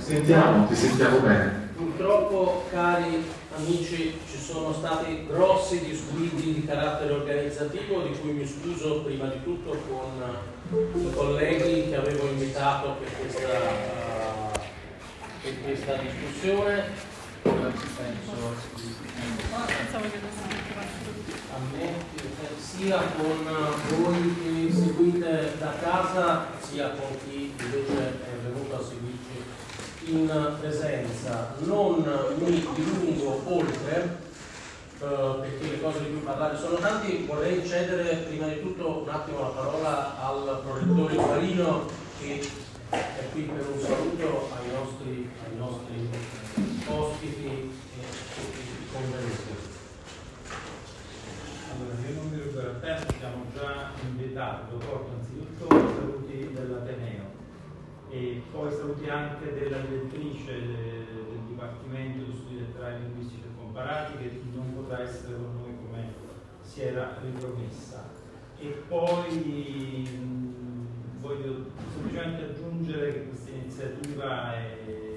Sentiamo, ti sentiamo bene. Purtroppo, cari amici, ci sono stati grossi disguidi di carattere organizzativo di cui mi scuso prima di tutto con i colleghi che avevo invitato per questa, uh, per questa discussione. Sia con voi che seguite da casa sia con chi invece è venuto a seguirci in presenza. Non mi dilungo oltre eh, perché le cose di cui parlare sono tanti, vorrei cedere prima di tutto un attimo la parola al prorettore Guarino che è qui per un saluto ai nostri, ai nostri ospiti e convenuti. Allora, non mi ruberò tempo, siamo già invitati, lo porto anzitutto i saluti dell'Ateneo e poi saluti anche della direttrice del Dipartimento di Studi Letterari Linguistici e Comparati che non potrà essere con noi come si era ripromessa. E poi voglio semplicemente aggiungere che questa iniziativa è,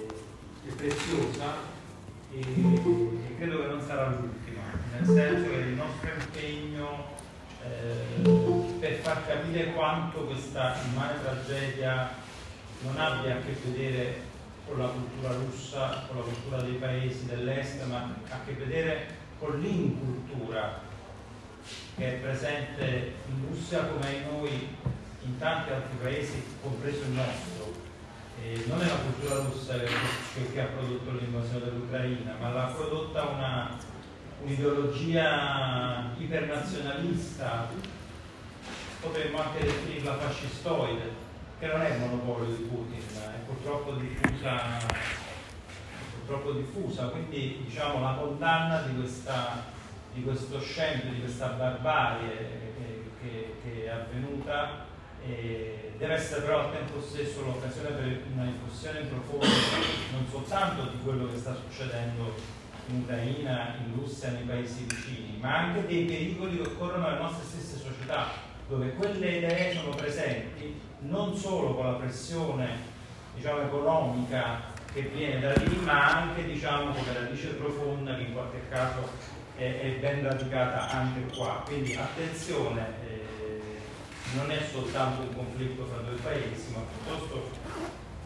è preziosa e, e credo che non sarà l'ultima, nel senso che il nostro impegno eh, per far capire quanto questa immane tragedia non abbia a che vedere con la cultura russa, con la cultura dei paesi dell'est, ma a che vedere con l'incultura che è presente in Russia come in noi in tanti altri paesi, compreso il nostro. E non è la cultura russa che, che ha prodotto l'invasione dell'Ucraina, ma l'ha prodotta una, un'ideologia ipernazionalista, potremmo anche definirla fascistoide, che non è il monopolio di Putin, è purtroppo diffusa, purtroppo diffusa. quindi diciamo, la condanna di, questa, di questo scempio, di questa barbarie che, che, che è avvenuta eh, deve essere però al tempo stesso l'occasione per una riflessione profonda non soltanto di quello che sta succedendo in Ucraina, in Russia, nei paesi vicini, ma anche dei pericoli che occorrono alle nostre stesse società, dove quelle idee sono presenti non solo con la pressione diciamo, economica che viene da lì, ma anche diciamo, come radice profonda che in qualche caso è, è ben radicata anche qua. Quindi attenzione, eh, non è soltanto un conflitto fra due paesi, ma piuttosto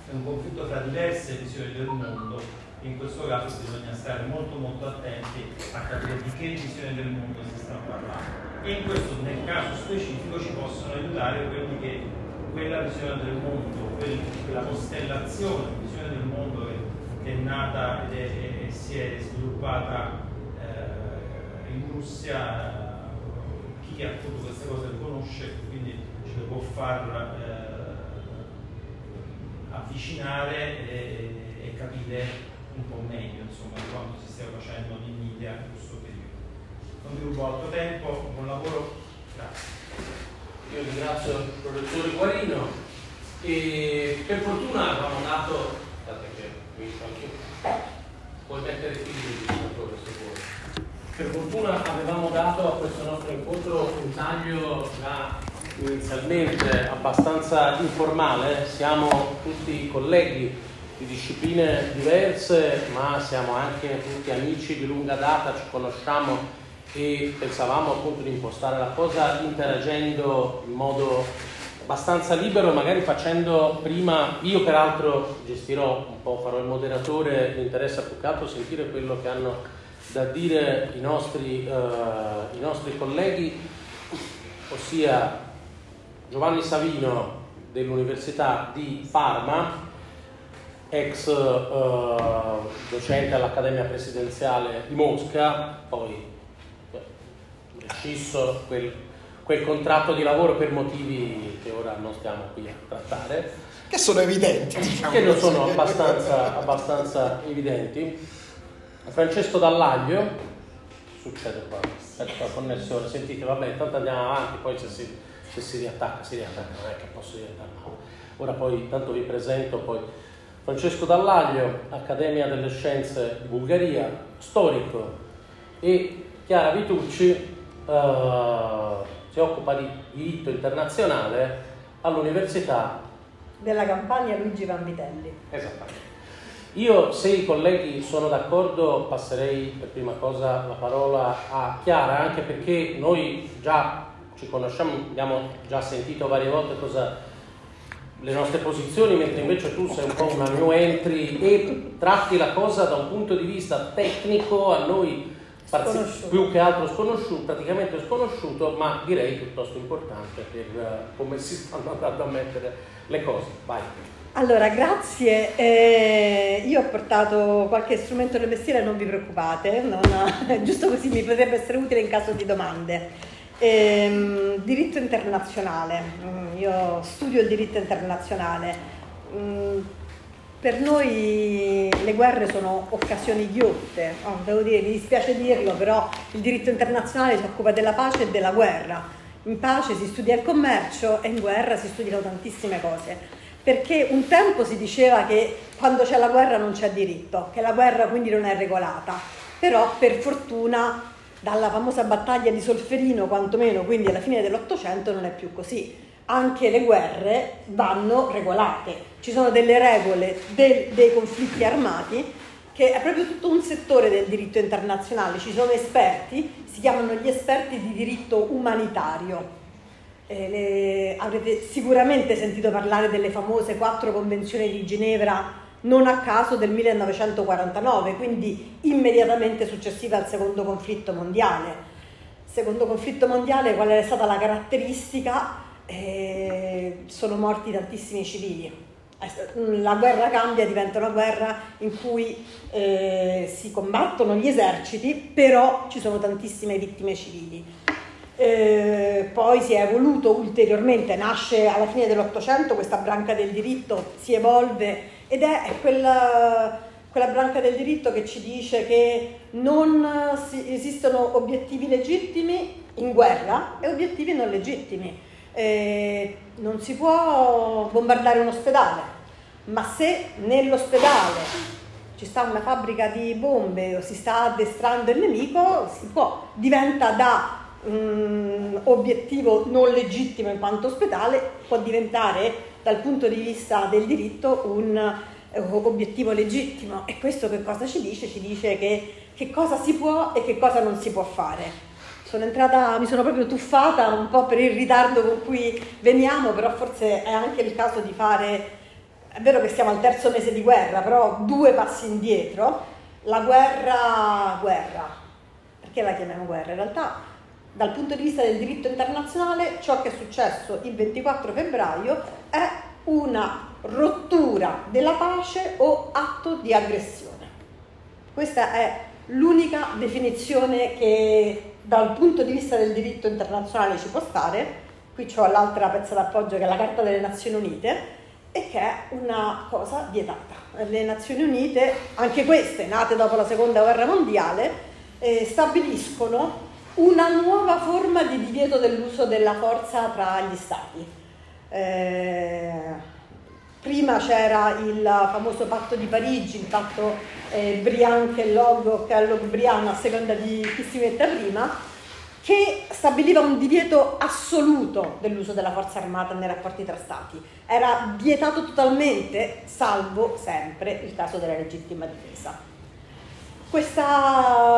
è un conflitto fra diverse visioni del mondo. In questo caso bisogna stare molto molto attenti a capire di che visione del mondo si sta parlando. E in questo, nel caso specifico, ci possono aiutare quelli che quella visione del mondo, quella costellazione, visione del mondo che, è nata e, si è sviluppata eh, in Russia, chi appunto queste cose le conosce, può far eh, avvicinare e, e, capire un po' meglio insomma, di quanto si stia facendo in India in questo periodo. Non vi rubo altro tempo, buon lavoro, grazie. Io ringrazio il professore Guarino e per fortuna avevamo dato, aspettate che anche, puoi mettere il digitatore se vuoi. Per fortuna avevamo dato a questo nostro incontro un taglio già inizialmente abbastanza informale, siamo tutti colleghi di discipline diverse, ma siamo anche tutti amici di lunga data, ci conosciamo e pensavamo appunto di impostare la cosa interagendo in modo abbastanza libero, magari facendo prima, io peraltro gestirò un po', farò il moderatore, mi interessa più che altro sentire quello che hanno da dire i nostri, uh, i nostri colleghi, ossia Giovanni Savino dell'Università di Parma, ex uh, docente all'Accademia Presidenziale di Mosca, poi scisso quel, quel contratto di lavoro per motivi che ora non stiamo qui a trattare. Che sono evidenti, diciamo. Che non sono abbastanza, abbastanza evidenti. Francesco Dallaglio, succede qua, la connessione, sentite, vabbè, intanto andiamo avanti, poi se si, se si riattacca, si riattacca, non è che posso no. Ora poi, intanto vi presento poi Francesco Dallaglio, Accademia delle Scienze di Bulgaria, storico, e Chiara Vitucci, uh, si occupa di diritto internazionale all'Università della Campania Luigi Vanvitelli. Esattamente. Io, se i colleghi sono d'accordo, passerei per prima cosa la parola a Chiara, anche perché noi già ci conosciamo, abbiamo già sentito varie volte cosa, le nostre posizioni, mentre invece tu sei un po' una new entry e tratti la cosa da un punto di vista tecnico a noi parzi- più che altro sconosciuto, praticamente sconosciuto, ma direi piuttosto importante per uh, come si stanno andando a mettere le cose. Vai. Allora, grazie. Eh, io ho portato qualche strumento del mestiere, non vi preoccupate, non, giusto così mi potrebbe essere utile in caso di domande. Eh, diritto internazionale, mm, io studio il diritto internazionale. Mm, per noi le guerre sono occasioni ghiotte, oh, devo dire, mi dispiace dirlo, però il diritto internazionale si occupa della pace e della guerra. In pace si studia il commercio e in guerra si studiano tantissime cose perché un tempo si diceva che quando c'è la guerra non c'è diritto, che la guerra quindi non è regolata, però per fortuna dalla famosa battaglia di Solferino quantomeno, quindi alla fine dell'Ottocento non è più così. Anche le guerre vanno regolate, ci sono delle regole del, dei conflitti armati che è proprio tutto un settore del diritto internazionale, ci sono esperti, si chiamano gli esperti di diritto umanitario. Eh, le, avrete sicuramente sentito parlare delle famose quattro convenzioni di Ginevra, non a caso del 1949, quindi immediatamente successiva al secondo conflitto mondiale. Secondo conflitto mondiale, qual è stata la caratteristica? Eh, sono morti tantissimi civili. La guerra cambia, diventa una guerra in cui eh, si combattono gli eserciti, però ci sono tantissime vittime civili. Eh, poi si è evoluto ulteriormente, nasce alla fine dell'Ottocento questa branca del diritto, si evolve ed è quella, quella branca del diritto che ci dice che non si, esistono obiettivi legittimi in guerra e obiettivi non legittimi. Eh, non si può bombardare un ospedale, ma se nell'ospedale ci sta una fabbrica di bombe o si sta addestrando il nemico, si può, diventa da un obiettivo non legittimo in quanto ospedale può diventare dal punto di vista del diritto un eh, obiettivo legittimo e questo che cosa ci dice? Ci dice che, che cosa si può e che cosa non si può fare. Sono entrata, mi sono proprio tuffata un po' per il ritardo con cui veniamo, però forse è anche il caso di fare, è vero che siamo al terzo mese di guerra, però due passi indietro, la guerra, guerra, perché la chiamiamo guerra? In realtà dal punto di vista del diritto internazionale ciò che è successo il 24 febbraio è una rottura della pace o atto di aggressione. Questa è l'unica definizione che dal punto di vista del diritto internazionale ci può stare. Qui ho l'altra pezza d'appoggio che è la Carta delle Nazioni Unite e che è una cosa vietata. Le Nazioni Unite, anche queste nate dopo la Seconda Guerra Mondiale, eh, stabiliscono una nuova forma di divieto dell'uso della forza tra gli stati. Eh, prima c'era il famoso patto di Parigi, il patto eh, Brian-Kellogg, Kellogg-Brian a seconda di chi si mette prima, che stabiliva un divieto assoluto dell'uso della forza armata nei rapporti tra stati. Era vietato totalmente, salvo sempre il caso della legittima difesa questa,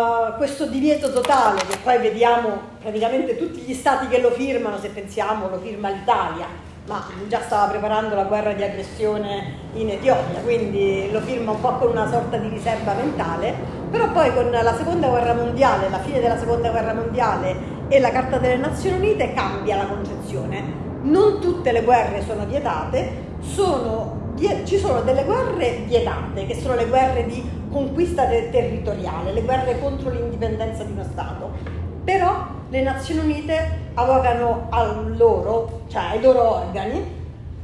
questo divieto totale, che poi vediamo praticamente tutti gli stati che lo firmano, se pensiamo lo firma l'Italia, ma già stava preparando la guerra di aggressione in Etiopia, quindi lo firma un po' con una sorta di riserva mentale, però poi con la seconda guerra mondiale, la fine della seconda guerra mondiale e la Carta delle Nazioni Unite cambia la concezione. Non tutte le guerre sono vietate, sono ci sono delle guerre vietate, che sono le guerre di conquista territoriale, le guerre contro l'indipendenza di uno Stato. Però le Nazioni Unite avevano loro, cioè ai loro organi,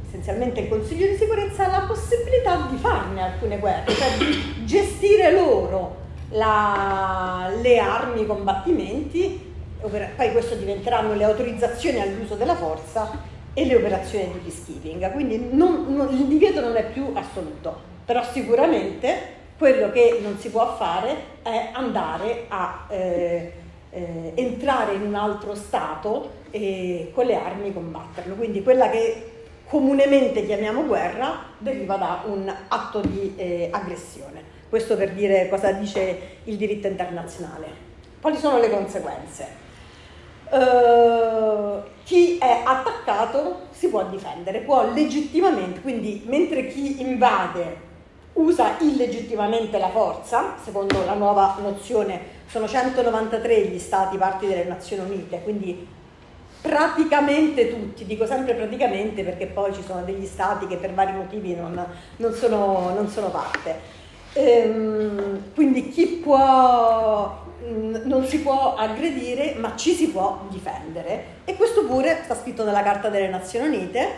essenzialmente il Consiglio di sicurezza, la possibilità di farne alcune guerre, cioè di gestire loro la, le armi, i combattimenti, poi questo diventeranno le autorizzazioni all'uso della forza e le operazioni di peacekeeping, quindi non, non, il divieto non è più assoluto, però sicuramente quello che non si può fare è andare a eh, eh, entrare in un altro Stato e con le armi combatterlo, quindi quella che comunemente chiamiamo guerra deriva da un atto di eh, aggressione. Questo per dire cosa dice il diritto internazionale. Quali sono le conseguenze? Uh, chi è attaccato si può difendere, può legittimamente, quindi mentre chi invade usa illegittimamente la forza, secondo la nuova nozione sono 193 gli stati parti delle Nazioni Unite, quindi praticamente tutti, dico sempre praticamente perché poi ci sono degli stati che per vari motivi non, non, sono, non sono, parte. Ehm, quindi chi può, non si può aggredire ma ci si può difendere e questo pure sta scritto nella Carta delle Nazioni Unite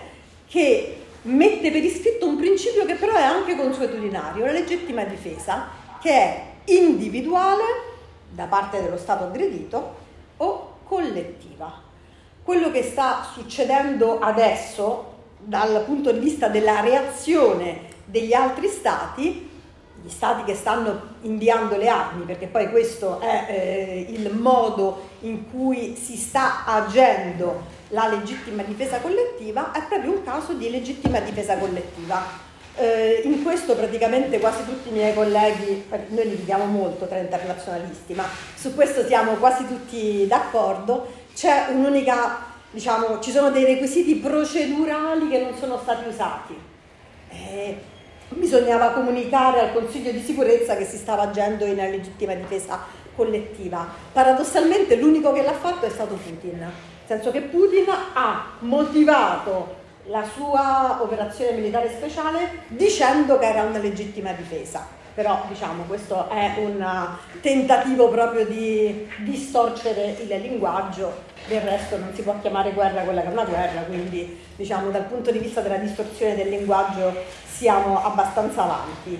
che mette per iscritto un principio che però è anche consuetudinario, la legittima difesa, che è individuale da parte dello Stato aggredito o collettiva. Quello che sta succedendo adesso dal punto di vista della reazione degli altri stati, gli stati che stanno inviando le armi, perché poi questo è eh, il modo in cui si sta agendo la legittima difesa collettiva è proprio un caso di legittima difesa collettiva. Eh, in questo praticamente quasi tutti i miei colleghi, noi litighiamo molto tra internazionalisti, ma su questo siamo quasi tutti d'accordo, c'è un'unica, diciamo, ci sono dei requisiti procedurali che non sono stati usati. Eh, bisognava comunicare al Consiglio di sicurezza che si stava agendo in legittima difesa collettiva. Paradossalmente l'unico che l'ha fatto è stato Putin nel senso che Putin ha motivato la sua operazione militare speciale dicendo che era una legittima difesa. Però diciamo questo è un tentativo proprio di distorcere il linguaggio, del resto non si può chiamare guerra quella che è una guerra, quindi diciamo dal punto di vista della distorsione del linguaggio siamo abbastanza avanti.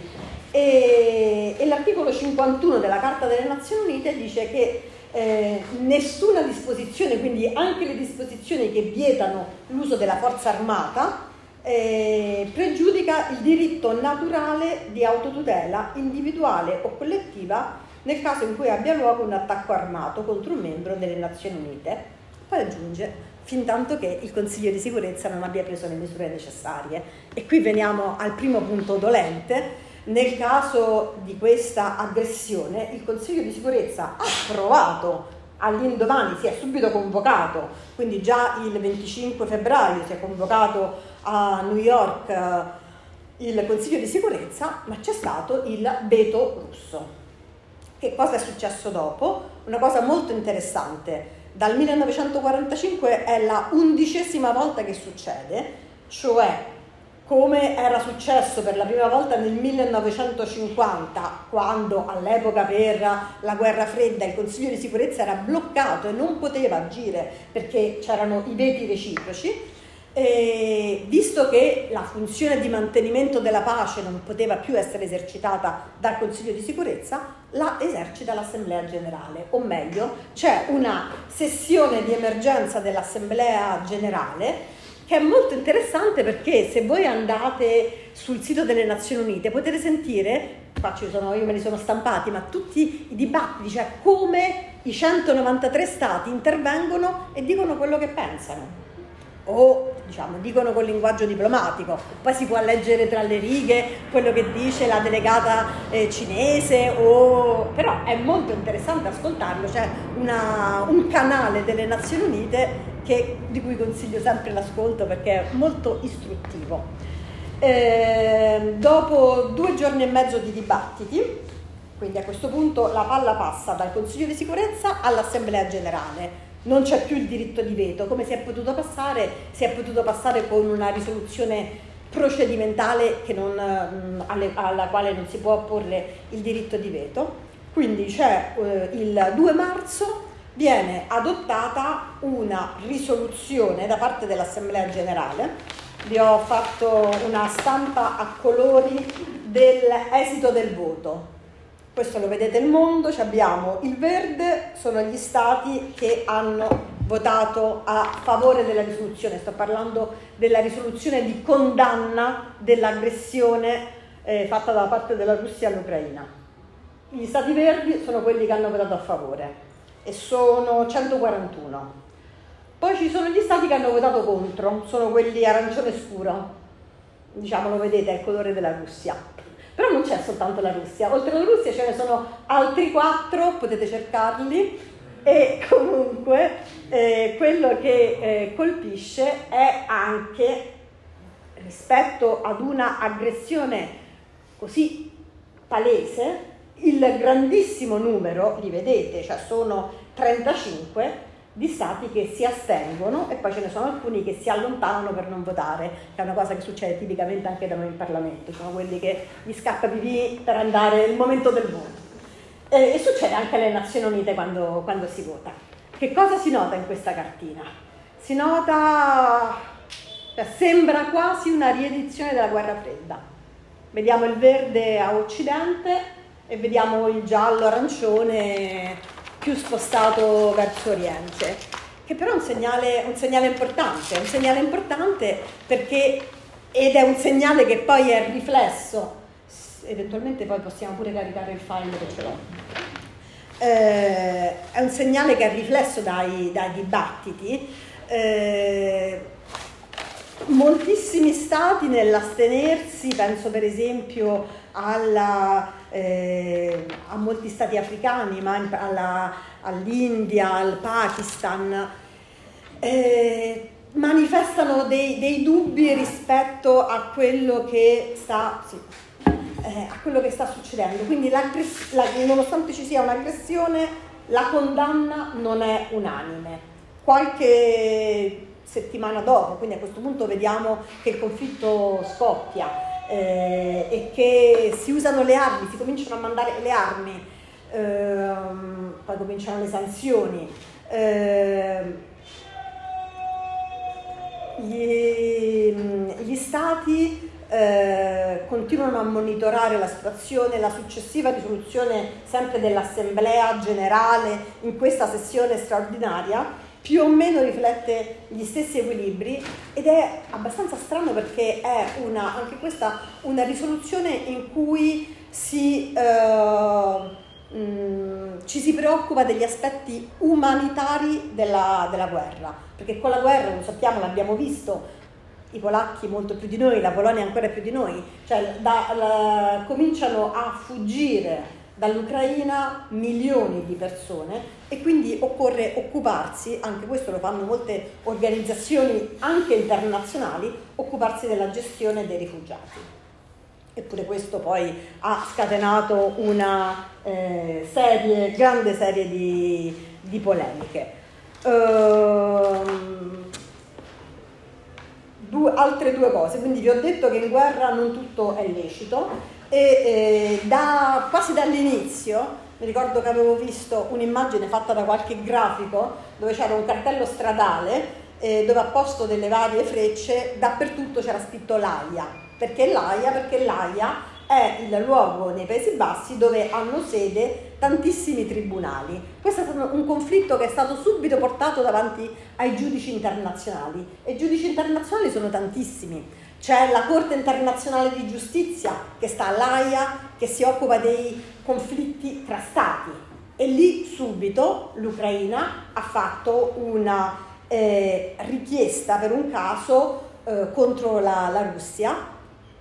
E, e l'articolo 51 della Carta delle Nazioni Unite dice che eh, nessuna disposizione, quindi anche le disposizioni che vietano l'uso della forza armata, eh, pregiudica il diritto naturale di autotutela individuale o collettiva nel caso in cui abbia luogo un attacco armato contro un membro delle Nazioni Unite. Poi aggiunge, fin tanto che il Consiglio di sicurezza non abbia preso le misure necessarie. E qui veniamo al primo punto dolente, nel caso di questa aggressione il Consiglio di sicurezza ha approvato all'indomani, si è subito convocato, quindi già il 25 febbraio si è convocato a New York eh, il Consiglio di sicurezza, ma c'è stato il veto russo. Che cosa è successo dopo? Una cosa molto interessante. Dal 1945 è la undicesima volta che succede, cioè come era successo per la prima volta nel 1950, quando all'epoca per la guerra fredda il Consiglio di sicurezza era bloccato e non poteva agire perché c'erano i veti reciproci, e visto che la funzione di mantenimento della pace non poteva più essere esercitata dal Consiglio di sicurezza, la esercita l'Assemblea generale, o meglio, c'è una sessione di emergenza dell'Assemblea generale che è molto interessante perché se voi andate sul sito delle Nazioni Unite potete sentire, qua ci sono, io me li sono stampati, ma tutti i dibattiti, cioè come i 193 stati intervengono e dicono quello che pensano o diciamo, dicono col linguaggio diplomatico, poi si può leggere tra le righe quello che dice la delegata eh, cinese, o... però è molto interessante ascoltarlo, c'è una, un canale delle Nazioni Unite che, di cui consiglio sempre l'ascolto perché è molto istruttivo. Eh, dopo due giorni e mezzo di dibattiti, quindi a questo punto la palla passa dal Consiglio di sicurezza all'Assemblea generale, non c'è più il diritto di veto, come si è potuto passare? Si è potuto passare con una risoluzione procedimentale non, mm, alle, alla quale non si può opporre il diritto di veto. Quindi c'è eh, il 2 marzo viene adottata una risoluzione da parte dell'Assemblea Generale. Vi ho fatto una stampa a colori dell'esito del voto. Questo lo vedete il mondo, abbiamo il verde, sono gli stati che hanno votato a favore della risoluzione, sto parlando della risoluzione di condanna dell'aggressione eh, fatta da parte della Russia all'Ucraina. Gli stati verdi sono quelli che hanno votato a favore e sono 141. Poi ci sono gli stati che hanno votato contro, sono quelli arancione scuro, diciamo lo vedete, è il colore della Russia. Però non c'è soltanto la Russia, oltre alla Russia ce ne sono altri quattro, potete cercarli, e comunque eh, quello che eh, colpisce è anche rispetto ad una aggressione così palese, il grandissimo numero, li vedete, cioè sono 35, di stati che si astengono e poi ce ne sono alcuni che si allontanano per non votare, che è una cosa che succede tipicamente anche da noi in Parlamento, sono quelli che gli scappa pipì per andare il momento del voto. E, e succede anche alle Nazioni Unite quando, quando si vota. Che cosa si nota in questa cartina? Si nota, cioè, sembra quasi una riedizione della guerra fredda. Vediamo il verde a occidente e vediamo il giallo-arancione più spostato verso oriente, che però è un segnale, un segnale importante, un segnale importante perché, ed è un segnale che poi è riflesso, eventualmente poi possiamo pure caricare il file che ce l'ho, eh, è un segnale che è riflesso dai, dai dibattiti. Eh, moltissimi stati nell'astenersi, penso per esempio alla, eh, a molti stati africani, ma alla, all'India, al Pakistan, eh, manifestano dei, dei, dubbi rispetto a quello che sta, sì, eh, a quello che sta succedendo. Quindi la, nonostante ci sia un'aggressione, la condanna non è unanime. Qualche settimana dopo, quindi a questo punto vediamo che il conflitto scoppia eh, e che si usano le armi, si cominciano a mandare le armi, ehm, poi cominciano le sanzioni. Ehm, gli, gli, stati eh, continuano a monitorare la situazione, la successiva risoluzione sempre dell'Assemblea generale in questa sessione straordinaria più o meno riflette gli stessi equilibri ed è abbastanza strano perché è una, anche questa una risoluzione in cui si, eh, mh, mm, ci si preoccupa degli aspetti umanitari della, della guerra, perché con la guerra, lo sappiamo, l'abbiamo visto, i polacchi molto più di noi, la Polonia ancora più di noi, cioè da, la, cominciano a fuggire dall'Ucraina milioni di persone e quindi occorre occuparsi, anche questo lo fanno molte organizzazioni anche internazionali, occuparsi della gestione dei rifugiati. Eppure questo poi ha scatenato una eh, serie, grande serie di, di polemiche. Ehm, due, altre due cose, quindi vi ho detto che in guerra non tutto è lecito, e eh, da, quasi dall'inizio mi ricordo che avevo visto un'immagine fatta da qualche grafico dove c'era un cartello stradale eh, dove a posto delle varie frecce dappertutto c'era scritto l'AIA. Perché l'AIA? Perché l'AIA è il luogo nei Paesi Bassi dove hanno sede tantissimi tribunali. Questo è stato un conflitto che è stato subito portato davanti ai giudici internazionali e i giudici internazionali sono tantissimi c'è la Corte internazionale di giustizia che sta all'AIA, che si occupa dei conflitti tra stati. E lì subito l'Ucraina ha fatto una eh, richiesta per un caso eh, contro la, la Russia.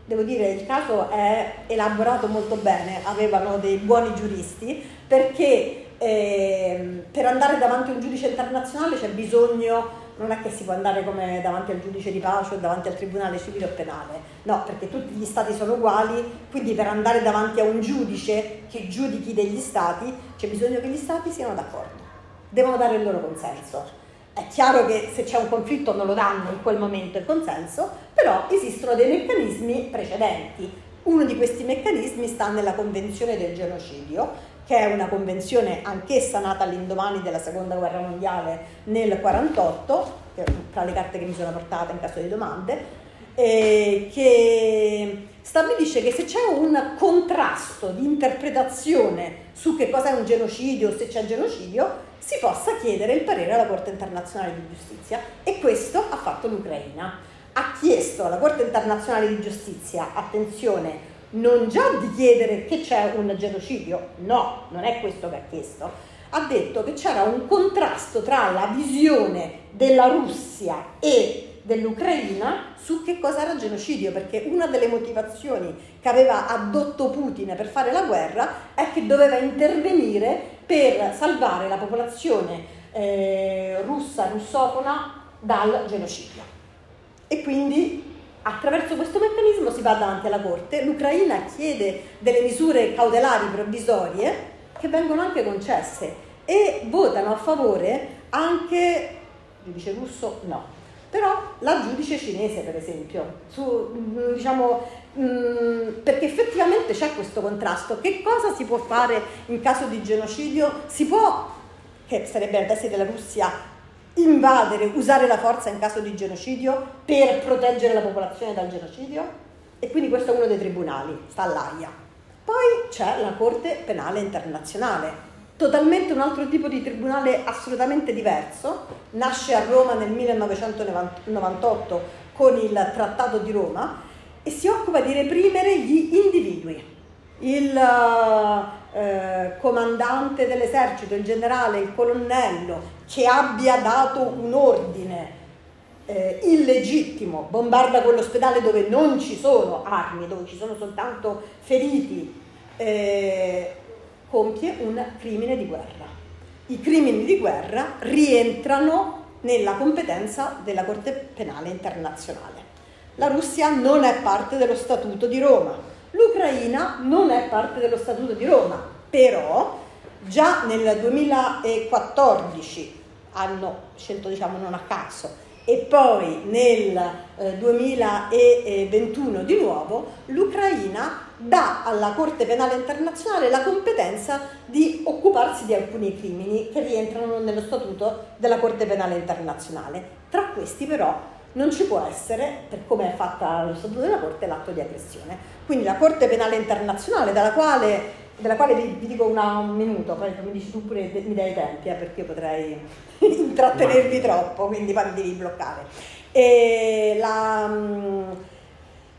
Devo dire, il caso è elaborato molto bene, avevano dei buoni giuristi, perché eh, per andare davanti a un giudice internazionale c'è bisogno non è che si può andare come davanti al giudice di pace o davanti al tribunale civile o penale, no, perché tutti gli stati sono uguali, quindi per andare davanti a un giudice che giudichi degli stati c'è bisogno che gli stati siano d'accordo, devono dare il loro consenso. È chiaro che se c'è un conflitto non lo danno in quel momento il consenso, però esistono dei meccanismi precedenti. Uno di questi meccanismi sta nella Convenzione del genocidio, che è una convenzione anch'essa nata all'indomani della seconda guerra mondiale nel 1948, tra le carte che mi sono portate in caso di domande, eh, che stabilisce che se c'è un contrasto di interpretazione su che cosa è un genocidio o se c'è genocidio, si possa chiedere il parere alla Corte internazionale di giustizia e questo ha fatto l'Ucraina. Ha chiesto alla Corte internazionale di giustizia, attenzione, non già di chiedere che c'è un genocidio, no, non è questo che ha chiesto, ha detto che c'era un contrasto tra la visione della Russia e dell'Ucraina su che cosa era genocidio, perché una delle motivazioni che aveva addotto Putin per fare la guerra è che doveva intervenire per salvare la popolazione eh, russa, russofona dal genocidio. E quindi attraverso questo meccanismo si va davanti alla Corte, l'Ucraina chiede delle misure cautelari provvisorie che vengono anche concesse e votano a favore anche, giudice russo no, però la giudice cinese per esempio, su, mm, diciamo, mm, perché effettivamente c'è questo contrasto, che cosa si può fare in caso di genocidio? Si può, che sarebbe al testi della Russia, invadere, usare la forza in caso di genocidio per proteggere la popolazione dal genocidio? E quindi questo è uno dei tribunali, sta all'AIA. Poi c'è la Corte Penale Internazionale, totalmente un altro tipo di tribunale assolutamente diverso, nasce a Roma nel 1998 con il Trattato di Roma e si occupa di reprimere gli individui. Il eh, comandante dell'esercito, il generale, il colonnello che abbia dato un ordine eh, illegittimo, bombarda quell'ospedale dove non ci sono armi, dove ci sono soltanto feriti, eh, compie un crimine di guerra. I crimini di guerra rientrano nella competenza della Corte Penale Internazionale. La Russia non è parte dello Statuto di Roma, l'Ucraina non è parte dello Statuto di Roma, però già nel 2014 hanno scelto diciamo non a caso e poi nel eh, 2021 di nuovo l'Ucraina dà alla Corte Penale Internazionale la competenza di occuparsi di alcuni crimini che rientrano nello statuto della Corte Penale Internazionale. Tra questi però non ci può essere, per come è fatta lo statuto della Corte, l'atto di aggressione. Quindi la Corte Penale Internazionale, quale, della quale vi, vi dico una, un minuto, poi mi dici tu pure mi dai i tempi, eh, perché io potrei intrattenervi troppo, quindi poi mi devi bloccare. E la,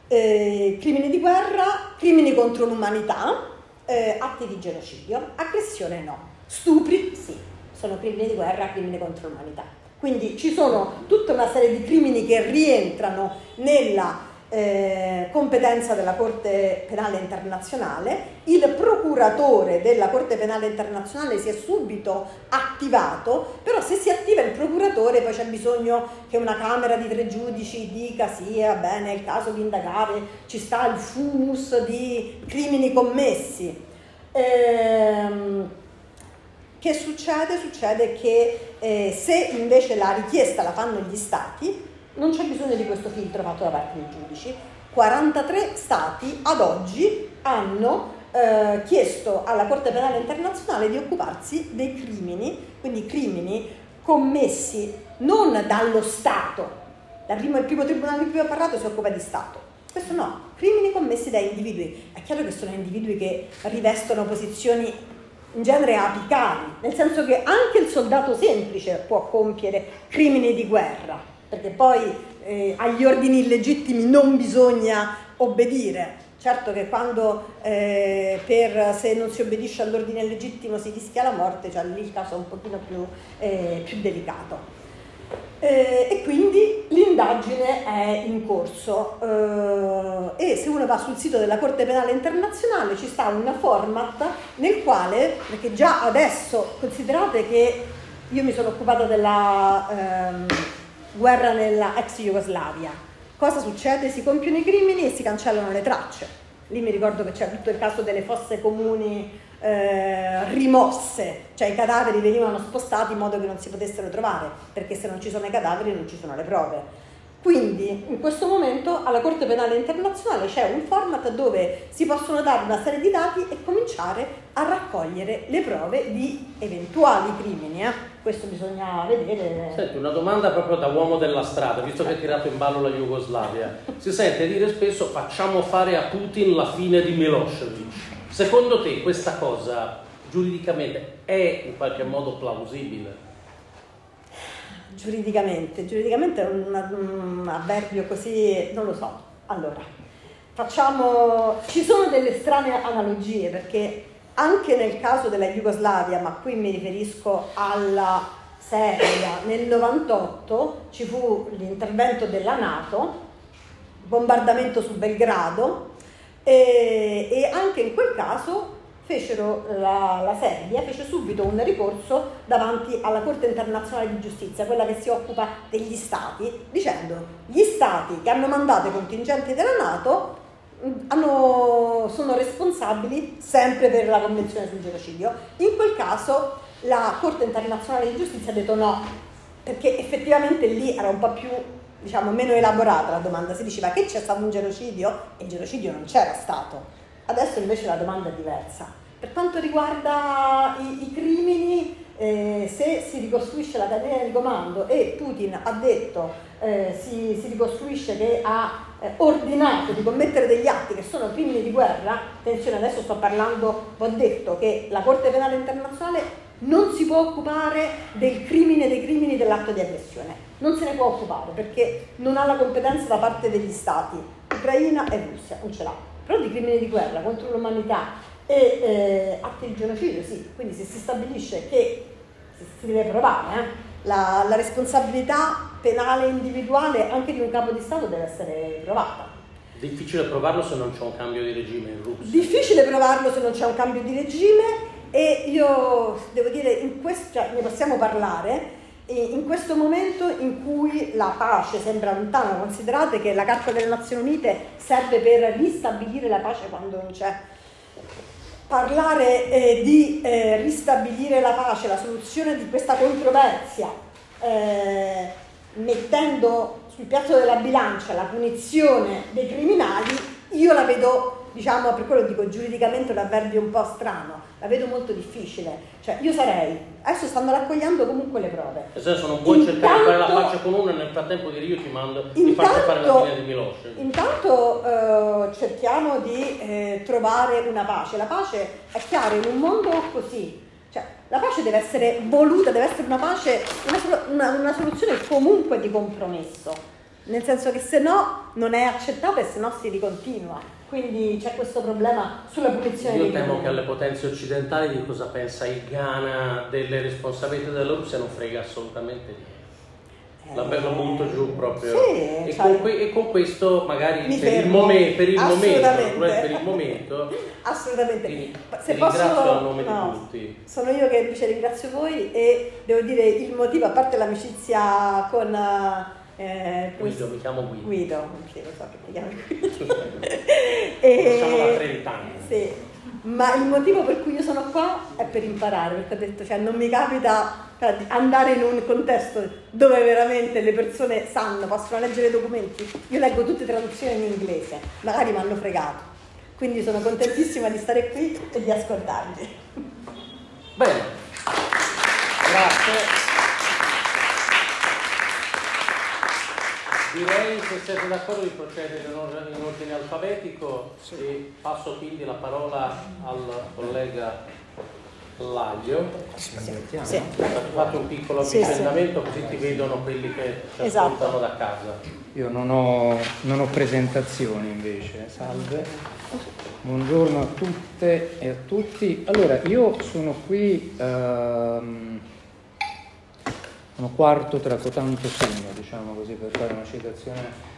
eh, crimini di guerra, crimini contro l'umanità, eh, atti di genocidio, aggressione no, stupri sì, sono crimini di guerra, crimini contro l'umanità. Quindi ci sono tutta una serie di crimini che rientrano nella eh, competenza della Corte Penale Internazionale, il procuratore della Corte Penale Internazionale si è subito attivato, però se si attiva il procuratore poi c'è bisogno che una Camera di tre giudici dica sì, va bene, è il caso di indagare, ci sta il fumus di crimini commessi. Ehm, che succede? Succede che eh, se invece la richiesta la fanno gli stati, non c'è bisogno di questo filtro fatto da parte dei giudici. 43 stati ad oggi hanno eh, chiesto alla Corte Penale Internazionale di occuparsi dei crimini, quindi crimini commessi non dallo Stato. Prima, il primo tribunale di cui ho parlato si occupa di Stato. Questo no, crimini commessi da individui. È chiaro che sono individui che rivestono posizioni in genere apicali, nel senso che anche il soldato semplice può compiere crimini di guerra perché poi eh, agli ordini illegittimi non bisogna obbedire. Certo che quando eh, per, se non si obbedisce all'ordine legittimo si rischia la morte, cioè lì il caso è un pochino più, eh, più delicato. Eh, e quindi l'indagine è in corso eh, e se uno va sul sito della Corte Penale Internazionale ci sta un format nel quale, perché già adesso considerate che io mi sono occupata della... Ehm, guerra nella ex Jugoslavia. Cosa succede? Si compiono i crimini e si cancellano le tracce. Lì mi ricordo che c'è tutto il caso delle fosse comuni eh, rimosse, cioè i cadaveri venivano spostati in modo che non si potessero trovare, perché se non ci sono i cadaveri non ci sono le prove. Quindi in questo momento alla Corte Penale Internazionale c'è un format dove si possono dare una serie di dati e cominciare a raccogliere le prove di eventuali crimini. Eh? Questo bisogna vedere. Senti, una domanda proprio da uomo della strada, visto che hai tirato in ballo la Jugoslavia. Si sente dire spesso facciamo fare a Putin la fine di Milosevic. Secondo te questa cosa giuridicamente è in qualche modo plausibile? Giuridicamente, giuridicamente è un, avverbio così, non lo so. Allora, facciamo, ci sono delle strane analogie perché anche nel caso della Jugoslavia, ma qui mi riferisco alla Serbia, nel 98 ci fu l'intervento della Nato, bombardamento su Belgrado e, e anche in quel caso fecero la, la, Serbia fece subito un ricorso davanti alla Corte internazionale di giustizia, quella che si occupa degli stati, dicendo gli stati che hanno mandato i contingenti della Nato hanno, sono responsabili sempre per la Convenzione sul genocidio. In quel caso la Corte internazionale di giustizia ha detto no, perché effettivamente lì era un po' più, diciamo, meno elaborata la domanda. Si diceva che c'è stato un genocidio e il genocidio non c'era stato. Adesso invece la domanda è diversa. Per quanto riguarda i, i crimini, eh, se si ricostruisce la catena di comando e Putin ha detto, eh, si, si, ricostruisce che ha eh, ordinato di commettere degli atti che sono crimini di guerra, attenzione adesso sto parlando, ho detto che la Corte Penale Internazionale non si può occupare del crimine dei crimini dell'atto di aggressione, non se ne può occupare perché non ha la competenza da parte degli stati, Ucraina e Russia, non ce l'ha, però di crimini di guerra contro l'umanità e eh, atti di genocidio sì, quindi se si stabilisce che si deve provare, eh, la, la responsabilità penale individuale anche di un capo di Stato deve essere provata. Difficile provarlo se non c'è un cambio di regime in Russia. Difficile provarlo se non c'è un cambio di regime e io devo dire, in questo, cioè, ne possiamo parlare, in questo momento in cui la pace sembra lontana, considerate che la Carta delle Nazioni Unite serve per ristabilire la pace quando non c'è. Parlare eh, di eh, ristabilire la pace, la soluzione di questa controversia, eh, mettendo sul piatto della bilancia la punizione dei criminali, io la vedo diciamo, per quello dico giuridicamente un avverbio un po' strano, la vedo molto difficile. Cioè, io sarei, adesso stanno raccogliendo comunque le prove. Nel senso, non puoi intanto, cercare di fare la pace con uno e nel frattempo dire io ti mando, intanto, ti faccio fare la fine di Milosevic. Intanto eh, cerchiamo di eh, trovare una pace. La pace è chiaro, in un mondo così, cioè, la pace deve essere voluta, deve essere una pace, una, una, una soluzione comunque di compromesso. Nel senso che se no non è accettato e se no si ricontinua. Quindi c'è questo problema sulla punizione Io temo che alle potenze occidentali di cosa pensa il Ghana delle responsabilità della Russia non frega assolutamente niente. La bello butto giù proprio. Sì, e, cioè, con que- e, con questo magari per il, mom- per il, momento, per il momento. Assolutamente. Quindi, Se posso, ringrazio a nome no, di tutti. Sono io che invece ringrazio voi e devo dire il motivo, a parte l'amicizia con eh, Guido, mi chiamo Guido. Guido, sì, lo so che ti chiami Guido. e, Siamo da 30 anni. Sì, ma il motivo per cui io sono qua è per imparare, perché ho detto, cioè, non mi capita cioè, andare in un contesto dove veramente le persone sanno, possono leggere i documenti. Io leggo tutte le traduzioni in inglese, magari mi hanno fregato. Quindi sono contentissima di stare qui e di ascoltarvi. Bene, grazie. Direi, se siete d'accordo, di procedere in ordine alfabetico sì. e passo quindi la parola al collega Laglio. Sì. Sì. Fate un piccolo avvicendamento sì, così ti vedono quelli che ci esatto. ascoltano da casa. Io non ho, non ho presentazioni invece, salve. Buongiorno a tutte e a tutti. Allora, io sono qui... Um, uno quarto tra cotanto segno, diciamo così, per fare una citazione,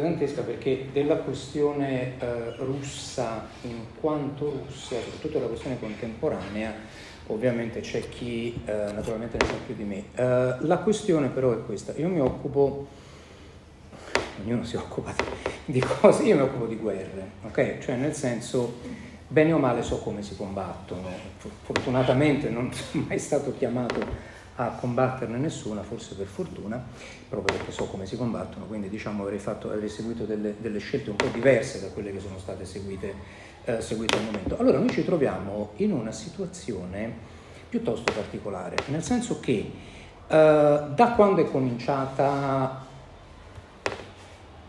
dantesca, perché della questione eh, russa in quanto Russia, soprattutto la questione contemporanea, ovviamente c'è chi eh, naturalmente ne sa più di me. Eh, la questione però è questa, io mi occupo, ognuno si occupa di cose, io mi occupo di guerre, ok? Cioè nel senso, bene o male so come si combattono, fortunatamente non sono mai stato chiamato a combatterne nessuna, forse per fortuna, proprio perché so come si combattono, quindi diciamo avrei, fatto, avrei seguito delle, delle, scelte un po' diverse da quelle che sono state seguite, eh, seguite al momento. Allora noi ci troviamo in una situazione piuttosto particolare, nel senso che eh, da quando è cominciata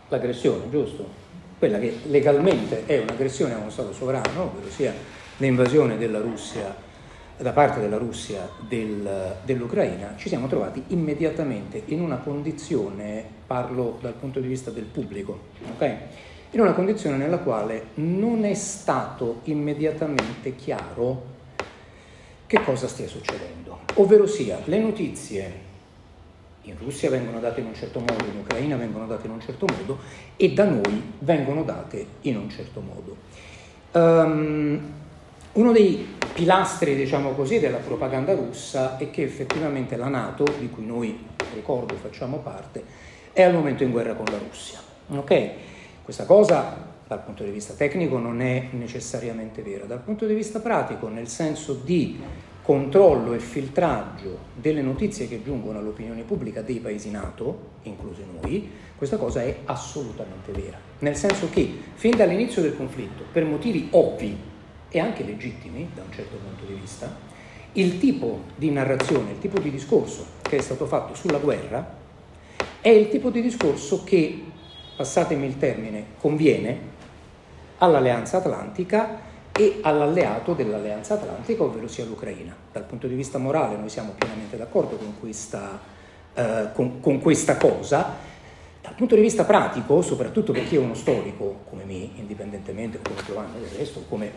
l'aggressione, giusto? Quella che legalmente è un'aggressione a uno Stato sovrano, ovvero sia l'invasione della Russia da parte della Russia del, dell'Ucraina, ci siamo trovati immediatamente in una condizione, parlo dal punto di vista del pubblico, okay? in una condizione nella quale non è stato immediatamente chiaro che cosa stia succedendo. Ovvero sia, le notizie in Russia vengono date in un certo modo, in Ucraina vengono date in un certo modo e da noi vengono date in un certo modo. Um, uno dei pilastri, diciamo così, della propaganda russa è che effettivamente la Nato, di cui noi, ricordo, facciamo parte, è al momento in guerra con la Russia. Okay? Questa cosa dal punto di vista tecnico non è necessariamente vera, dal punto di vista pratico, nel senso di controllo e filtraggio delle notizie che giungono all'opinione pubblica dei paesi NATO, inclusi noi, questa cosa è assolutamente vera. Nel senso che fin dall'inizio del conflitto, per motivi ovvi e anche legittimi da un certo punto di vista, il tipo di narrazione, il tipo di discorso che è stato fatto sulla guerra è il tipo di discorso che, passatemi il termine, conviene all'Alleanza Atlantica e all'alleato dell'Alleanza Atlantica, ovvero sia l'Ucraina. Dal punto di vista morale noi siamo pienamente d'accordo con questa, eh, con, con questa cosa, dal punto di vista pratico, soprattutto per chi è uno storico come me, indipendentemente, come Giovanni del resto, come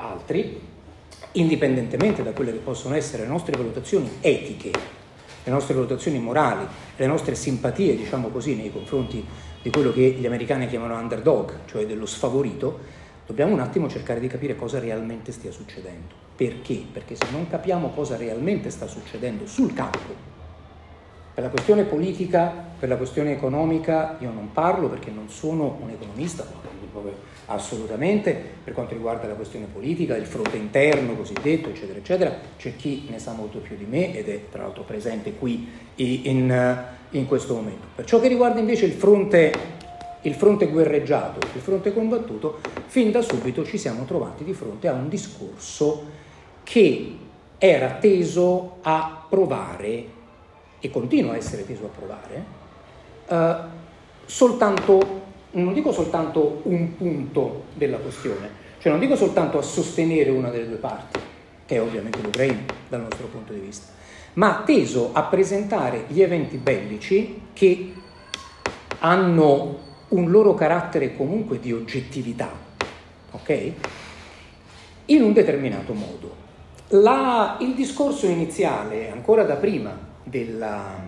altri, indipendentemente da quelle che possono essere le nostre valutazioni etiche, le nostre valutazioni morali, le nostre simpatie, diciamo così, nei confronti di quello che gli americani chiamano underdog, cioè dello sfavorito, dobbiamo un attimo cercare di capire cosa realmente stia succedendo. Perché? Perché se non capiamo cosa realmente sta succedendo sul campo, per la questione politica, per la questione economica, io non parlo perché non sono un economista, assolutamente, per quanto riguarda la questione politica, il fronte interno cosiddetto, eccetera, eccetera, c'è chi ne sa molto più di me ed è tra l'altro presente qui in, in questo momento. Per ciò che riguarda invece il fronte, il fronte guerreggiato, il fronte combattuto, fin da subito ci siamo trovati di fronte a un discorso che era teso a provare e continua a essere teso a provare, eh, soltanto, non dico soltanto un punto della questione, cioè non dico soltanto a sostenere una delle due parti, che è ovviamente l'Ucraina dal nostro punto di vista, ma teso a presentare gli eventi bellici che hanno un loro carattere comunque di oggettività, ok? In un determinato modo. La, il discorso iniziale, ancora da prima della,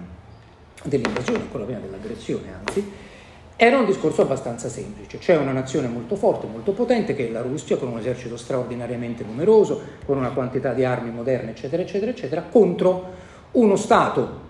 dell'invasione, ancora prima dell'aggressione anzi, era un discorso abbastanza semplice. C'è una nazione molto forte, molto potente, che è la Russia, con un esercito straordinariamente numeroso, con una quantità di armi moderne, eccetera, eccetera, eccetera, contro uno Stato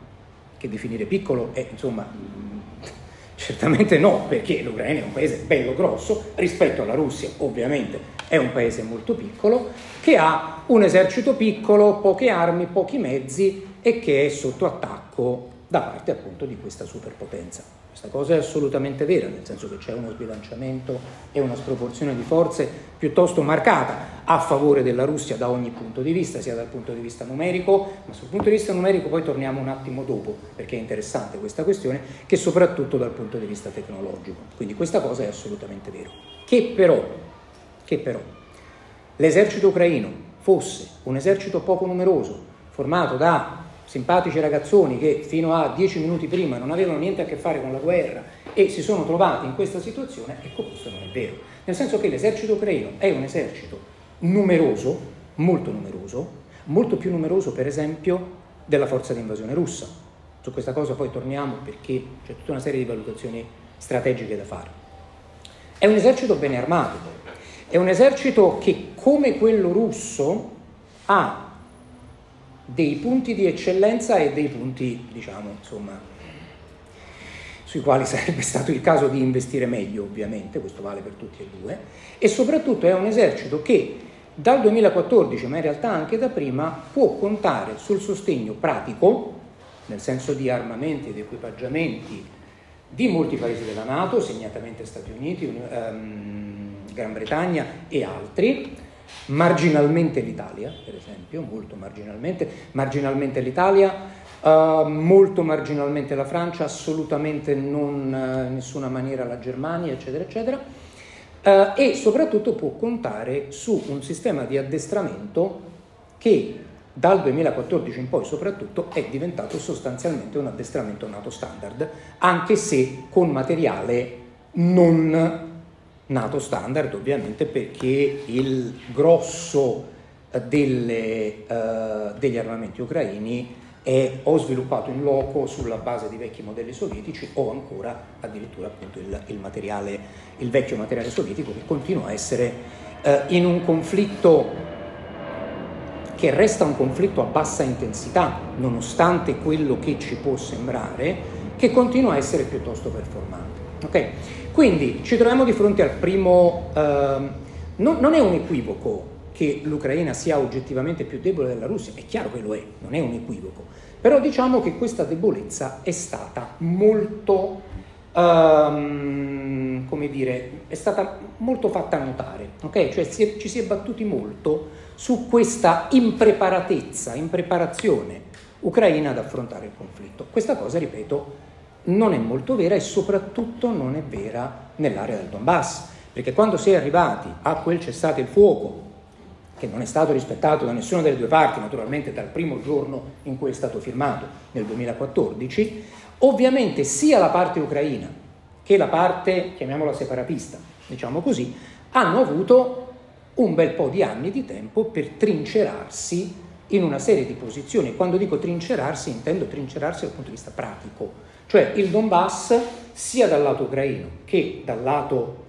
che definire piccolo è, insomma, certamente no, perché l'Ucraina è un paese bello grosso, rispetto alla Russia ovviamente è un paese molto piccolo, che ha un esercito piccolo, poche armi, pochi mezzi e che è sotto attacco da parte appunto di questa superpotenza. Questa cosa è assolutamente vera, nel senso che c'è uno sbilanciamento e una sproporzione di forze piuttosto marcata a favore della Russia da ogni punto di vista, sia dal punto di vista numerico, ma sul punto di vista numerico poi torniamo un attimo dopo, perché è interessante questa questione, che soprattutto dal punto di vista tecnologico. Quindi questa cosa è assolutamente vera. Che però, che però l'esercito ucraino fosse un esercito poco numeroso, formato da simpatici ragazzoni che fino a dieci minuti prima non avevano niente a che fare con la guerra e si sono trovati in questa situazione, ecco questo non è vero. Nel senso che l'esercito ucraino è un esercito numeroso, molto numeroso, molto più numeroso per esempio della forza di invasione russa. Su questa cosa poi torniamo perché c'è tutta una serie di valutazioni strategiche da fare. È un esercito bene armato, è un esercito che come quello russo ha dei punti di eccellenza e dei punti, diciamo, insomma, sui quali sarebbe stato il caso di investire meglio, ovviamente, questo vale per tutti e due, e soprattutto è un esercito che dal 2014, ma in realtà anche da prima, può contare sul sostegno pratico, nel senso di armamenti ed equipaggiamenti di molti paesi della Nato, segnatamente Stati Uniti, um, Gran Bretagna e altri, marginalmente l'Italia, per esempio, molto marginalmente, marginalmente l'Italia, uh, molto marginalmente la Francia, assolutamente non uh, in nessuna maniera la Germania, eccetera, eccetera, uh, e soprattutto può contare su un sistema di addestramento che dal 2014 in poi soprattutto è diventato sostanzialmente un addestramento NATO standard, anche se con materiale non NATO standard ovviamente perché il grosso delle, uh, degli armamenti ucraini è o sviluppato in loco sulla base di vecchi modelli sovietici o ancora addirittura appunto il, il, materiale, il vecchio materiale sovietico che continua a essere uh, in un conflitto che resta un conflitto a bassa intensità, nonostante quello che ci può sembrare, che continua a essere piuttosto performante. Okay? Quindi ci troviamo di fronte al primo... Uh, non, non è un equivoco che l'Ucraina sia oggettivamente più debole della Russia, è chiaro che lo è, non è un equivoco, però diciamo che questa debolezza è stata molto, um, come dire, è stata molto fatta notare, ok? Cioè si è, ci si è battuti molto su questa impreparatezza, impreparazione ucraina ad affrontare il conflitto. Questa cosa, ripeto, non è molto vera e soprattutto non è vera nell'area del Donbass, perché quando si è arrivati a quel cessate il fuoco, che non è stato rispettato da nessuna delle due parti, naturalmente dal primo giorno in cui è stato firmato nel 2014, ovviamente sia la parte ucraina che la parte, chiamiamola separatista, diciamo così, hanno avuto un bel po' di anni di tempo per trincerarsi in una serie di posizioni. Quando dico trincerarsi intendo trincerarsi dal punto di vista pratico, cioè il Donbass sia dal lato ucraino che dal lato,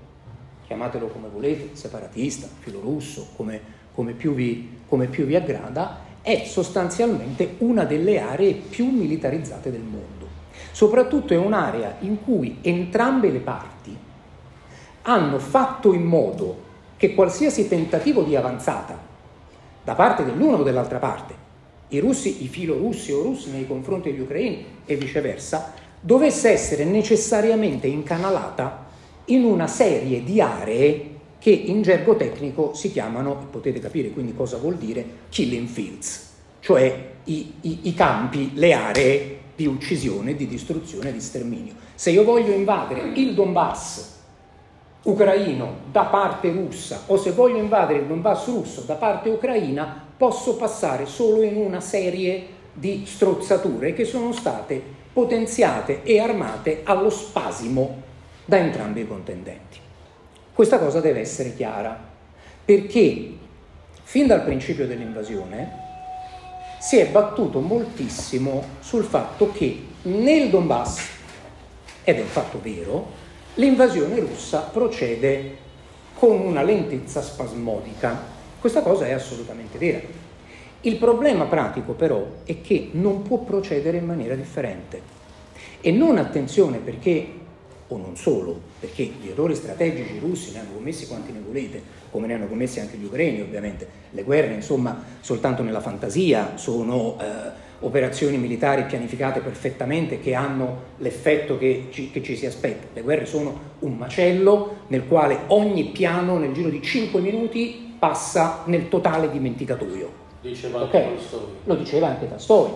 chiamatelo come volete, separatista, filorusso, come, come, più vi, come più vi aggrada, è sostanzialmente una delle aree più militarizzate del mondo. Soprattutto è un'area in cui entrambe le parti hanno fatto in modo che qualsiasi tentativo di avanzata da parte dell'una o dell'altra parte, i russi, i filorussi o russi nei confronti degli ucraini e viceversa, dovesse essere necessariamente incanalata in una serie di aree che in gergo tecnico si chiamano, potete capire quindi cosa vuol dire, killing fields, cioè i, i, i campi, le aree di uccisione, di distruzione, di sterminio. Se io voglio invadere il Donbass ucraino da parte russa o se voglio invadere il Donbass russo da parte ucraina, posso passare solo in una serie di strozzature che sono state potenziate e armate allo spasimo da entrambi i contendenti. Questa cosa deve essere chiara, perché fin dal principio dell'invasione si è battuto moltissimo sul fatto che nel Donbass, ed è un fatto vero, l'invasione russa procede con una lentezza spasmodica. Questa cosa è assolutamente vera. Il problema pratico però è che non può procedere in maniera differente. E non attenzione perché, o non solo, perché gli errori strategici russi ne hanno commessi quanti ne volete, come ne hanno commessi anche gli ucraini ovviamente. Le guerre, insomma, soltanto nella fantasia sono... Eh, operazioni militari pianificate perfettamente che hanno l'effetto che ci, che ci, si aspetta. Le guerre sono un macello nel quale ogni piano nel giro di 5 minuti passa nel totale dimenticatoio. Diceva okay? Lo diceva anche Tolstoi.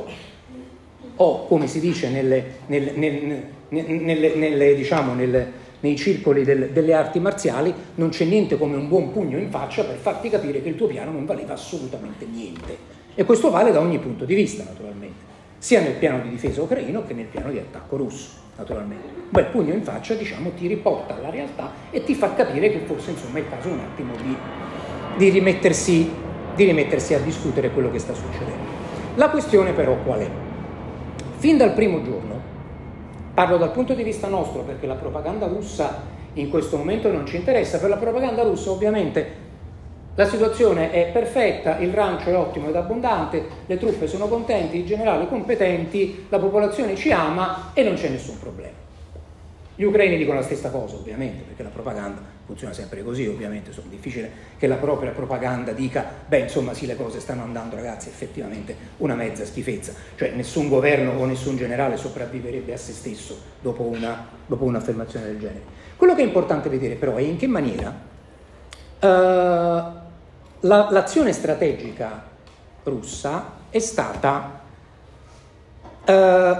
O come si dice nelle, nelle, nelle, nelle diciamo, nei circoli del, delle arti marziali, non c'è niente come un buon pugno in faccia per farti capire che il tuo piano non valeva assolutamente niente. E questo vale da ogni punto di vista, naturalmente, sia nel piano di difesa ucraino che nel piano di attacco russo, naturalmente. Un bel pugno in faccia, diciamo, ti riporta alla realtà e ti fa capire che forse, insomma, è il caso un attimo di, di, rimettersi, di rimettersi a discutere quello che sta succedendo. La questione però qual è? Fin dal primo giorno, parlo dal punto di vista nostro perché la propaganda russa in questo momento non ci interessa, per la propaganda russa ovviamente la situazione è perfetta, il rancio è ottimo ed abbondante, le truppe sono contenti, i generali competenti, la popolazione ci ama e non c'è nessun problema. Gli ucraini dicono la stessa cosa, ovviamente, perché la propaganda funziona sempre così, ovviamente, è difficile che la propria propaganda dica, beh, insomma, sì, le cose stanno andando, ragazzi, effettivamente una mezza schifezza. Cioè, nessun governo o nessun generale sopravviverebbe a se stesso dopo, una, dopo un'affermazione del genere. Quello che è importante vedere, però, è in che maniera Uh, la, l'azione strategica russa è stata, eh,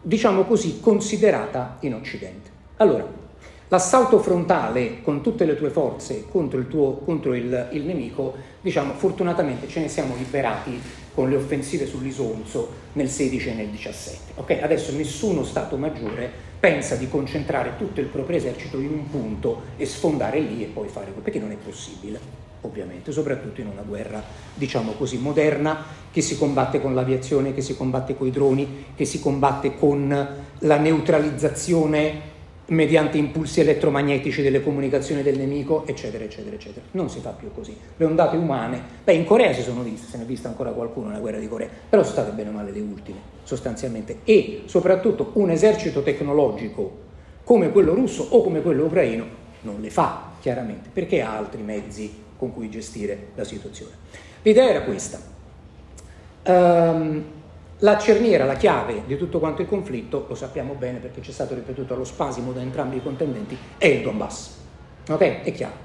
diciamo così, considerata in Occidente. Allora, L'assalto frontale con tutte le tue forze contro il, tuo, contro il, il nemico, diciamo, fortunatamente ce ne siamo liberati con le offensive sull'Isonzo nel 16 e nel 17. Okay? Adesso nessuno Stato maggiore pensa di concentrare tutto il proprio esercito in un punto e sfondare lì e poi fare perché non è possibile, ovviamente, soprattutto in una guerra, diciamo così, moderna, che si combatte con l'aviazione, che si combatte con i droni, che si combatte con la neutralizzazione mediante impulsi elettromagnetici delle comunicazioni del nemico, eccetera, eccetera, eccetera. Non si fa più così. Le ondate umane, beh, in Corea si sono viste, se ne è vista ancora qualcuno nella guerra di Corea, però sono state bene o male le ultime, sostanzialmente. E soprattutto un esercito tecnologico come quello russo o come quello ucraino non le fa, chiaramente, perché ha altri mezzi con cui gestire la situazione. L'idea era questa. Um, la cerniera, la chiave di tutto quanto il conflitto, lo sappiamo bene perché ci è stato ripetuto allo spasimo da entrambi i contendenti, è il Donbass. Ok? È chiaro.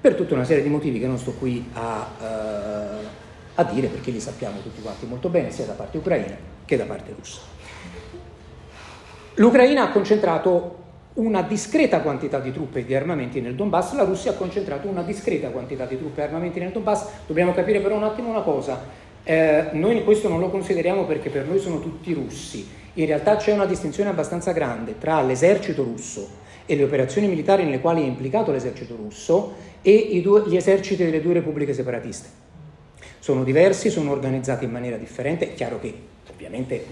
Per tutta una serie di motivi che non sto qui a, uh, a dire perché li sappiamo tutti quanti molto bene, sia da parte ucraina che da parte russa. L'Ucraina ha concentrato una discreta quantità di truppe e di armamenti nel Donbass, la Russia ha concentrato una discreta quantità di truppe e armamenti nel Donbass. Dobbiamo capire però un attimo una cosa, eh, noi questo non lo consideriamo perché per noi sono tutti russi. In realtà c'è una distinzione abbastanza grande tra l'esercito russo e le operazioni militari nelle quali è implicato l'esercito russo e due, gli eserciti delle due repubbliche separatiste. Sono diversi, sono organizzati in maniera differente, è chiaro che ovviamente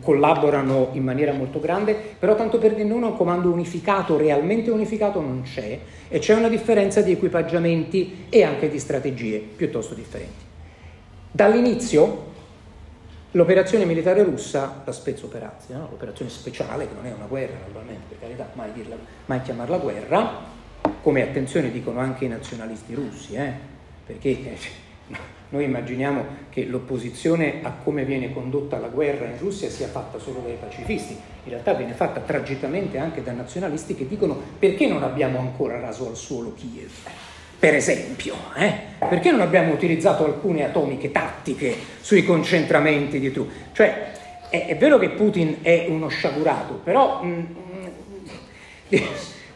collaborano in maniera molto grande, però tanto per dire non un comando unificato, realmente unificato non c'è e c'è una differenza di equipaggiamenti e anche di strategie piuttosto differenti. Dall'inizio l'operazione militare russa, la spezoperazione, no? l'operazione speciale, che non è una guerra naturalmente, per carità, mai, dirla, mai chiamarla guerra, come attenzione dicono anche i nazionalisti russi, eh? perché eh, noi immaginiamo che l'opposizione a come viene condotta la guerra in Russia sia fatta solo dai pacifisti, in realtà viene fatta tragicamente anche da nazionalisti che dicono perché non abbiamo ancora raso al suolo Kiev per esempio, eh? perché non abbiamo utilizzato alcune atomiche tattiche sui concentramenti di truppe? Cioè, è, è, vero che Putin è uno sciagurato, però mh, mm,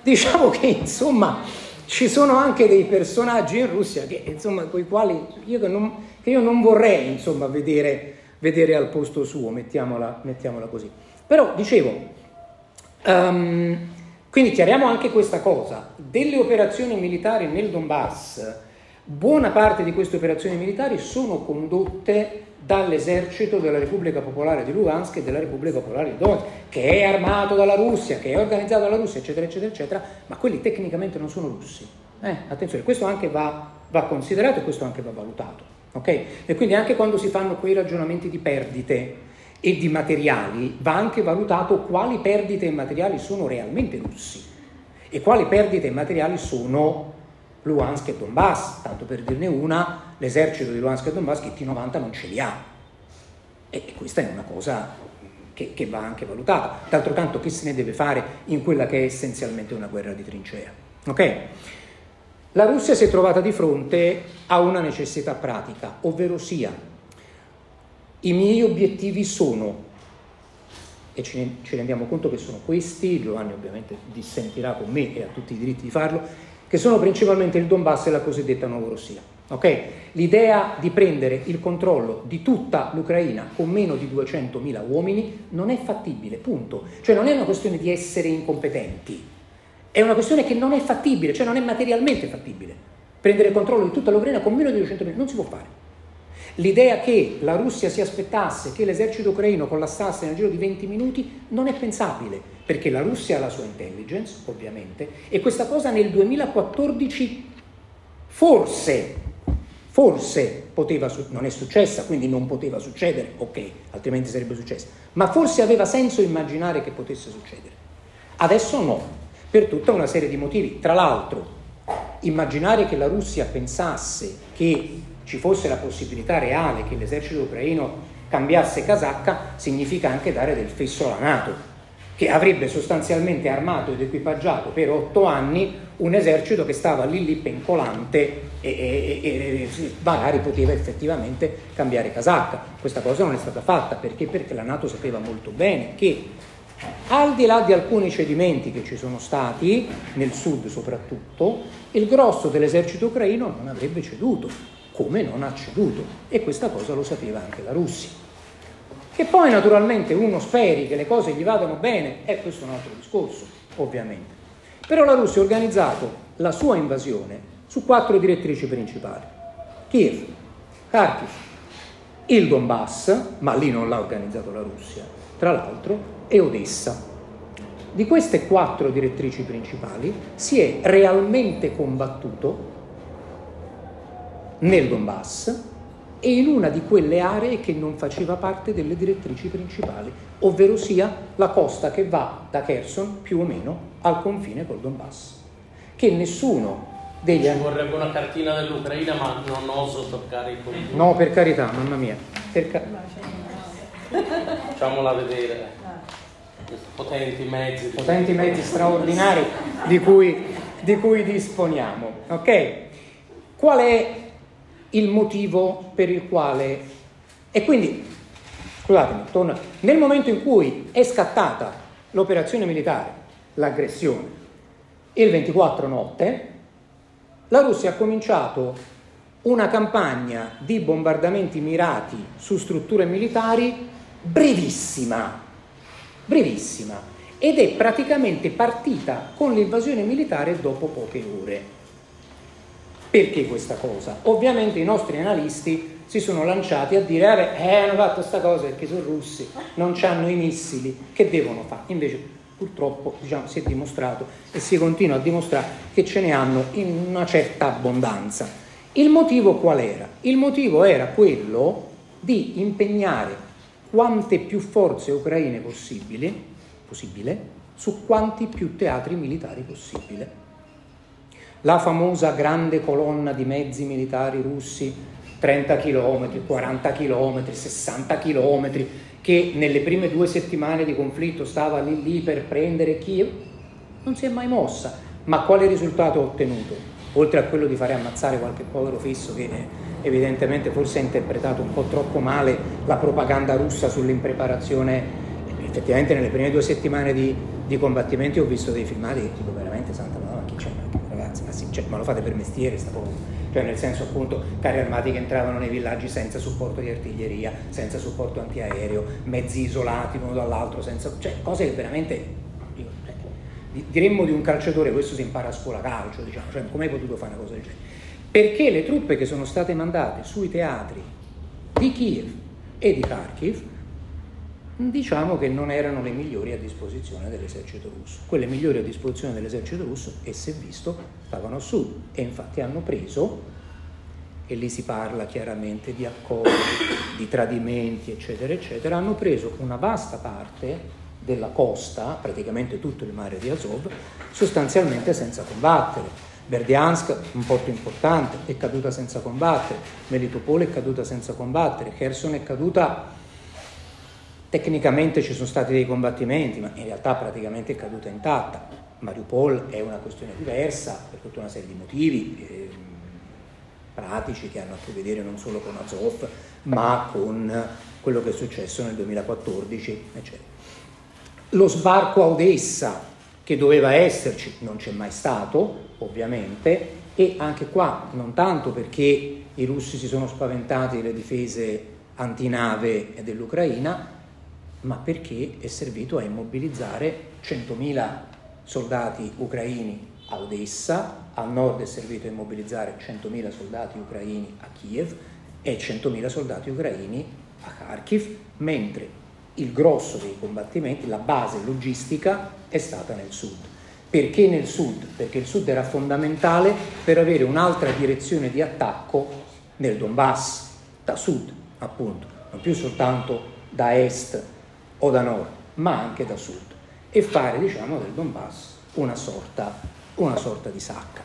diciamo che insomma ci sono anche dei personaggi in Russia che, insomma, con i quali io non, che io non vorrei insomma, vedere, vedere, al posto suo, mettiamola, mettiamola così. Però dicevo, um, quindi chiariamo anche questa cosa, delle operazioni militari nel Donbass, buona parte di queste operazioni militari sono condotte dall'esercito della Repubblica Popolare di Lugansk e della Repubblica Popolare di Donetsk, che è armato dalla Russia, che è organizzato dalla Russia, eccetera, eccetera, eccetera, ma quelli tecnicamente non sono russi. Eh, attenzione, questo anche va, va, considerato e questo anche va valutato. Okay? E quindi anche quando si fanno quei ragionamenti di perdite, e di materiali, va anche valutato quali perdite materiali sono realmente russi e quali perdite materiali sono Luhansk e Donbass. Tanto per dirne una, l'esercito di Luhansk e Donbass che T-90 non ce li ha. E questa è una cosa che, che, va anche valutata. D'altro canto, che se ne deve fare in quella che è essenzialmente una guerra di trincea? Ok? La Russia si è trovata di fronte a una necessità pratica, ovvero sia i miei obiettivi sono, e ci, ci rendiamo conto che sono questi, Giovanni ovviamente dissentirà con me e ha tutti i diritti di farlo, che sono principalmente il Donbass e la cosiddetta Novorossia. Okay? L'idea di prendere il controllo di tutta l'Ucraina con meno di 200.000 uomini non è fattibile, punto. Cioè non è una questione di essere incompetenti, è una questione che non è fattibile, cioè non è materialmente fattibile. Prendere il controllo di tutta l'Ucraina con meno di 200.000 non si può fare. L'idea che la Russia si aspettasse che l'esercito ucraino collassasse nel giro di 20 minuti non è pensabile, perché la Russia ha la sua intelligence, ovviamente, e questa cosa nel 2014 forse, forse poteva, non è successa, quindi non poteva succedere, ok, altrimenti sarebbe successa, ma forse aveva senso immaginare che potesse succedere. Adesso no, per tutta una serie di motivi. Tra l'altro, immaginare che la Russia pensasse che ci fosse la possibilità reale che l'esercito ucraino cambiasse casacca, significa anche dare del fesso alla Nato, che avrebbe sostanzialmente armato ed equipaggiato per otto anni un esercito che stava lì lì pencolante e, e, e, magari poteva effettivamente cambiare casacca. Questa cosa non è stata fatta perché? Perché la Nato sapeva molto bene che Al di là di alcuni cedimenti che ci sono stati, nel sud soprattutto, il grosso dell'esercito ucraino non avrebbe ceduto, come non ha ceduto, e questa cosa lo sapeva anche la Russia. Che poi naturalmente uno speri che le cose gli vadano bene, è questo un altro discorso, ovviamente. Però la Russia ha organizzato la sua invasione su quattro direttrici principali. Kiev, Kharkiv, il Donbass, ma lì non l'ha organizzato la Russia, tra l'altro, e Odessa. Di queste quattro direttrici principali si è realmente combattuto nel Donbass e in una di quelle aree che non faceva parte delle direttrici principali, ovvero sia la costa che va da Kherson più o meno al confine col Donbass, che nessuno degli... Ci vorrebbe una cartina dell'Ucraina, ma non oso toccare i confini. No, per carità, mamma mia. Per ca- Facciamola vedere. Potenti mezzi. potenti mezzi straordinari di cui, di cui disponiamo. Ok? Qual è il motivo per il quale... E quindi, scusatemi, torno. Nel momento in cui è scattata l'operazione militare, l'aggressione, il 24 notte, la Russia ha cominciato una campagna di bombardamenti mirati su strutture militari brevissima, brevissima, ed è praticamente partita con l'invasione militare dopo poche ore. Perché questa cosa? Ovviamente i nostri analisti si sono lanciati a dire, eh, hanno fatto questa cosa perché sono russi, non hanno i missili, che devono fare? Invece purtroppo diciamo, si è dimostrato e si continua a dimostrare che ce ne hanno in una certa abbondanza. Il motivo qual era? Il motivo era quello di impegnare quante più forze ucraine possibili, possibile su quanti più teatri militari possibile. La famosa grande colonna di mezzi militari russi, 30 km, 40 km, 60 km, che nelle prime due settimane di conflitto stava lì lì per prendere Kiev, non si è mai mossa. Ma quale risultato ha ottenuto? Oltre a quello di fare ammazzare qualche povero fisso che evidentemente forse ha interpretato un po' troppo male la propaganda russa sull'impreparazione. Effettivamente nelle prime due settimane di, di combattimenti ho visto dei filmati che tipo veramente santa madonna, chi c'è? Ragazzi, ma, sì, cioè, ma lo fate per mestiere sta cosa? Cioè nel senso appunto carri armati che entravano nei villaggi senza supporto di artiglieria, senza supporto antiaereo, mezzi isolati l'uno dall'altro, senza, cioè cose che veramente cioè, diremmo di un calciatore, questo si impara a scuola calcio, diciamo, cioè come hai potuto fare una cosa del genere? Perché le truppe che sono state mandate sui teatri di Kiev e di Kharkiv diciamo che non erano le migliori a disposizione dell'esercito russo. Quelle migliori a disposizione dell'esercito russo, e è visto, stavano a sud e infatti hanno preso, e lì si parla chiaramente di accordi, di tradimenti, eccetera, eccetera, hanno preso una vasta parte della costa, praticamente tutto il mare di Azov, sostanzialmente senza combattere. Berdiansk, un porto importante, è caduta senza combattere, Melitopol è caduta senza combattere, Kherson è caduta Tecnicamente ci sono stati dei combattimenti, ma in realtà praticamente è caduta intatta. Mariupol è una questione diversa per tutta una serie di motivi eh, pratici che hanno a che vedere non solo con Azov, ma con quello che è successo nel 2014, eccetera. Lo sbarco a Odessa, che doveva esserci, non c'è mai stato, ovviamente, e anche qua non tanto perché i russi si sono spaventati delle difese antinave dell'Ucraina, ma perché è servito a immobilizzare 100.000 soldati ucraini a Odessa, al nord è servito a immobilizzare 100.000 soldati ucraini a Kiev e 100.000 soldati ucraini a Kharkiv, mentre il grosso dei combattimenti, la base logistica è stata nel sud. Perché nel sud? Perché il sud era fondamentale per avere un'altra direzione di attacco nel Donbass, da sud appunto, non più soltanto da est o da nord, ma anche da sud, e fare diciamo del Donbass una sorta, una sorta di sacca.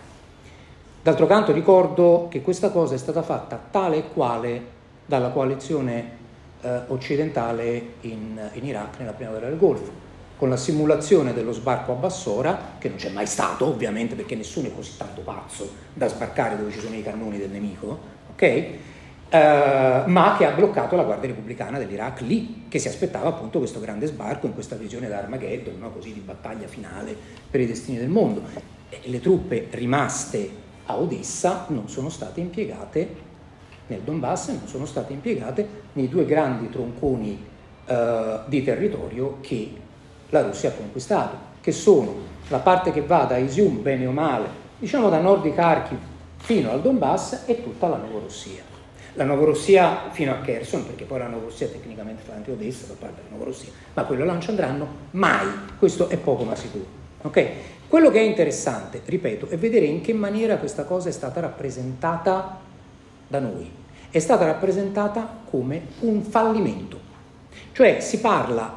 D'altro canto ricordo che questa cosa è stata fatta tale e quale dalla coalizione eh, occidentale in, in Iraq nella prima guerra del Golfo, con la simulazione dello sbarco a Bassora, che non c'è mai stato ovviamente perché nessuno è così tanto pazzo da sbarcare dove ci sono i cannoni del nemico, ok? Eh, ma che ha bloccato la Guardia Repubblicana dell'Iraq lì, che si aspettava appunto questo grande sbarco in questa visione da Armageddon, no? così di battaglia finale per i destini del mondo. E le truppe rimaste a Odessa non sono state impiegate nel Donbass, non sono state impiegate nei due grandi tronconi eh, di territorio che la Russia ha conquistato, che sono la parte che va da Isium, bene o male, diciamo da nord di Kharkiv fino al Donbass e tutta la Novorossia la Novorossia fino a Kherson, perché poi la Novorossia tecnicamente fa anche Odessa da parte della Novorossia, ma quello là non ci andranno mai, questo è poco ma sicuro. Okay? Quello che è interessante, ripeto, è vedere in che maniera questa cosa è stata rappresentata da noi. È stata rappresentata come un fallimento, cioè si parla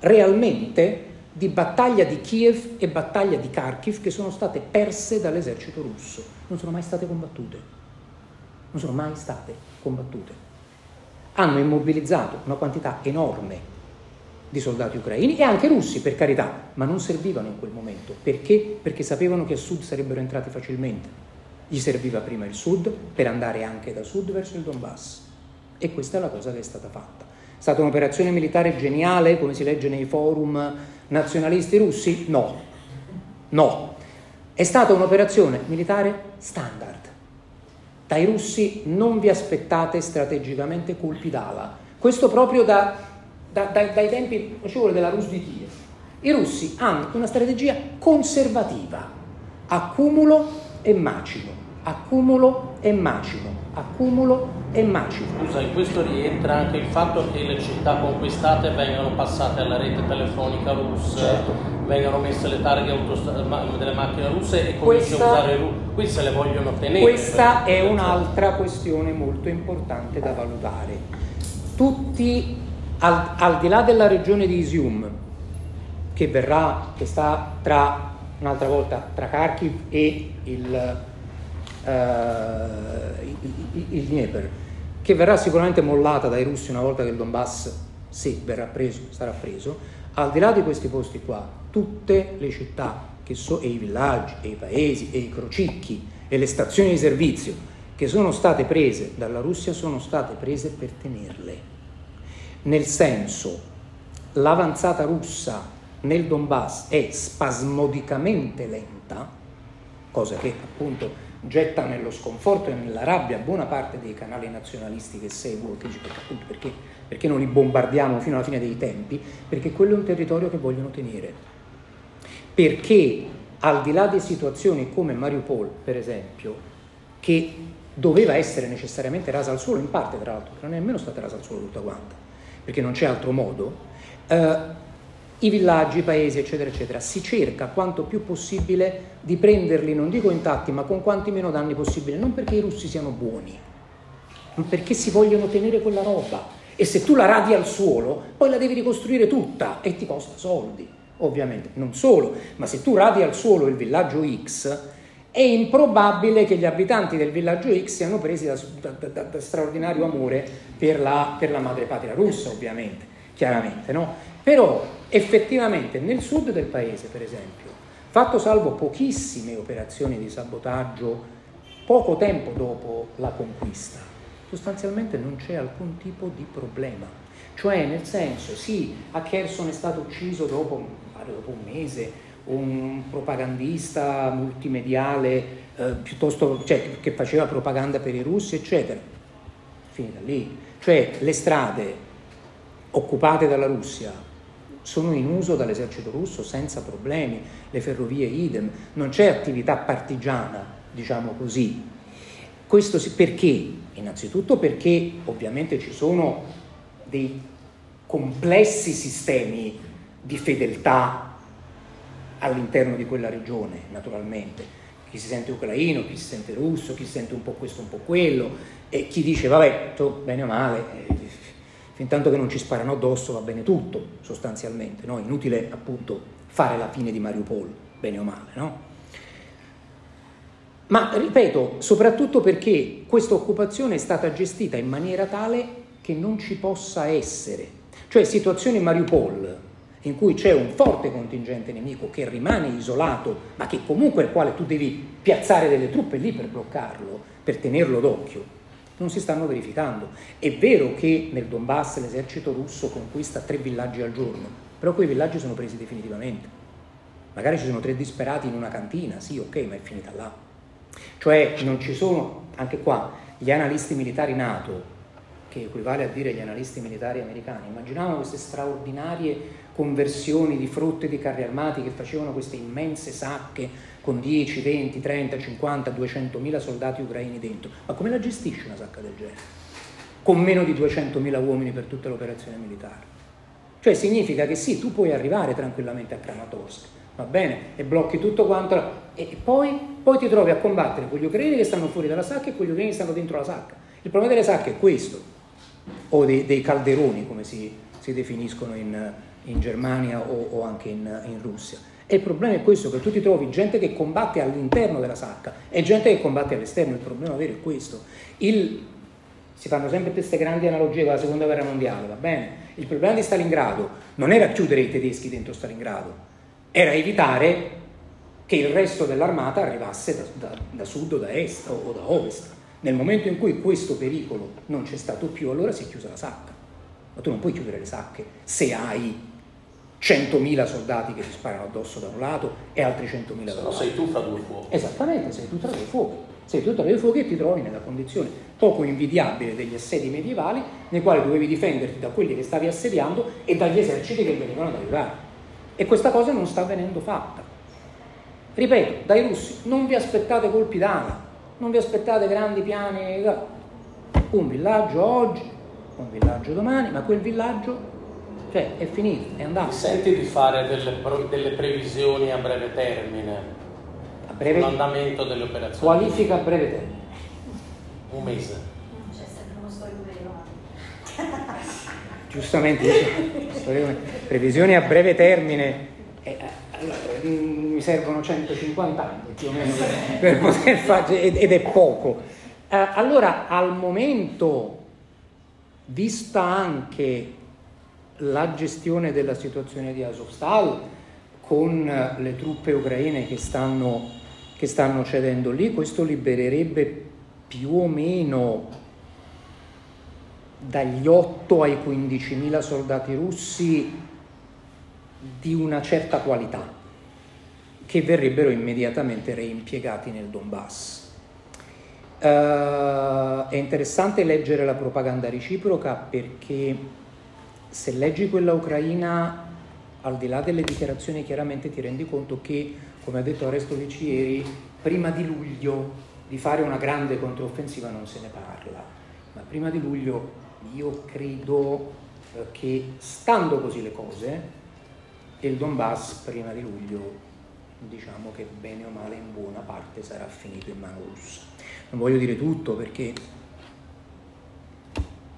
realmente di battaglia di Kiev e battaglia di Kharkiv che sono state perse dall'esercito russo, non sono mai state combattute non sono mai state combattute. Hanno immobilizzato una quantità enorme di soldati ucraini e anche russi, per carità, ma non servivano in quel momento. Perché? Perché sapevano che a sud sarebbero entrati facilmente. Gli serviva prima il sud per andare anche da sud verso il Donbass. E questa è la cosa che è stata fatta. È stata un'operazione militare geniale, come si legge nei forum nazionalisti russi? No. No. È stata un'operazione militare standard dai russi non vi aspettate strategicamente colpi d'ala. Questo proprio da, da, da, dai tempi, della Rus di Kiev. I russi hanno una strategia conservativa, accumulo e macino, accumulo e macino, accumulo e macino. Scusa, in questo rientra anche il fatto che le città conquistate vengano passate alla rete telefonica russa. Certo vengano messe le targhe autost- delle macchine russe e cominciano a usare russe. Qui se le vogliono tenere. Questa è un'altra questione molto importante da valutare. Tutti, al, al di là della regione di Isium, che verrà, che sta tra, un'altra volta, tra Kharkiv e il, uh, il, il Dnieper, che verrà sicuramente mollata dai russi una volta che il Donbass, sì, verrà preso, sarà preso, al di là di questi posti qua, tutte le città so, e i villaggi e i paesi e i crocicchi e le stazioni di servizio che sono state prese dalla Russia sono state prese per tenerle. Nel senso, l'avanzata russa nel Donbass è spasmodicamente lenta, cosa che appunto getta nello sconforto e nella rabbia buona parte dei canali nazionalisti che seguo, che dice appunto perché, perché non li bombardiamo fino alla fine dei tempi, perché quello è un territorio che vogliono tenere. Perché al di là di situazioni come Mariupol, per esempio, che doveva essere necessariamente rasa al suolo, in parte tra l'altro, non è nemmeno stata rasa al suolo tutta quanta, perché non c'è altro modo, eh, i villaggi, i paesi, eccetera, eccetera, si cerca quanto più possibile di prenderli, non dico intatti, ma con quanti meno danni possibile, non perché i russi siano buoni, ma perché si vogliono tenere quella roba. E se tu la radi al suolo, poi la devi ricostruire tutta e ti costa soldi ovviamente. Non solo, ma se tu radi al suolo il villaggio X, è improbabile che gli abitanti del villaggio X siano presi da, da, da, da straordinario amore per la, per la madrepatria russa, ovviamente, chiaramente, no? Però effettivamente nel sud del paese, per esempio, fatto salvo pochissime operazioni di sabotaggio poco tempo dopo la conquista, sostanzialmente non c'è alcun tipo di problema. Cioè, nel senso, sì, a Kherson è stato ucciso dopo dopo un mese, un propagandista multimediale eh, piuttosto, cioè, che faceva propaganda per i russi, eccetera. Finita lì. Cioè le strade occupate dalla Russia sono in uso dall'esercito russo senza problemi, le ferrovie idem, non c'è attività partigiana, diciamo così. Questo perché? Innanzitutto perché ovviamente ci sono dei complessi sistemi di fedeltà all'interno di quella regione, naturalmente. Chi si sente ucraino, chi si sente russo, chi si sente un po' questo, un po' quello, e chi dice, vabbè, bene o male, eh, fin tanto che non ci sparano addosso va bene tutto, sostanzialmente, no? Inutile appunto fare la fine di Mariupol, bene o male, no? Ma ripeto, soprattutto perché questa occupazione è stata gestita in maniera tale che non ci possa essere, cioè situazioni Mariupol in cui c'è un forte contingente nemico che rimane isolato, ma che comunque al quale tu devi piazzare delle truppe lì per bloccarlo, per tenerlo d'occhio, non si stanno verificando. È vero che nel Donbass l'esercito russo conquista tre villaggi al giorno, però quei villaggi sono presi definitivamente. Magari ci sono tre disperati in una cantina, sì, ok, ma è finita là. Cioè non ci sono, anche qua, gli analisti militari NATO, che equivale a dire gli analisti militari americani, immaginavano queste straordinarie conversioni di frotte di carri armati che facevano queste immense sacche con 10, 20, 30, 50, 200 mila soldati ucraini dentro. Ma come la gestisce una sacca del genere? Con meno di 200 mila uomini per tutta l'operazione militare. Cioè significa che sì, tu puoi arrivare tranquillamente a Kramatorsk, va bene, e blocchi tutto quanto, e poi, poi ti trovi a combattere con gli ucraini che stanno fuori dalla sacca e con gli ucraini che stanno dentro la sacca. Il problema delle sacche è questo, o dei, dei calderoni come si, si definiscono in, in Germania o, o anche in, in, Russia. E il problema è questo, che tu ti trovi gente che combatte all'interno della sacca e gente che combatte all'esterno, il problema vero è questo. Il, si fanno sempre queste grandi analogie con la seconda guerra mondiale, va bene? Il problema di Stalingrado non era chiudere i tedeschi dentro Stalingrado, era evitare che il resto dell'armata arrivasse da, da, da sud o da est o da ovest. Nel momento in cui questo pericolo non c'è stato più, allora si è chiusa la sacca. Ma tu non puoi chiudere le sacche se hai 100.000 soldati che ti sparano addosso da un lato e altri 100.000 dall'altro. sei tu fra due fuochi. Esattamente, sei tu tra due fuochi. Sei tu tra due fuochi e ti trovi nella condizione poco invidiabile degli assedi medievali nei quali dovevi difenderti da quelli che stavi assediando e dagli eserciti che venivano ad aiutare. E questa cosa non sta venendo fatta. Ripeto, dai russi non vi aspettate colpi d'ala, non vi aspettate grandi piani, un villaggio oggi, un villaggio domani, ma quel villaggio cioè, è finito, è andato. Senti di fare delle, delle previsioni a breve termine? A breve L'andamento delle operazioni? Qualifica a breve termine. Un mese. C'è sempre uno storico vero. Giustamente, previsioni a breve termine. Eh, allora, mm, mi servono 150 anni più o meno per poter fare, ed è poco. Eh, allora, al momento, vista anche la gestione della situazione di Azovstal con le truppe ucraine che stanno, che stanno cedendo lì, questo libererebbe più o meno dagli 8 ai 15 mila soldati russi di una certa qualità che verrebbero immediatamente reimpiegati nel Donbass. Uh, è interessante leggere la propaganda reciproca perché se leggi quella ucraina, al di là delle dichiarazioni, chiaramente ti rendi conto che, come ha detto Arestovic ieri, prima di luglio di fare una grande controffensiva non se ne parla. Ma prima di luglio io credo eh, che, stando così le cose, il Donbass prima di luglio diciamo che bene o male in buona parte sarà finito in mano russa. Non voglio dire tutto perché,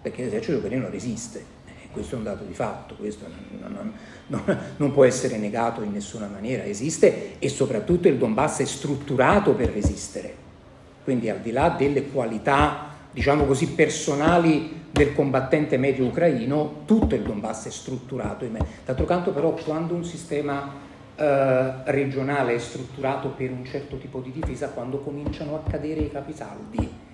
perché l'esercito ucraino resiste, questo è un dato di fatto, questo non, non, non, non, può essere negato in nessuna maniera, esiste e soprattutto il Donbass è strutturato per resistere, quindi al di là delle qualità, diciamo così, personali del combattente medio ucraino, tutto il Donbass è strutturato. D'altro canto però quando un sistema eh, regionale è strutturato per un certo tipo di difesa, quando cominciano a cadere i capisaldi,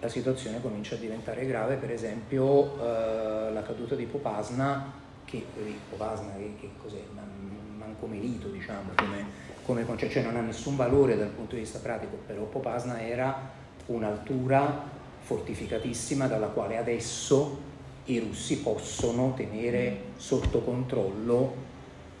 la situazione comincia a diventare grave, per esempio eh, la caduta di Popasna, che, Popasna che, che cos'è? Manco diciamo, come, come concetto, cioè non ha nessun valore dal punto di vista pratico, però Popasna era un'altura fortificatissima dalla quale adesso i russi possono tenere sotto controllo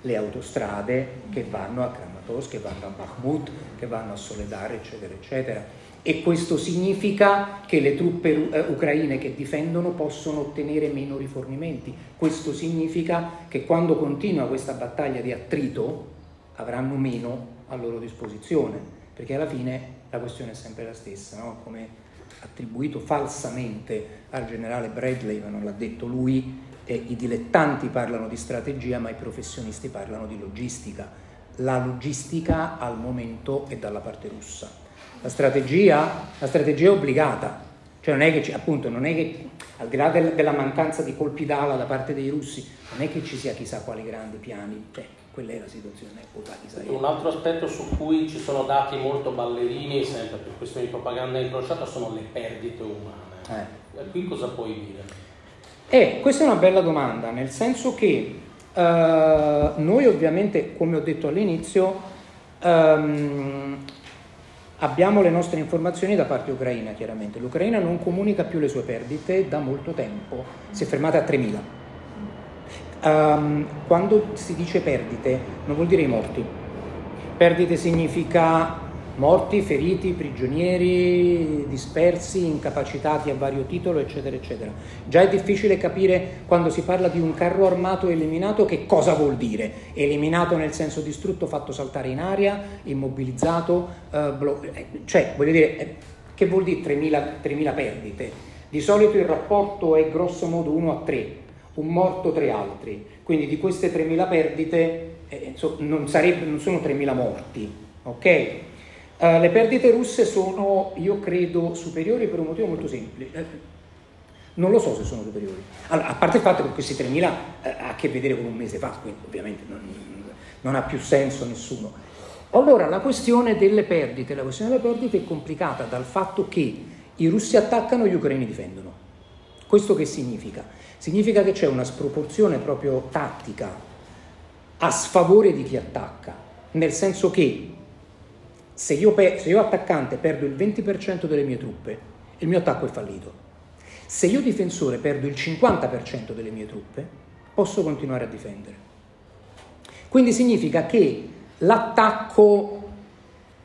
le autostrade che vanno a Kramatorsk, che vanno a Bakhmut, che vanno a Soledar, eccetera, eccetera. E questo significa che le truppe eh, ucraine che difendono possono ottenere meno rifornimenti. Questo significa che quando continua questa battaglia di attrito avranno meno a loro disposizione, perché alla fine la questione è sempre la stessa, no? come attribuito falsamente al generale Bradley, ma non l'ha detto lui, eh, i dilettanti parlano di strategia, ma i professionisti parlano di logistica. La logistica al momento è dalla parte russa. La strategia, la strategia è obbligata, cioè non è che, appunto, non è che al di là del, della mancanza di colpi d'ala da parte dei russi, non è che ci sia chissà quali grandi piani, cioè, quella è la situazione Israele. Un altro aspetto su cui ci sono dati molto ballerini, sempre per questioni di propaganda incrociata, sono le perdite umane. Eh. E qui cosa puoi dire? Eh, questa è una bella domanda, nel senso che eh, noi ovviamente, come ho detto all'inizio, ehm, abbiamo le nostre informazioni da parte ucraina, chiaramente. L'Ucraina non comunica più le sue perdite da molto tempo, si è fermata a 3.000. Ehm, quando si dice perdite, non vuol dire i morti. Perdite significa morti, feriti, prigionieri, dispersi, incapacitati a vario titolo, eccetera, eccetera. Già è difficile capire quando si parla di un carro armato eliminato che cosa vuol dire. Eliminato nel senso distrutto, fatto saltare in aria, immobilizzato, eh, blo- eh, cioè, voglio dire, eh, che vuol dire 3.000, 3.000 perdite? Di solito il rapporto è grosso modo 1 a 3, un morto, tre altri. Quindi di queste 3.000 perdite eh, insomma, non, sarebbe, non sono 3.000 morti, ok? Uh, le perdite russe sono, io credo, superiori per un motivo molto semplice. Eh, non lo so se sono superiori. Allora, a parte il fatto che questi 3.000 eh, ha a che vedere con un mese fa, quindi ovviamente non, non, ha più senso nessuno. Allora, la questione delle perdite, la questione delle perdite è complicata dal fatto che i russi attaccano e gli ucraini difendono. Questo che significa? Significa che c'è una sproporzione proprio tattica a sfavore di chi attacca, nel senso che se io, pe- se io attaccante perdo il 20% delle mie truppe, il mio attacco è fallito. Se io difensore perdo il 50% delle mie truppe, posso continuare a difendere. Quindi significa che l'attacco,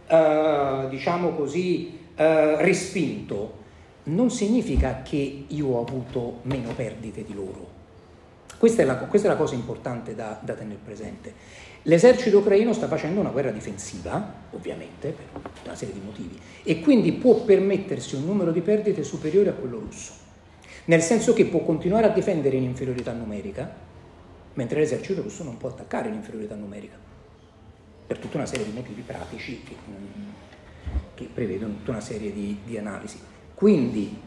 eh, diciamo così, eh, respinto, non significa che io ho avuto meno perdite di loro. Questa è la, questa è la cosa importante da, da tenere presente. L'esercito ucraino sta facendo una guerra difensiva, ovviamente, per una serie di motivi, e quindi può permettersi un numero di perdite superiore a quello russo, nel senso che può continuare a difendere in inferiorità numerica, mentre l'esercito russo non può attaccare in inferiorità numerica, per tutta una serie di motivi pratici che, che prevedono tutta una serie di, di analisi. Quindi,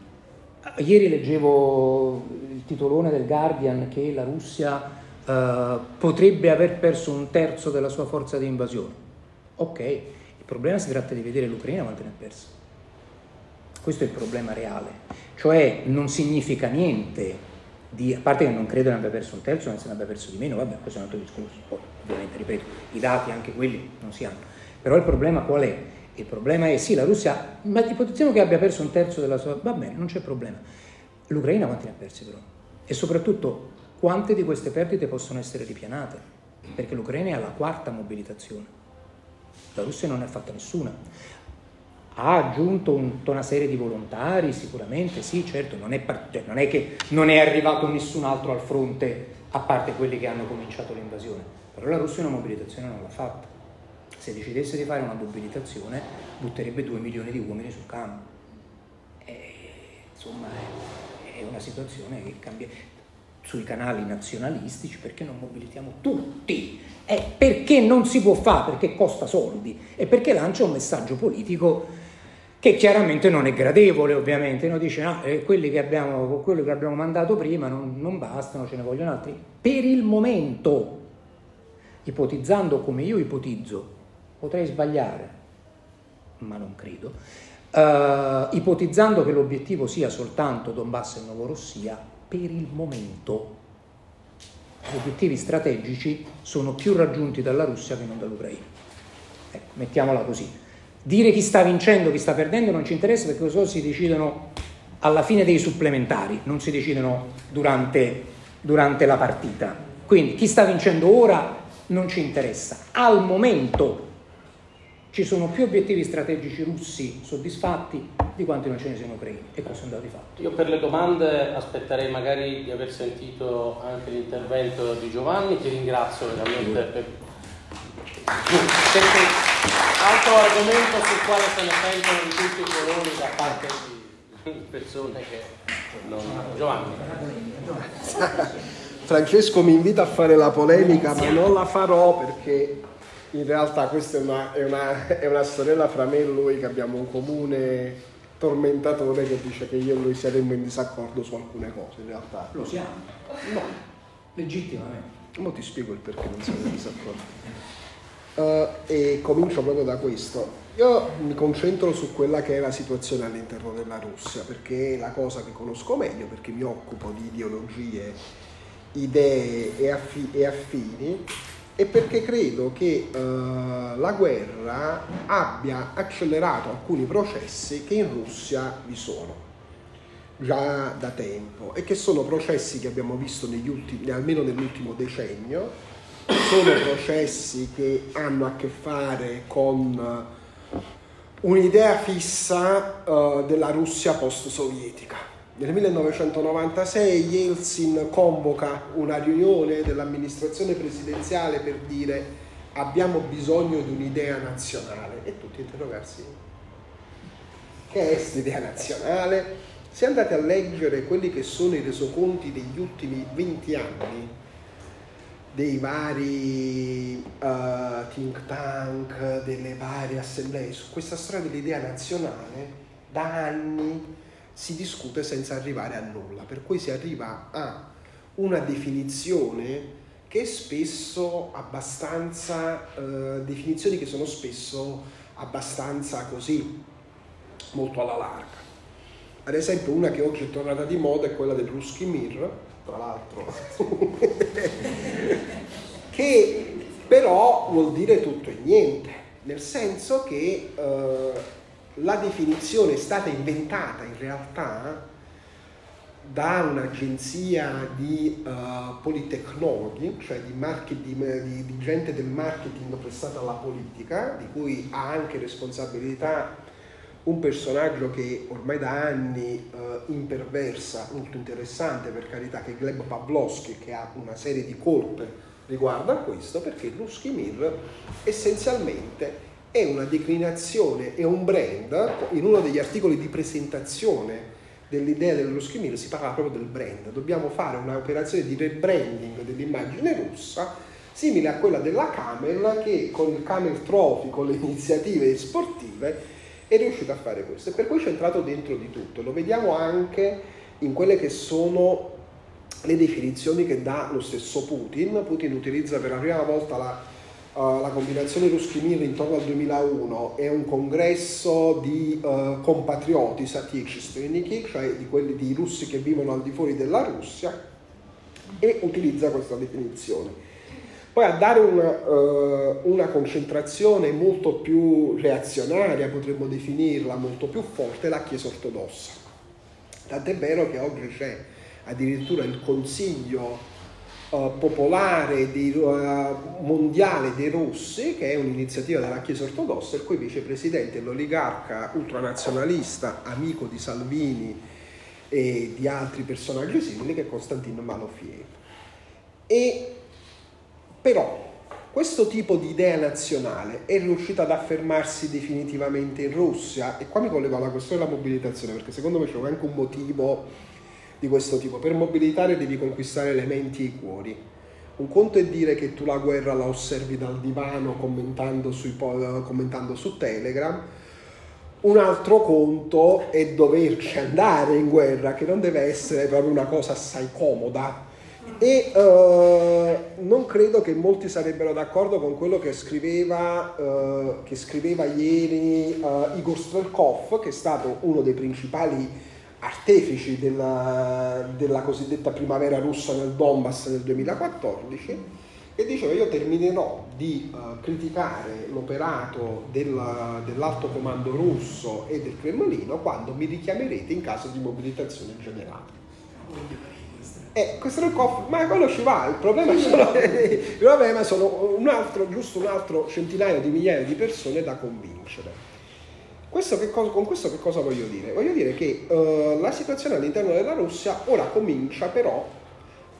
ieri leggevo il titolone del Guardian che la Russia Uh, potrebbe aver perso un terzo della sua forza di invasione. Ok, il problema si tratta di vedere l'Ucraina quanto ne ha persa. Questo è il problema reale. Cioè non significa niente, di, a parte che non credo ne abbia perso un terzo, se ne abbia perso di meno, vabbè, questo è un altro discorso. Poi, ovviamente, ripeto, i dati anche quelli non si hanno. Però il problema qual è? Il problema è sì, la Russia, ma ipotizziamo che abbia perso un terzo della sua... Va bene, non c'è problema. L'Ucraina quanti ne ha persi però? E soprattutto quante di queste perdite possono essere ripianate? Perché l'Ucraina è alla quarta mobilitazione, la Russia non ne ha fatta nessuna. Ha aggiunto tutta una serie di volontari, sicuramente, sì, certo, non è, part- cioè, non è che non è arrivato nessun altro al fronte a parte quelli che hanno cominciato l'invasione, però la Russia una mobilitazione non l'ha fatta. Se decidesse di fare una mobilitazione, butterebbe 2 milioni di uomini sul campo. E, insomma, è, è una situazione che cambia sui canali nazionalistici perché non mobilitiamo tutti? È perché non si può fare, perché costa soldi e perché lancia un messaggio politico che chiaramente non è gradevole ovviamente, no? dice no, eh, quelli che abbiamo, quello che abbiamo mandato prima non, non bastano, ce ne vogliono altri. Per il momento, ipotizzando come io ipotizzo, potrei sbagliare, ma non credo, uh, ipotizzando che l'obiettivo sia soltanto Donbass e Novorossia, per il momento gli obiettivi strategici sono più raggiunti dalla Russia che non dall'Ucraina. Ecco, mettiamola così. Dire chi sta vincendo, chi sta perdendo non ci interessa perché così si decidono alla fine dei supplementari, non si decidono durante, durante la partita. Quindi chi sta vincendo ora non ci interessa. Al momento ci sono più obiettivi strategici russi soddisfatti di quanti non ce ne siano ucraini e questo è un dato di fatto. Io per le domande aspetterei magari di aver sentito anche l'intervento di Giovanni, ti ringrazio veramente per... perché altro argomento sul quale se ne sentono di tutti i colori da parte di persone che non... Giovanni. Francesco mi invita a fare la polemica, ma non la farò perché in realtà questa è una, è una, è una storiella fra me e lui che abbiamo un comune tormentatore che dice che io e lui saremmo in disaccordo su alcune cose in realtà. Lo siamo? No, legittimamente. Ora ti spiego il perché non sono in disaccordo. Uh, e comincio proprio da questo. Io mi concentro su quella che è la situazione all'interno della Russia, perché è la cosa che conosco meglio, perché mi occupo di ideologie, idee e, affi- e affini, e perché credo che uh, la guerra abbia accelerato alcuni processi che in Russia vi sono già da tempo e che sono processi che abbiamo visto negli ultimi, almeno nell'ultimo decennio, sono processi che hanno a che fare con un'idea fissa uh, della Russia post-sovietica. Nel 1996 Yeltsin convoca una riunione dell'amministrazione presidenziale per dire abbiamo bisogno di un'idea nazionale e tutti interrogarsi che è questa idea nazionale? Se andate a leggere quelli che sono i resoconti degli ultimi 20 anni, dei vari uh, think tank, delle varie assemblee, su questa storia dell'idea nazionale, da anni si discute senza arrivare a nulla, per cui si arriva a una definizione che è spesso abbastanza, uh, definizioni che sono spesso abbastanza così, molto alla larga. Ad esempio una che oggi è tornata di moda è quella del Ruski Mir, tra l'altro, che però vuol dire tutto e niente, nel senso che eh, la definizione è stata inventata in realtà da un'agenzia di uh, politecnologhi, cioè di, di, di, gente del marketing prestata alla politica, di cui ha anche responsabilità un personaggio che ormai da anni uh, imperversa, molto interessante per carità, che è Gleb Pavlovsky, che ha una serie di colpe riguardo a questo, perché Lusky Mir essenzialmente è una declinazione, è un brand, in uno degli articoli di presentazione dell'idea del Lusky Mir si parla proprio del brand, dobbiamo fare un'operazione di rebranding dell'immagine russa simile a quella della Camel che con il Camel Trophy, con le iniziative sportive, è riuscito a fare questo e per cui c'è entrato dentro di tutto. Lo vediamo anche in quelle che sono le definizioni che dà lo stesso Putin. Putin utilizza per la prima volta la, uh, la combinazione Ruskimir intorno al 2001 è un congresso di uh, compatrioti satichistveniki, cioè di quelli di russi che vivono al di fuori della Russia, e utilizza questa definizione. Poi a dare una, uh, una, concentrazione molto più reazionaria, potremmo definirla, molto più forte, la Chiesa ortodossa. Tant'è vero che oggi c'è addirittura il Consiglio uh, popolare dei, uh, mondiale dei Russi, che è un'iniziativa della Chiesa ortodossa, il cui vicepresidente è l'oligarca ultranazionalista, amico di Salvini e di altri personaggi simili, che è Konstantin Malofiev. E però questo tipo di idea nazionale è riuscito ad affermarsi definitivamente in Russia e qua mi collego alla questione della mobilitazione perché secondo me c'è anche un motivo di questo tipo. Per mobilitare devi conquistare le menti e i cuori. Un conto è dire che tu la guerra la osservi dal divano commentando, sui, commentando su Telegram, un altro conto è doverci andare in guerra, che non deve essere proprio una cosa assai comoda, e uh, non credo che molti sarebbero d'accordo con quello che scriveva, uh, che scriveva ieri uh, Igor Strelkov, che è stato uno dei principali artefici della, della, cosiddetta primavera russa nel Donbass nel 2014, e diceva io terminerò di criticare l'operato della, dell'alto comando russo e del Cremlino quando mi richiamerete in caso di mobilitazione generale. Eh, questo è il cofre, ma quello ci va, il problema, sono, il problema sono un altro, giusto un altro centinaio di migliaia di persone da convincere. Questo cosa, con questo che cosa voglio dire? Voglio dire che uh, la situazione all'interno della Russia ora comincia però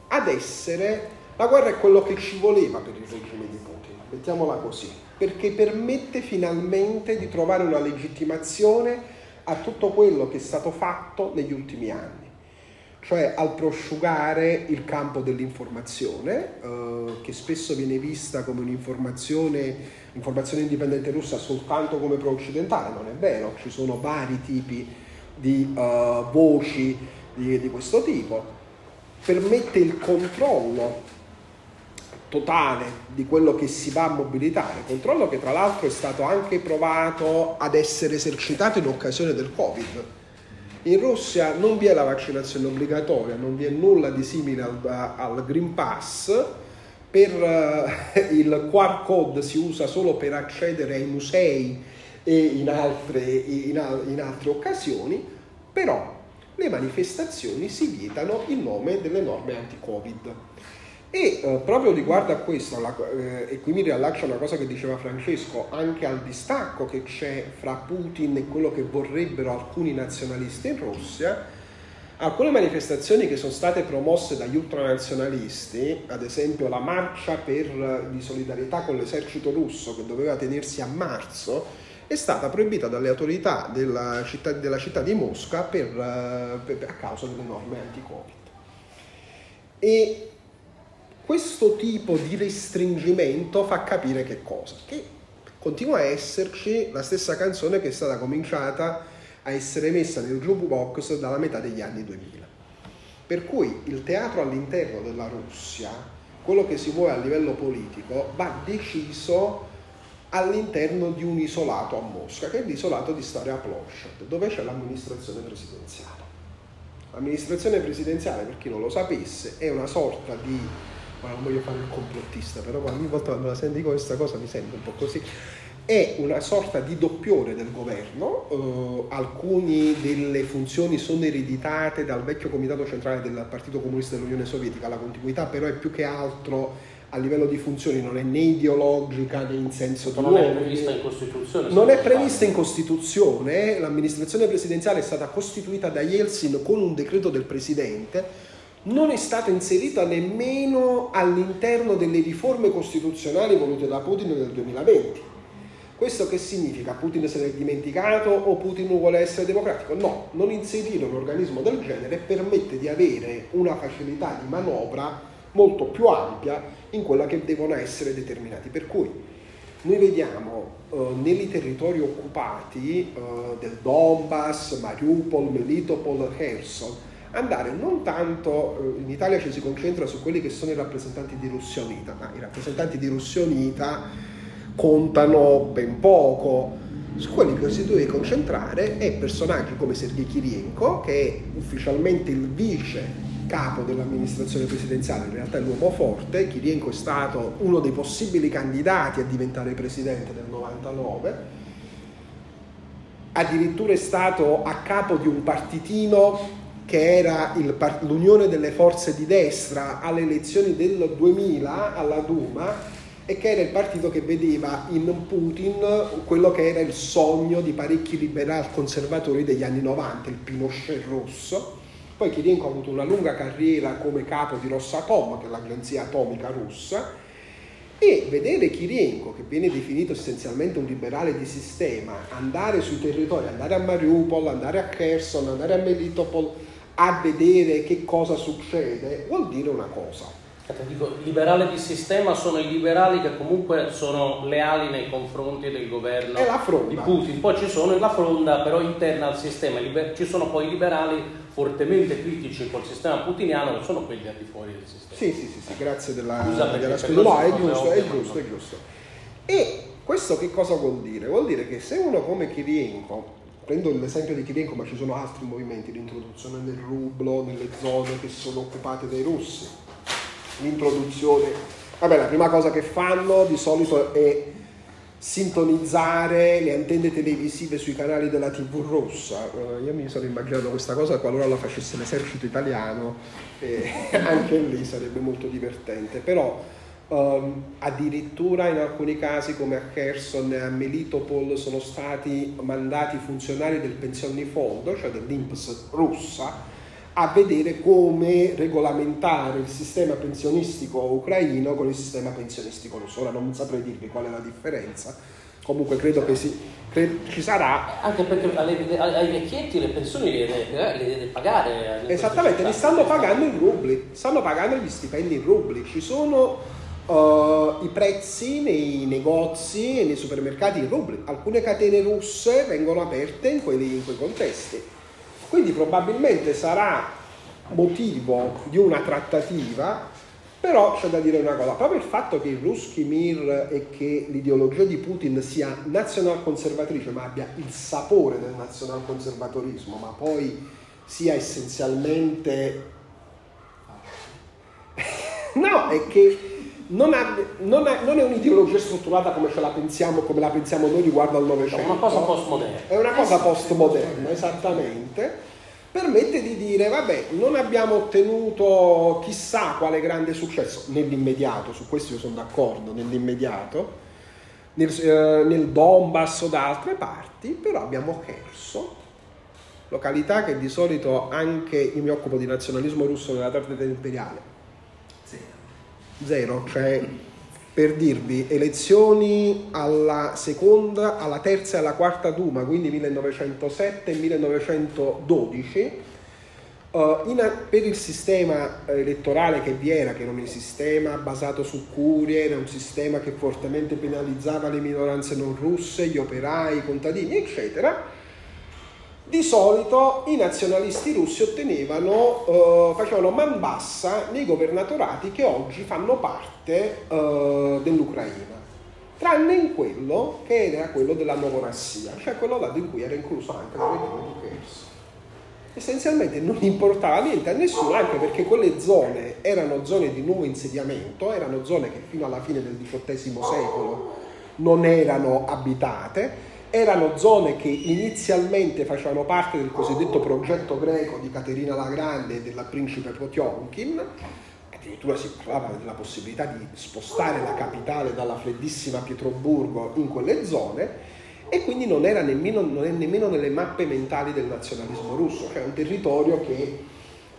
ad essere, la guerra è quello che ci voleva per il regime di Putin, mettiamola così, perché permette finalmente di trovare una legittimazione a tutto quello che è stato fatto negli ultimi anni cioè al prosciugare il campo dell'informazione, eh, che spesso viene vista come un'informazione informazione indipendente russa soltanto come pro-occidentale, non è vero, ci sono vari tipi di uh, voci di, di questo tipo, permette il controllo totale di quello che si va a mobilitare, controllo che tra l'altro è stato anche provato ad essere esercitato in occasione del Covid. In Russia non vi è la vaccinazione obbligatoria, non vi è nulla di simile al, al Green Pass, per eh, il QR code si usa solo per accedere ai musei e in altre, in, in altre occasioni, però le manifestazioni si vietano in nome delle norme anti-Covid. E eh, proprio riguardo a questo, la- eh, e qui mi riallaccio a una cosa che diceva Francesco, anche al distacco che c'è fra Putin e quello che vorrebbero alcuni nazionalisti in Russia, alcune manifestazioni che sono state promosse dagli ultranazionalisti, ad esempio la marcia per, di solidarietà con l'esercito russo che doveva tenersi a marzo, è stata proibita dalle autorità della città, della città di Mosca per, eh, per- a causa delle norme anti-Covid. E questo tipo di restringimento fa capire che cosa? Che continua a esserci la stessa canzone che è stata cominciata a essere messa nel jukebox dalla metà degli anni 2000. Per cui il teatro all'interno della Russia, quello che si muove a livello politico, va deciso all'interno di un isolato a Mosca, che è l'isolato di Staria Ploshad, dove c'è l'amministrazione presidenziale. L'amministrazione presidenziale, per chi non lo sapesse, è una sorta di... ora non voglio fare il complottista, però ogni volta quando la sento dico questa cosa mi sento un po' così. È una sorta di doppione del governo, eh, alcune delle funzioni sono ereditate dal vecchio comitato centrale del Partito Comunista dell'Unione Sovietica, la continuità però è più che altro a livello di funzioni, non è né ideologica né in senso di Non è prevista in Costituzione. non è prevista in. Costituzione, l'amministrazione presidenziale è stata costituita da Yeltsin con un decreto del Presidente, non è stata inserita nemmeno all'interno delle riforme costituzionali volute da Putin nel 2020. Questo che significa? Putin se l'è dimenticato o Putin vuole essere democratico? No, non inserire un organismo del genere permette di avere una facilità di manovra molto più ampia in quella che devono essere determinati. Per cui noi vediamo eh, nei territori occupati eh, del Donbass, Mariupol, Melitopol, Kherson, andare non tanto, eh, in Italia ci si concentra su quelli che sono i rappresentanti di Russia Unita, ma i rappresentanti di Russia Unita contano ben poco. Su quelli che si deve concentrare è personaggi come Sergei Kirienko, che è ufficialmente il vice capo dell'amministrazione presidenziale, in realtà è l'uomo forte. Kirienko è stato uno dei possibili candidati a diventare presidente nel 99. Addirittura è stato a capo di un partitino che era l'Unione delle Forze di Destra alle elezioni del 2000 alla Duma e che era il partito che vedeva in Putin quello che era il sogno di parecchi liberal conservatori degli anni 90, il Pinochet rosso. Poi Kirienko ha avuto una lunga carriera come capo di Rosatom, che è l'agenzia atomica russa, e vedere Kirienko, che viene definito essenzialmente un liberale di sistema, andare sui territori, andare a Mariupol, andare a Kherson, andare a Melitopol, a vedere che cosa succede, vuol dire una cosa. Aspetta, dico, liberali di sistema sono i liberali che comunque sono leali nei confronti del governo di Putin. Poi ci sono la fronda però interna al sistema, ci sono poi i liberali fortemente critici col sistema putiniano che sono quelli al di fuori del sistema. Sì, sì, sì, sì, grazie della, Scusa, della scusa. No, è giusto, è giusto, è giusto. E questo che cosa vuol dire? Vuol dire che se uno come Kirienko, prendo l'esempio di Kirienko, ma ci sono altri movimenti, l'introduzione del rublo nelle zone che sono occupate dai russi, l'introduzione... Vabbè, la prima cosa che fanno di solito è sintonizzare le antenne televisive sui canali della TV russa. Eh, io mi sono immaginato questa cosa qualora la facesse l'esercito italiano, e anche lì sarebbe molto divertente. Però ehm, addirittura in alcuni casi come a Kherson e a Melitopol sono stati mandati funzionari del pensionifondo, cioè dell'INPS russa, a vedere come regolamentare il sistema pensionistico ucraino con il sistema pensionistico russo. Ora non saprei dirvi qual è la differenza, comunque credo che si, cre- ci sarà. Anche perché alle- ai vecchietti le pensioni le deve, le deve pagare. eh, Esattamente, li stanno pagando in rubli, stanno pagando gli stipendi in rubli. Ci sono eh, i prezzi nei negozi e nei supermercati in rubli. Alcune catene russe vengono aperte in, quelli- in quei contesti. Quindi probabilmente sarà motivo di una trattativa Però c'è da dire una cosa, proprio il fatto che il Ruski Mir e che l'ideologia di Putin sia nazionalconservatrice, ma abbia il sapore del nazionalconservatorismo, ma poi sia essenzialmente... No, è che non, ha- non ha- non è un'ideologia strutturata come ce la pensiamo, come la pensiamo noi riguardo al È Novecento. una cosa postmoderna. È una cosa postmoderna, esattamente. Permette di dire, vabbè, non abbiamo ottenuto chissà quale grande successo nell'immediato, su questo io sono d'accordo, nell'immediato, nel, eh, nel Donbass o da altre parti, però abbiamo perso località che di solito anche io mi occupo di nazionalismo russo nella tarda imperiale. Zero, cioè per dirvi, elezioni alla seconda, alla terza e alla quarta Duma, quindi 1907 e 1912, eh, in- per il sistema elettorale che vi era, che era un sistema basato su curie, era un sistema che fortemente penalizzava le minoranze non russe, gli operai, i contadini, eccetera, di solito i nazionalisti russi ottenevano, eh, facevano man bassa nei governatorati che oggi fanno parte eh, dell'Ucraina, tranne in quello che era quello della Novorassia, cioè quello là in cui era incluso anche la regione di Kherson. Essenzialmente non importava niente a nessuno, anche perché quelle zone erano zone di nuovo insediamento, erano zone che fino alla fine del XVIII secolo non erano abitate, erano zone che inizialmente facevano parte del cosiddetto progetto greco di Caterina la Grande e del principe Potionkin, addirittura si parlava della possibilità di spostare la capitale dalla freddissima Pietroburgo in quelle zone e quindi non era nemmeno, non è nemmeno nelle mappe mentali del nazionalismo russo, cioè un territorio che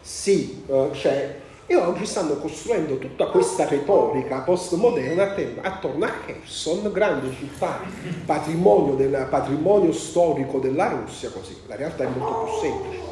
sì, eh, c'è e oggi stanno costruendo tutta questa retorica postmoderna attorno a Kherson, grande città, patrimonio, del, patrimonio storico della Russia, così. La realtà è molto più semplice.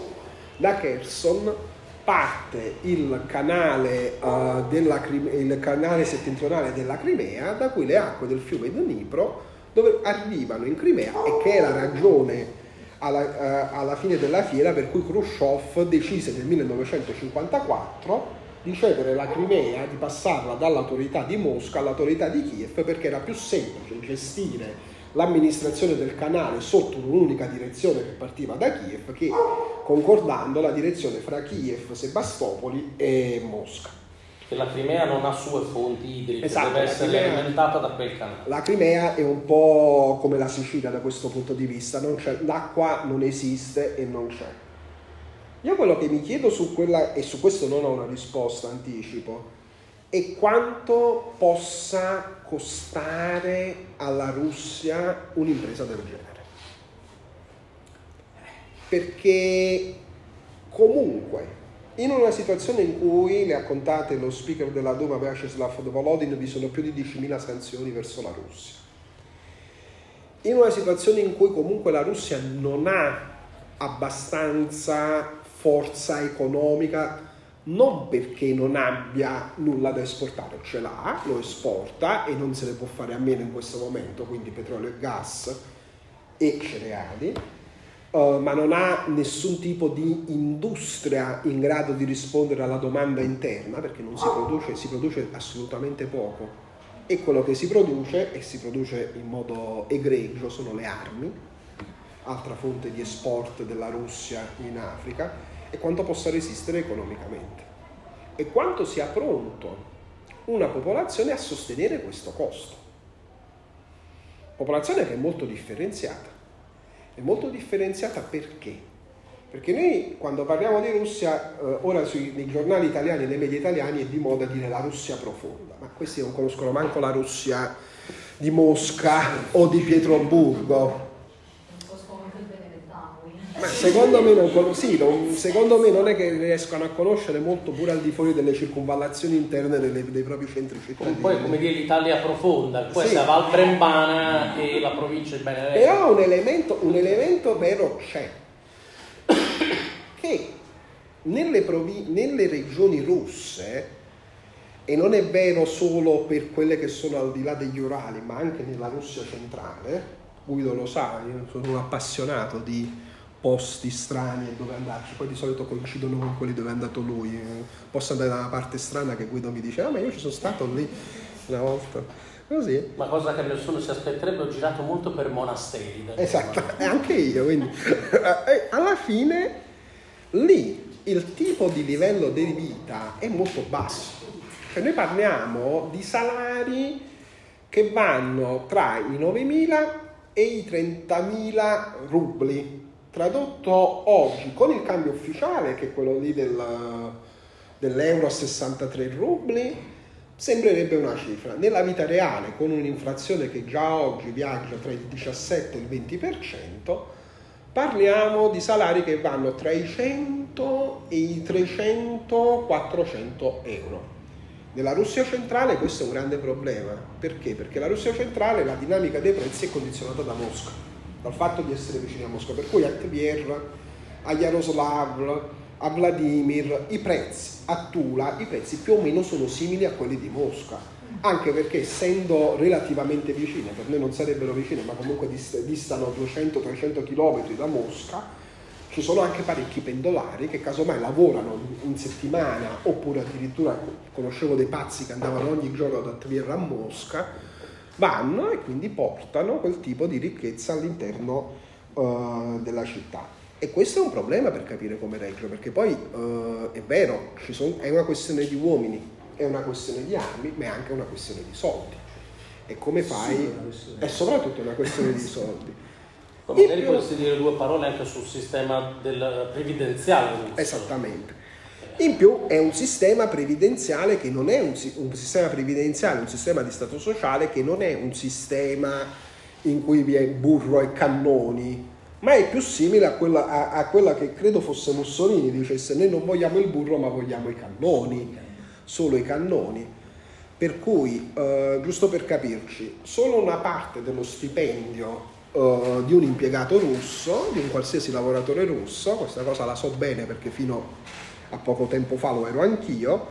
Da Kherson parte il canale, eh, della il canale settentrionale della Crimea, da cui le acque del fiume Dnipro dove arrivano in Crimea e che è la ragione alla, eh, alla fine della fiera per cui Khrushchev decise nel 1954 di cedere la Crimea, di passarla dall'autorità di Mosca all'autorità di Kiev perché era più semplice gestire l'amministrazione del canale sotto un'unica direzione che partiva da Kiev che concordando la direzione fra Kiev, Sebastopoli e Mosca. Che la Crimea non ha sue fonti idriche, Esatto, deve essere Crimea- alimentata da quel canale. La Crimea è un po' come la Sicilia da questo punto di vista, non c'è- l'acqua non esiste e non c'è. Io quello che mi chiedo su quella, e su questo non ho una risposta, anticipo, è quanto possa costare alla Russia un'impresa del genere. Perché comunque in una situazione in cui, le ha contate lo speaker della Duma Vyacheslav Volodin, vi sono più di 10.000 sanzioni verso la Russia. In una situazione in cui comunque la Russia non ha abbastanza forza economica, non perché non abbia nulla da esportare, ce l'ha, lo esporta e non se ne può fare a meno in questo momento, quindi petrolio e gas e cereali, Uh, ma non ha nessun tipo di industria in grado di rispondere alla domanda interna perché non si produce, si produce assolutamente poco. E quello che si produce e si produce in modo egregio sono le armi, altra fonte di export della Russia in Africa e quanto possa resistere economicamente e quanto sia pronto una popolazione a sostenere questo costo. Popolazione che è molto differenziata è molto differenziata perché? Perché noi quando parliamo di Russia, eh, ora sui, nei giornali italiani e nei media italiani è di moda dire la Russia profonda, ma questi non conoscono manco la Russia di Mosca o di Pietroburgo. Non conosco anche il benedetano. quindi. Ma secondo me, non, sì, non- secondo me non è che riescano a conoscere molto pure al di fuori delle circonvallazioni interne delle- dei propri centri cittadini. Un po' è come dire l'Italia profonda, questa Sì. Val Brembana e la provincia di Benevento. Però un elemento, un elemento vero c'è, che nelle, provi- nelle regioni russe, e non è vero solo per quelle che sono al di là degli Urali, ma anche nella Russia centrale, Guido lo sa, io sono un appassionato di posti strani dove andarci, poi di solito coincidono con quelli dove è andato lui. Eh, Posso andare da una parte strana che Guido mi dice, ah ma io ci sono stato lì una volta. Così. Ma cosa che nessuno si aspetterebbe, ho girato molto per monasteri. Esatto, e anche io, quindi e alla fine lì il tipo di livello di vita è molto basso. Cioè noi parliamo di salari che vanno tra i 9.000 e i 30.000 rubli. Tradotto oggi con il cambio ufficiale, che è quello lì del, dell'euro a 63 rubli, sembrerebbe una cifra. Nella vita reale, con un'inflazione che già oggi viaggia tra il 17 e il 20%, parliamo di salari che vanno tra i 100 e i 300-400 euro. Nella Russia centrale questo è un grande problema. Perché? Perché la Russia centrale, la dinamica dei prezzi è condizionata da Mosca, dal fatto di essere vicini a Mosca. Per cui a Tver, a Yaroslav, a Vladimir, i prezzi a Tula, i prezzi più o meno sono simili a quelli di Mosca. Anche perché essendo relativamente vicine, per noi non sarebbero vicine, ma comunque dist- distano 200-300 km da Mosca, ci sono anche parecchi pendolari che casomai lavorano in settimana oppure addirittura conoscevo dei pazzi che andavano ogni giorno da Tver a Mosca, vanno e quindi portano quel tipo di ricchezza all'interno eh, della città. E questo è un problema per capire come Reggio, perché poi eh, è vero, ci son- è una questione di uomini, è una questione di armi, ma è anche una questione di soldi. E come fai? È soprattutto una questione di soldi. Poi magari più- potresti dire due parole anche sul sistema del previdenziale. Esattamente. In più è un sistema previdenziale che non è un, un sistema previdenziale, un sistema di stato sociale che non è un sistema in cui vi è burro e cannoni, ma è più simile a quella, a- a quella che credo fosse Mussolini, dicesse noi non vogliamo il burro ma vogliamo i cannoni, solo i cannoni. Per cui, eh, giusto per capirci, solo una parte dello stipendio eh, di un impiegato russo, di un qualsiasi lavoratore russo, questa cosa la so bene perché fino a poco tempo fa lo ero anch'io,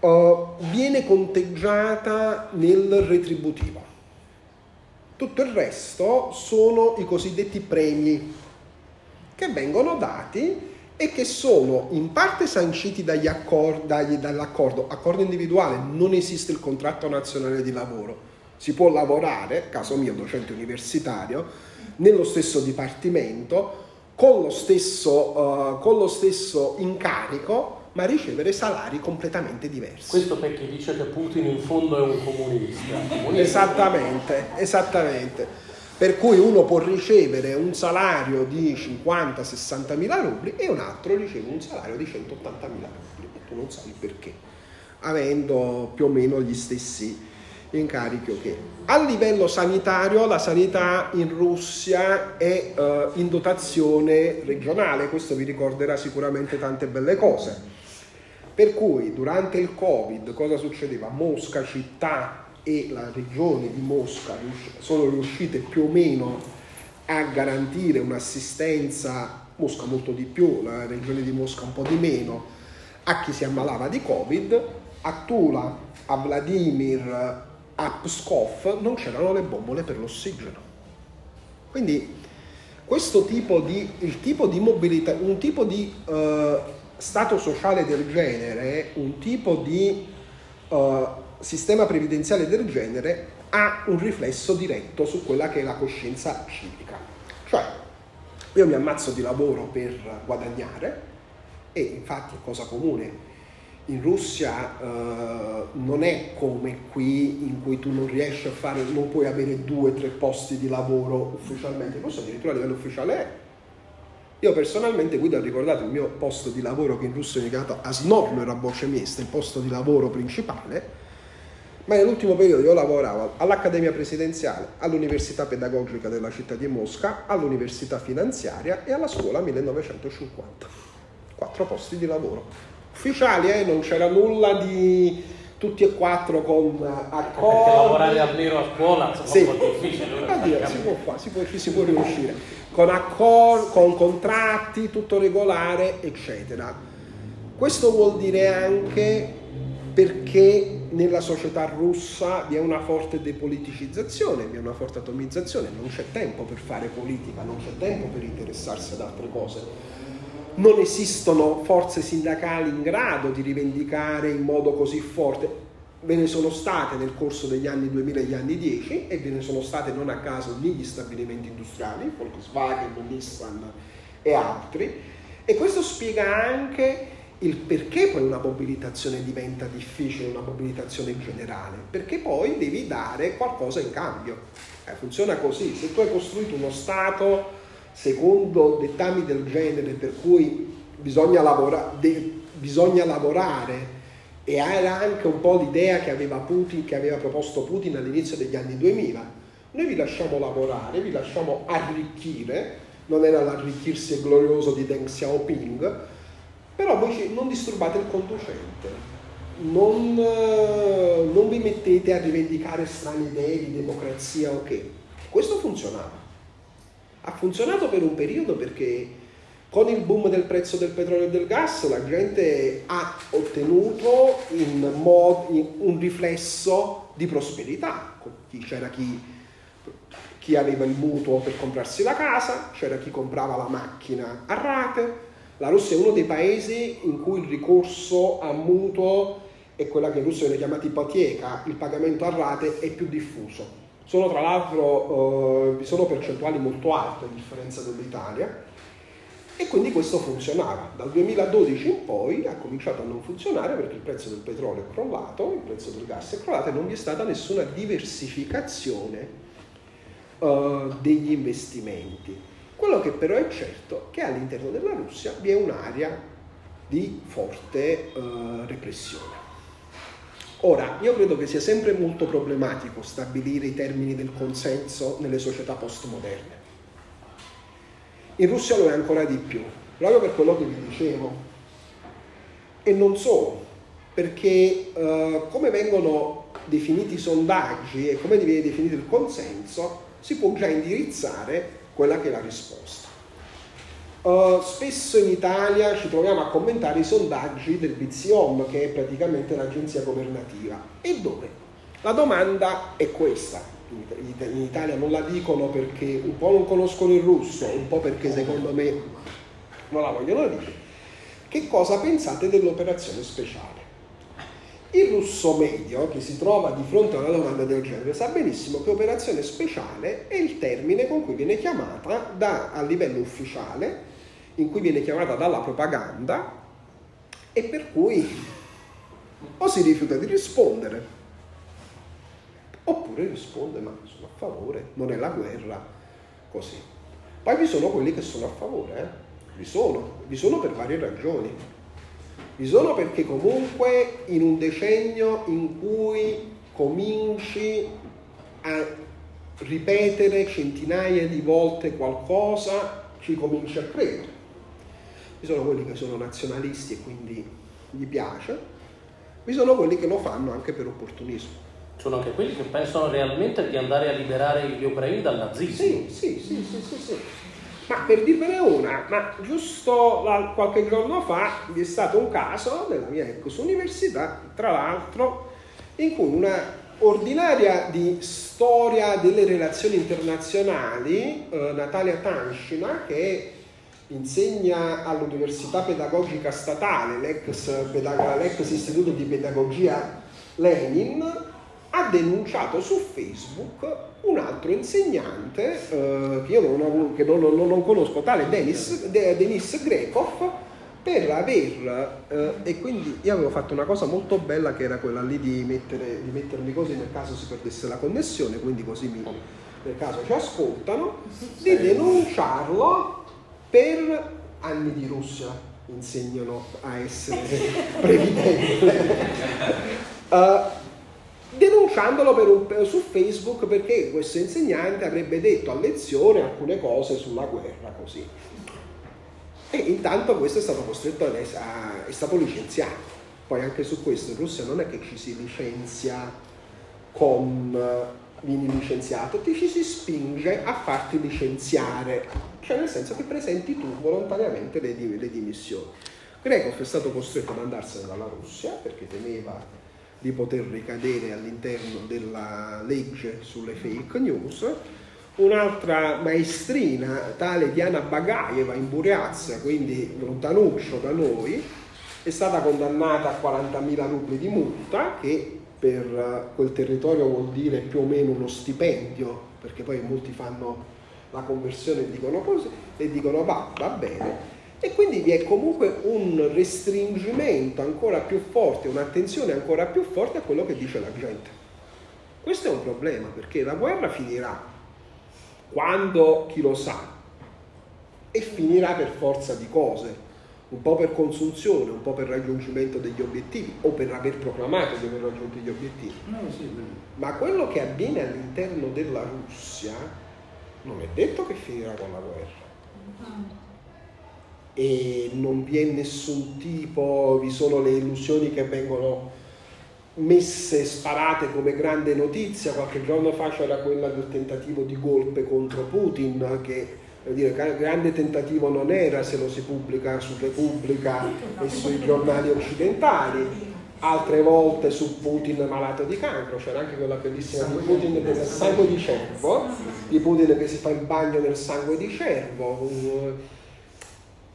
eh, viene conteggiata nel retributivo. Tutto il resto sono i cosiddetti premi che vengono dati e che sono in parte sanciti dagli accor- dagli- dall'accordo. Accordo individuale, non esiste il contratto nazionale di lavoro. Si può lavorare, caso mio docente universitario, nello stesso dipartimento, con lo stesso, eh, con lo stesso incarico, ma ricevere salari completamente diversi. Questo per chi dice che Putin in fondo è un comunista. Comunista. Esattamente, esattamente. Per cui uno può ricevere un salario di 50-60 mila rubli e un altro riceve un salario di 180 mila rubli e tu non sai perché, avendo più o meno gli stessi incarichi che. A livello sanitario la sanità in Russia è eh, in dotazione regionale, questo vi ricorderà sicuramente tante belle cose. Per cui durante il Covid cosa succedeva? Mosca città e la regione di Mosca sono riuscite più o meno a garantire un'assistenza, Mosca molto di più, la regione di Mosca un po' di meno, a chi si ammalava di Covid. A Tula, a Vladimir, a Pskov non c'erano le bombole per l'ossigeno. Quindi questo tipo di, tipo di mobilità, un tipo di eh, stato sociale del genere, un tipo di eh, sistema previdenziale del genere ha un riflesso diretto su quella che è la coscienza civica. Cioè, io mi ammazzo di lavoro per guadagnare e infatti cosa comune. In Russia eh, non è come qui in cui tu non riesci a fare, non puoi avere due o tre posti di lavoro ufficialmente, questo addirittura a livello ufficiale è. Io personalmente, Guido ha ricordato il mio posto di lavoro che in Russia è indicato a Snorno era voce miesta, il posto di lavoro principale, ma nell'ultimo periodo io lavoravo all'Accademia Presidenziale, all'Università Pedagogica della città di Mosca, all'Università Finanziaria e alla Scuola 1950. Quattro posti di lavoro. Ufficiali, eh, non c'era nulla di tutti e quattro con Perché lavorare accordi. a nero a scuola insomma, Sì. è difficile. ora Oddio, si può fare, si può, ci si può riuscire. Con accordi, con contratti, tutto regolare, eccetera. Questo vuol dire anche perché nella società russa vi è una forte depoliticizzazione, vi è una forte atomizzazione, non c'è tempo per fare politica, non c'è tempo per interessarsi ad altre cose. Non esistono forze sindacali in grado di rivendicare in modo così forte. Ve ne sono state nel corso degli anni 2000 e gli anni 10 e ve ne sono state non a caso negli stabilimenti industriali, Volkswagen, Nissan e altri. E questo spiega anche il perché poi una mobilitazione diventa difficile, una mobilitazione generale, perché poi devi dare qualcosa in cambio. Eh, funziona così, se tu hai costruito uno Stato secondo dettami del genere per cui bisogna, lavora, de, bisogna lavorare e era anche un po' l'idea che aveva, Putin, che aveva proposto Putin all'inizio degli anni 2000, noi vi lasciamo lavorare, vi lasciamo arricchire, non era l'arricchirsi glorioso di Deng Xiaoping, però voi non disturbate il conducente, non, non vi mettete a rivendicare strane idee di democrazia o okay. che. Questo funzionava. Ha funzionato per un periodo perché con il boom del prezzo del petrolio e del gas la gente ha ottenuto in mod, un riflesso di prosperità. C'era chi, chi aveva il mutuo per comprarsi la casa, c'era chi comprava la macchina a rate, la Russia è uno dei paesi in cui il ricorso a mutuo e quella che in Russia viene chiamata ipoteca, il pagamento a rate, è più diffuso. Sono tra l'altro, eh, sono percentuali molto alte a differenza dell'Italia e quindi questo funzionava. Dal 2012 in poi ha cominciato a non funzionare perché il prezzo del petrolio è crollato, il prezzo del gas è crollato e non vi è stata nessuna diversificazione eh, degli investimenti. Quello che però è certo è che all'interno della Russia vi è un'area di forte uh, repressione. Ora, io credo che sia sempre molto problematico stabilire i termini del consenso nelle società postmoderne. In Russia lo è ancora di più, proprio per quello che vi dicevo. E non solo, perché uh, come vengono definiti i sondaggi e come viene definito il consenso, si può già indirizzare quella che è la risposta. Uh, spesso in Italia ci troviamo a commentare i sondaggi del BZIOM, che è praticamente l'agenzia governativa. E dove? La domanda è questa. In Italia non la dicono perché un po' non conoscono il russo, un po' perché secondo me non la vogliono dire. Che cosa pensate dell'operazione speciale? Il russo medio, che si trova di fronte a una domanda del genere, sa benissimo che operazione speciale è il termine con cui viene chiamata da, a livello ufficiale, in cui viene chiamata dalla propaganda e per cui o si rifiuta di rispondere, oppure risponde ma sono a favore, non è la guerra, così. Poi vi sono quelli che sono a favore, eh? vi sono, vi sono per varie ragioni. Vi sono perché comunque in un decennio in cui cominci a ripetere centinaia di volte qualcosa, ci cominci a credere. Vi sono quelli che sono nazionalisti e quindi gli piace, vi sono quelli che lo fanno anche per opportunismo. Sono anche quelli che pensano realmente di andare a liberare gli ucraini dal nazismo. Sì, sì, sì, sì, sì, sì. Ma per dirvene una, ma giusto qualche giorno fa vi è stato un caso nella mia ex università, tra l'altro, in cui una ordinaria di storia delle relazioni internazionali, eh, Natalia Tanshina, che insegna all'Università Pedagogica Statale, l'ex, l'ex istituto di pedagogia Lenin, ha denunciato su Facebook un altro insegnante eh, che io non, che non, non, non conosco, tale Denis, De, Denis Grekov, per aver, eh, e quindi io avevo fatto una cosa molto bella che era quella lì di, mettere, di mettermi così nel caso si perdesse la connessione, quindi così mi, nel caso ci ascoltano, di denunciarlo per anni di Russia insegnano a essere previdenti. Uh, denunciandolo un, su Facebook perché questo insegnante avrebbe detto a lezione alcune cose sulla guerra così. E intanto questo è stato costretto a, è stato licenziato. Poi anche su questo in Russia non è che ci si licenzia con vieni licenziato, ti ci si spinge a farti licenziare, cioè nel senso che presenti tu volontariamente le, le dimissioni. Grekov è stato costretto ad andarsene dalla Russia perché temeva di poter ricadere all'interno della legge sulle fake news. Un'altra maestrina, tale Diana Bagaeva in Buriazza, quindi lontanuccio da noi, è stata condannata a 40.000 rubli di multa, che per eh, quel territorio vuol dire più o meno uno stipendio, perché poi molti fanno la conversione e dicono così, e dicono va, va bene. E quindi vi è comunque un restringimento ancora più forte, un'attenzione ancora più forte a quello che dice la gente. Questo è un problema perché la guerra finirà quando chi lo sa e finirà per forza di cose, un po' per consunzione, un po' per raggiungimento degli obiettivi o per aver proclamato di aver raggiunto gli obiettivi. Ma quello che avviene all'interno della Russia non è detto che finirà con la guerra e non vi è nessun tipo, vi sono le illusioni che vengono messe, sparate come grande notizia. Qualche giorno fa c'era quella del tentativo di golpe contro Putin, che dire, grande tentativo non era se lo si pubblica su Repubblica e sui giornali occidentali. Altre volte su Putin malato di cancro, c'era anche quella bellissima di Putin del sangue di cervo, di Putin che si fa il bagno nel sangue di cervo.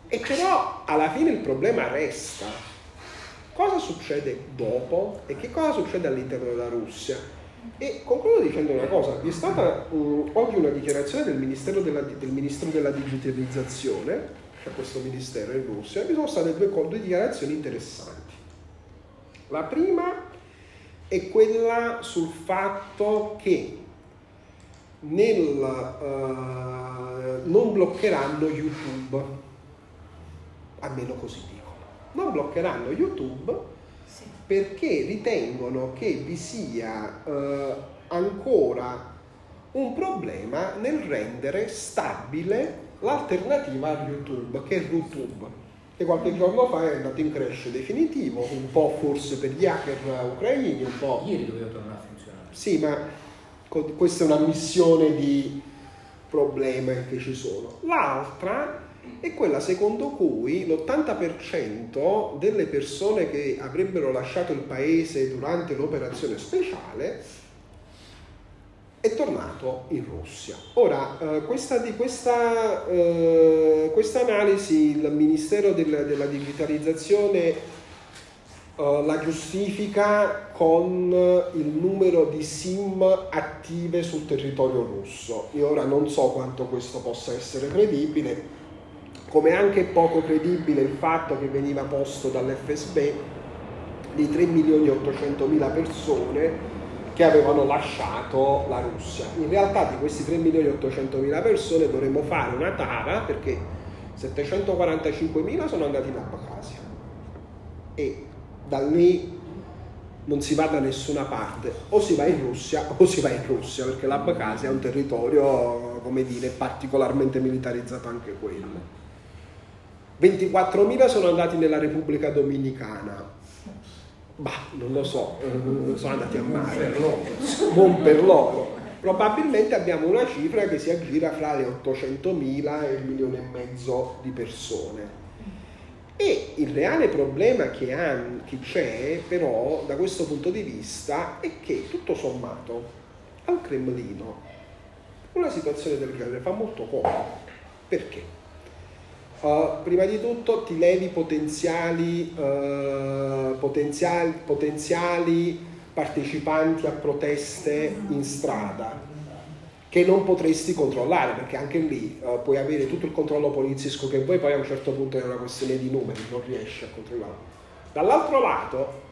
E però alla fine il problema resta. Cosa succede dopo e che cosa succede all'interno della Russia? E concludo dicendo una cosa, vi è stata um, oggi una dichiarazione del, della, del, Ministro della Digitalizzazione, c'è questo ministero in Russia, e vi sono state due, due dichiarazioni interessanti. La prima è quella sul fatto che nel, uh, non bloccheranno YouTube almeno così dicono. Non bloccheranno YouTube. Perché ritengono che vi sia eh, ancora un problema nel rendere stabile l'alternativa a YouTube, che è YouTube che qualche giorno fa è andato in crash definitivo, un po' forse per gli hacker ucraini, un po'... Ieri doveva tornare a funzionare. Sì, ma questa è una missione di problemi che ci sono. L'altra è quella secondo cui l'80% delle persone che avrebbero lasciato il paese durante l'operazione speciale è tornato in Russia. Ora, eh, questa, questa, eh, questa, analisi il Ministero del, della Digitalizzazione eh, la giustifica con il numero di SIM attive sul territorio russo. Io ora non so quanto questo possa essere credibile, come anche poco credibile il fatto che veniva posto dall'FSB di 3 milioni e 800 mila persone che avevano lasciato la Russia. In realtà di questi 3 milioni e 800 mila persone dovremmo fare una tara perché 745 mila sono andati in Abkhazia e da lì non si va da nessuna parte, o si va in Russia o si va in Russia, perché l'Abkhazia è un territorio, come dire, particolarmente militarizzato anche quello. 24.000 sono andati nella Repubblica Dominicana. Bah, non lo so, eh, sono andati a mare. Non per loro. Probabilmente abbiamo una cifra che si aggira fra le 800.000 e il milione e mezzo di persone. E il reale problema che c'è però da questo punto di vista è che tutto sommato al Cremlino una situazione del genere fa molto comodo. Perché? Uh, prima di tutto ti levi potenziali, uh, potenziali, potenziali partecipanti a proteste in strada che non potresti controllare perché anche lì uh, puoi avere tutto il controllo poliziesco che vuoi poi a un certo punto è una questione di numeri non riesci a controllare dall'altro lato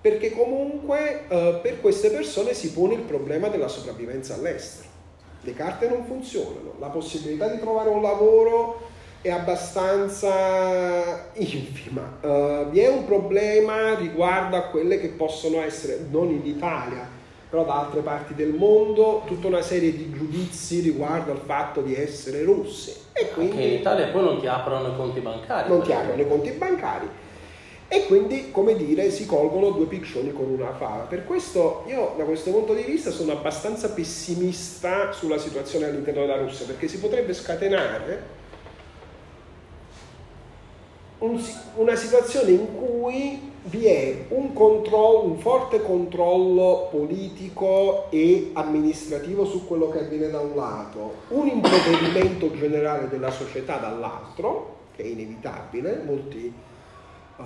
perché comunque per queste persone si pone il problema della sopravvivenza all'estero. Le carte non funzionano la possibilità di trovare un lavoro è abbastanza infima. Uh, vi è un problema riguardo a quelle che possono essere, non in Italia, però da altre parti del mondo, tutta una serie di giudizi riguardo al fatto di essere russi. E quindi, Anche in Italia poi non ti aprono i conti bancari. Non ti aprono i conti bancari. E quindi, come dire, si colgono due piccioni con una fava. Per questo io, da questo punto di vista, sono abbastanza pessimista sulla situazione all'interno della Russia, perché si potrebbe scatenare un- una situazione in cui vi è un, controllo, un forte controllo politico e amministrativo su quello che avviene da un lato, un impoverimento generale della società dall'altro, che è inevitabile, molti eh,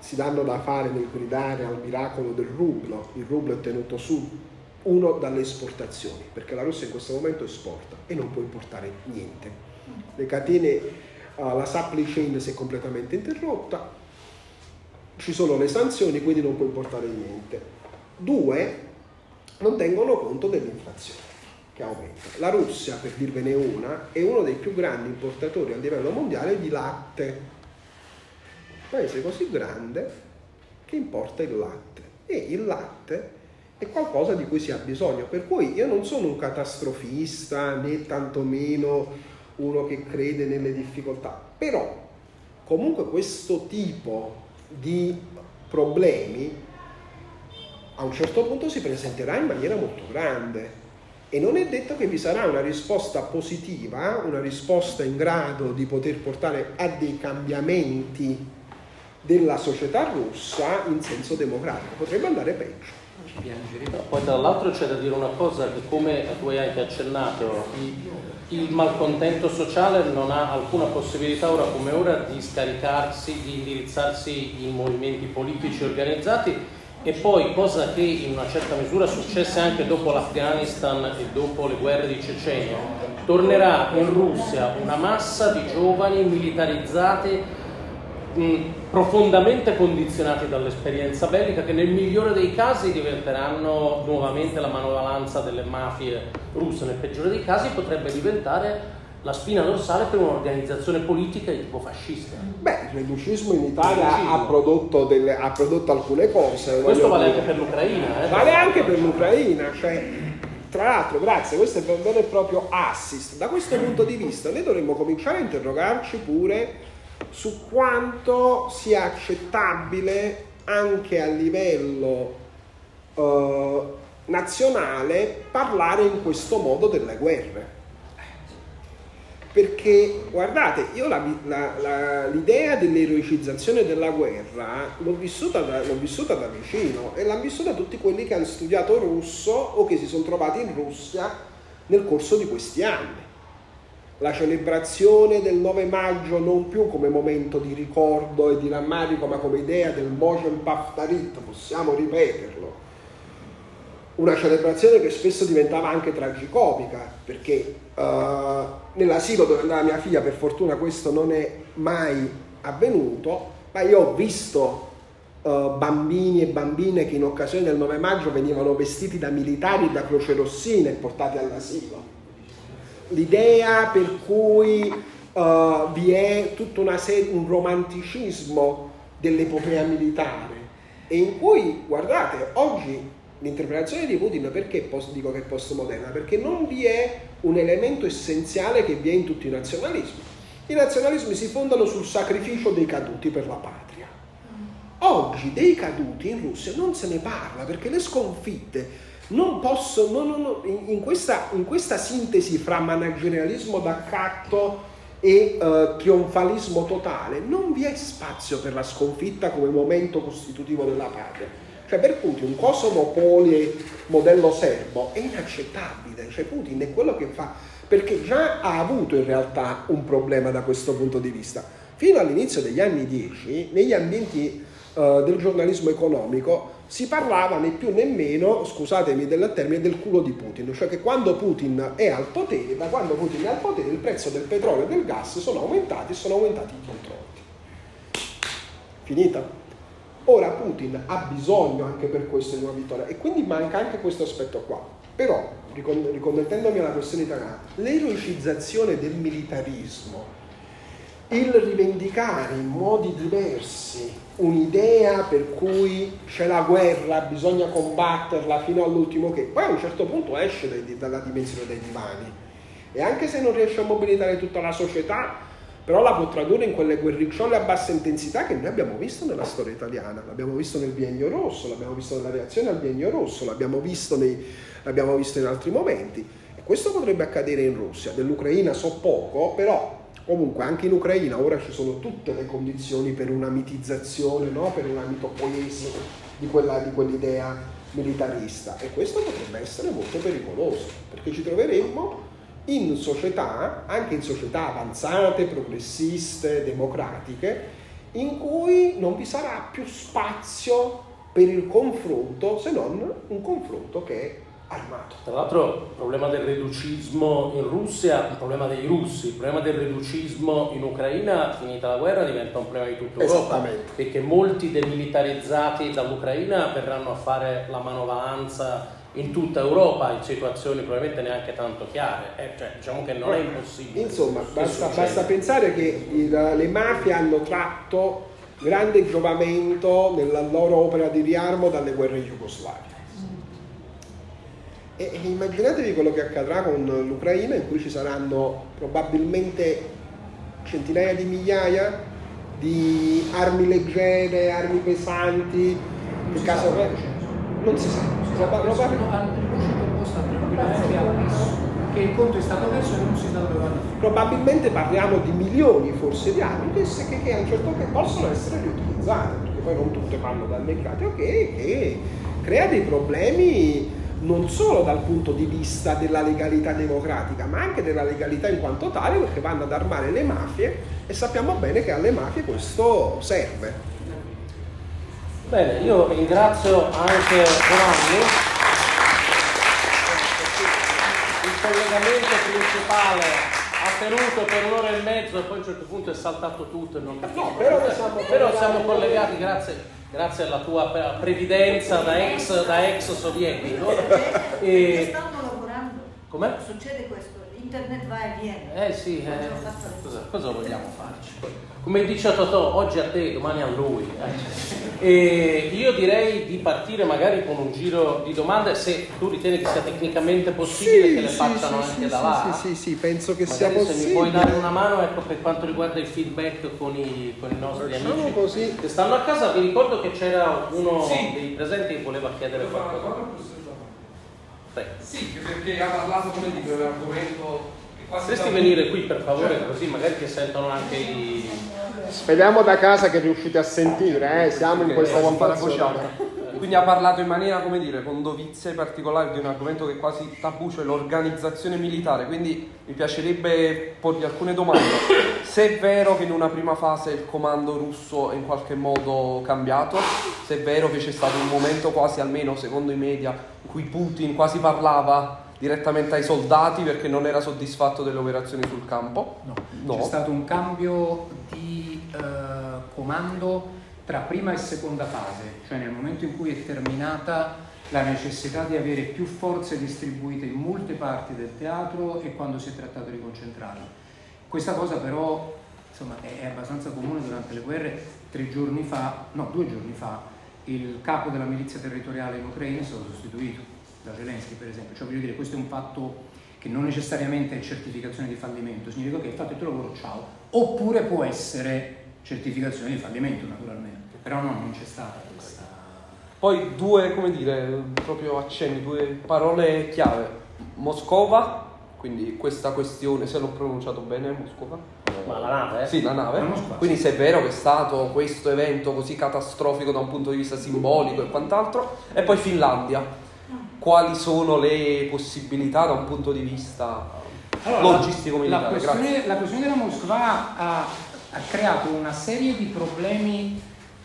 si danno da fare nel gridare al miracolo del rublo, il rublo è tenuto su uno dalle esportazioni, perché la Russia in questo momento esporta e non può importare niente. Le catene, la supply chain si è completamente interrotta, ci sono le sanzioni, quindi non può importare niente. Due, non tengono conto dell'inflazione che aumenta. La Russia, per dirvene una, è uno dei più grandi importatori a livello mondiale di latte. Paese così grande che importa il latte. E il latte è qualcosa di cui si ha bisogno. Per cui io non sono un catastrofista né tantomeno uno che crede nelle difficoltà, però comunque questo tipo di problemi a un certo punto si presenterà in maniera molto grande e non è detto che vi sarà una risposta positiva, una risposta in grado di poter portare a dei cambiamenti della società russa in senso democratico. Potrebbe andare peggio. Poi tra l'altro c'è da dire una cosa che come tu hai anche accennato, il, il malcontento sociale non ha alcuna possibilità ora come ora di scaricarsi, di indirizzarsi in movimenti politici organizzati. E poi, cosa che in una certa misura successe anche dopo l'Afghanistan e dopo le guerre di Cecenia, tornerà in Russia una massa di giovani militarizzati mh, profondamente condizionati dall'esperienza bellica che nel migliore dei casi diventeranno nuovamente la manovalanza delle mafie russe, nel peggiore dei casi potrebbe diventare la spina dorsale per un'organizzazione politica di tipo fascista. Beh, il reducismo in Italia ha prodotto, delle- ha prodotto alcune cose. Questo vale dire. anche per l'Ucraina. Eh? Vale anche per l'Ucraina, cioè, tra l'altro, grazie, questo è un vero e proprio assist. Da questo punto di vista noi dovremmo cominciare a interrogarci pure su quanto sia accettabile anche a livello eh, nazionale parlare in questo modo delle guerre. Perché guardate, io la- la- la- l'idea dell'eroicizzazione della guerra l'ho vissuta, da, l'ho vissuta da vicino e l'hanno vissuta tutti quelli che hanno studiato russo o che si sono trovati in Russia nel corso di questi anni. La celebrazione del 9 maggio non più come momento di ricordo e di rammarico, ma come idea del Mojen Paftarit, possiamo ripeterlo una celebrazione che spesso diventava anche tragicomica, perché eh, nell'asilo dove andava mia figlia, per fortuna questo non è mai avvenuto, ma io ho visto eh, bambini e bambine che in occasione del 9 maggio venivano vestiti da militari e da crocerossine e portati all'asilo. L'idea per cui eh, vi è tutto una serie, un romanticismo dell'epopea militare e in cui, guardate, oggi l'interpretazione di Putin perché post- dico che è postmoderna? Perché non vi è un elemento essenziale che vi è in tutti i nazionalismi. I nazionalismi si fondano sul sacrificio dei caduti per la patria. Oggi dei caduti in Russia non se ne parla perché le sconfitte non possono, non- non- in, in questa, in questa sintesi fra managerialismo d'accatto e eh, trionfalismo totale, non vi è spazio per la sconfitta come momento costitutivo della patria. Cioè per Putin un Kosovo poli modello serbo è inaccettabile, cioè Putin è quello che fa, perché già ha avuto in realtà un problema da questo punto di vista. Fino all'inizio degli anni 10, negli ambienti eh, del giornalismo economico, si parlava né più né meno, scusatemi del termine, del culo di Putin, cioè che quando Putin è al potere, da quando Putin è al potere il prezzo del petrolio e del gas sono aumentati e sono aumentati i controlli. Finita? Ora Putin ha bisogno anche per questo di una vittoria e quindi manca anche questo aspetto qua. Però, ricon- riconnettendomi alla questione italiana, l'eroicizzazione del militarismo, il rivendicare in modi diversi un'idea per cui c'è la guerra, bisogna combatterla fino all'ultimo che, poi a un certo punto esce dai- dalla dimensione dei divani. E anche se non riesce a mobilitare tutta la società, però la può tradurre in quelle guerricciole a bassa intensità che noi abbiamo visto nella storia italiana, l'abbiamo visto nel biennio rosso, l'abbiamo visto nella reazione al biennio rosso, l'abbiamo visto, nei- l'abbiamo visto in altri momenti. Questo potrebbe accadere in Russia, dell'Ucraina so poco, però Comunque anche in Ucraina ora ci sono tutte le condizioni per una mitizzazione, no? per una mitopoiesi di, di quell'idea militarista e questo potrebbe essere molto pericoloso perché ci troveremmo in società, anche in società avanzate, progressiste, democratiche, in cui non vi sarà più spazio per il confronto se non un confronto che è armato. Tra l'altro il problema del reducismo in Russia è un problema dei russi, il problema del reducismo in Ucraina, finita la guerra, diventa un problema di tutta Europa, perché molti demilitarizzati dall'Ucraina verranno a fare la manovalanza in tutta Europa in situazioni probabilmente neanche tanto chiare, eh, cioè, diciamo che non è impossibile. Insomma, basta, basta pensare che il, le mafie hanno tratto grande giovamento nella loro opera di riarmo dalle guerre jugoslave. E, e immaginatevi quello che accadrà con l'Ucraina in cui ci saranno probabilmente centinaia di migliaia di armi leggere, armi pesanti, in caso non si sa che il conto è stato perso e non si sa dove. Probabilmente parliamo di milioni forse di armi che, che a un certo punto possono essere riutilizzate, perché poi non tutte vanno dal mercato, ok, che crea dei problemi non solo dal punto di vista della legalità democratica, ma anche della legalità in quanto tale, perché vanno ad armare le mafie e sappiamo bene che alle mafie questo serve. Bene, io ringrazio anche Giovanni. Il collegamento principale ha tenuto per un'ora e mezzo e poi a un certo punto è saltato tutto e non no, però, siamo, però siamo collegati grazie, grazie, alla tua previdenza da ex, da ex sovietico. E... Stanno lavorando. Com'è? Succede questo, internet va e viene. Eh sì, eh, cosa, cosa vogliamo farci? come dice Totò, oggi a te, domani a lui. Eh. E io direi di partire magari con un giro di domande, se tu ritieni che sia tecnicamente possibile sì, che le sì, facciano sì, anche da là. Sì, sì, sì, penso che magari sia possibile. Se mi puoi dare una mano ecco, per quanto riguarda il feedback con i, con i nostri Facciamo amici così. che stanno a casa, vi ricordo che c'era uno dei presenti che voleva chiedere qualcosa. Sì, perché ha parlato come di un argomento Potresti venire qui per favore così magari ti sentono anche i... Speriamo da casa che riuscite a sentire, eh? siamo in questa conversazione. Quindi ha parlato in maniera, come dire, con dovizia particolare di un argomento che è quasi tabù, cioè l'organizzazione militare. Quindi mi piacerebbe porgli alcune domande. Se è vero che in una prima fase il comando russo è in qualche modo cambiato, se è vero che c'è stato un momento quasi, almeno secondo i media, in cui Putin quasi parlava direttamente ai soldati perché non era soddisfatto delle operazioni sul campo? No, no. c'è stato un cambio di eh, comando tra prima e seconda fase, cioè nel momento in cui è terminata la necessità di avere più forze distribuite in molte parti del teatro e quando si è trattato di concentrarle. Questa cosa però insomma, è abbastanza comune durante le guerre. Tre giorni fa, no, due giorni fa, il capo della milizia territoriale in Ucraina è stato sostituito da Zelensky per esempio, cioè voglio dire questo è un fatto che non necessariamente è certificazione di fallimento, significa che hai fatto il tuo lavoro, ciao, oppure può essere certificazione di fallimento naturalmente, però no, non c'è stata questa... Poi due, come dire, proprio accenni, due parole chiave, Moscova, quindi questa questione, se l'ho pronunciato bene, Moscova? Ma la nave? Eh? Sì, la nave. Quindi se è vero che è stato questo evento così catastrofico da un punto di vista simbolico e quant'altro, e poi Finlandia quali sono le possibilità da un punto di vista allora, logistico militare. La questione, la questione della Moskva ha, ha creato una serie di problemi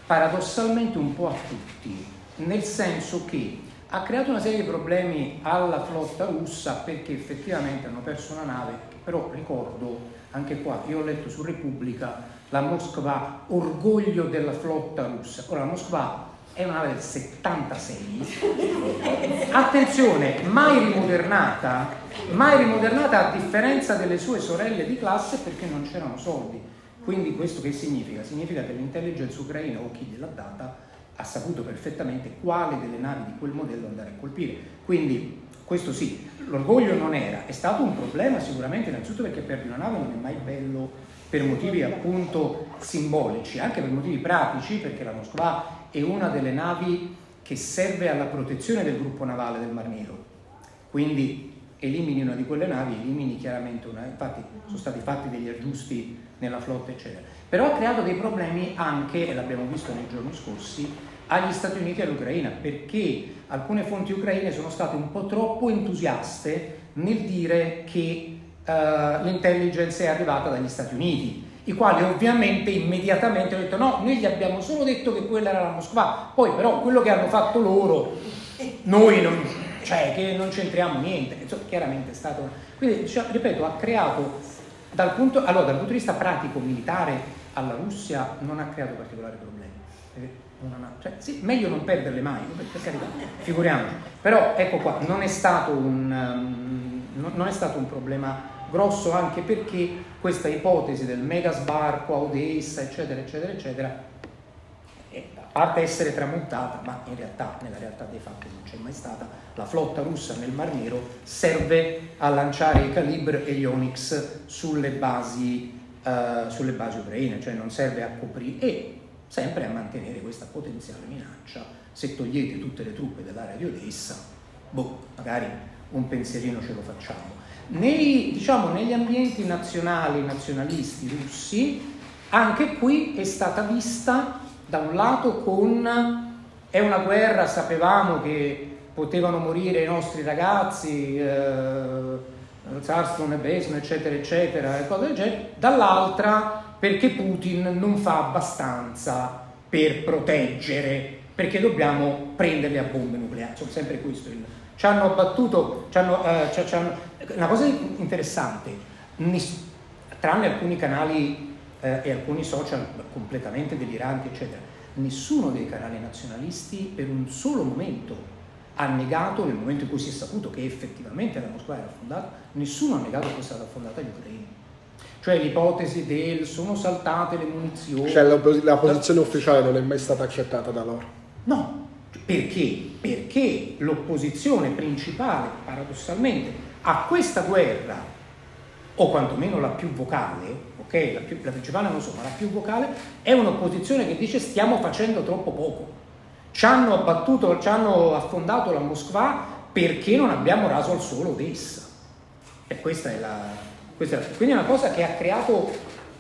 paradossalmente un po' a tutti, nel senso che ha creato una serie di problemi alla flotta russa perché effettivamente hanno perso una nave, però ricordo anche qua, io ho letto su Repubblica la Moskva, orgoglio della flotta russa. Ora la Moskva è una nave del 76, attenzione, mai rimodernata, mai rimodernata a differenza delle sue sorelle di classe perché non c'erano soldi. Quindi questo che significa? Significa che l'intelligence ucraina o chi gliel'ha data ha saputo perfettamente quale delle navi di quel modello andare a colpire. Quindi questo sì, l'orgoglio non era, è stato un problema sicuramente innanzitutto perché perdi una nave non è mai bello per motivi appunto simbolici, anche per motivi pratici, perché la Moskva è una delle navi che serve alla protezione del gruppo navale del Mar Nero. Quindi elimini una di quelle navi, elimini chiaramente una, infatti sono stati fatti degli aggiusti nella flotta eccetera, però ha creato dei problemi anche, e l'abbiamo visto nei giorni scorsi, agli Stati Uniti e all'Ucraina, perché alcune fonti ucraine sono state un po' troppo entusiaste nel dire che uh, l'intelligence è arrivata dagli Stati Uniti, i quali ovviamente immediatamente hanno detto no, noi gli abbiamo solo detto che quella era la Moskva, poi però quello che hanno fatto loro, noi non, cioè che non c'entriamo niente, Insomma, chiaramente è stato... Quindi, diciamo, ripeto, ha creato dal punto, allora, dal punto di vista pratico-militare alla Russia non ha creato particolari problemi. Ha, cioè, sì, meglio non perderle mai, per, carità, figuriamoci. Però ecco qua, non è stato un, um, non è stato un problema grosso anche perché questa ipotesi del mega sbarco a Odessa, eccetera, eccetera, eccetera, è, a parte essere tramontata, ma in realtà, nella realtà dei fatti non c'è mai stata, la flotta russa nel Mar Nero serve a lanciare i Calibr e gli Onyx sulle basi, uh, sulle basi ucraine, cioè non serve a coprire e sempre a mantenere questa potenziale minaccia. Se togliete tutte le truppe dell'area di Odessa, boh, magari un pensierino ce lo facciamo. Nei, diciamo, negli ambienti nazionali, nazionalisti russi, anche qui è stata vista da un lato con è una guerra, sapevamo che potevano morire i nostri ragazzi, eh, Zarstone e Besno, eccetera, eccetera, e cose del genere, dall'altra perché Putin non fa abbastanza per proteggere, perché dobbiamo prenderli a bombe nucleari, sono sempre questo il... Ci hanno abbattuto, ci eh, ci hanno, una cosa interessante, tranne alcuni canali eh, e alcuni social completamente deliranti, eccetera, nessuno dei canali nazionalisti per un solo momento ha negato, nel momento in cui si è saputo che effettivamente la Mosca era fondata, nessuno ha negato che fosse stata fondata agli ucraini. Cioè l'ipotesi del sono saltate le munizioni. Cioè la, la posizione ufficiale non è mai stata accettata da loro. No, perché? Perché l'opposizione principale, paradossalmente, a questa guerra, o quantomeno la più vocale, ok, la, più, la principale non so, ma la più vocale, è un'opposizione che dice stiamo facendo troppo poco. Ci hanno abbattuto, ci hanno affondato la Moskva perché non abbiamo raso al suolo Odessa. E questa è la, questa è la, quindi è una cosa che ha creato,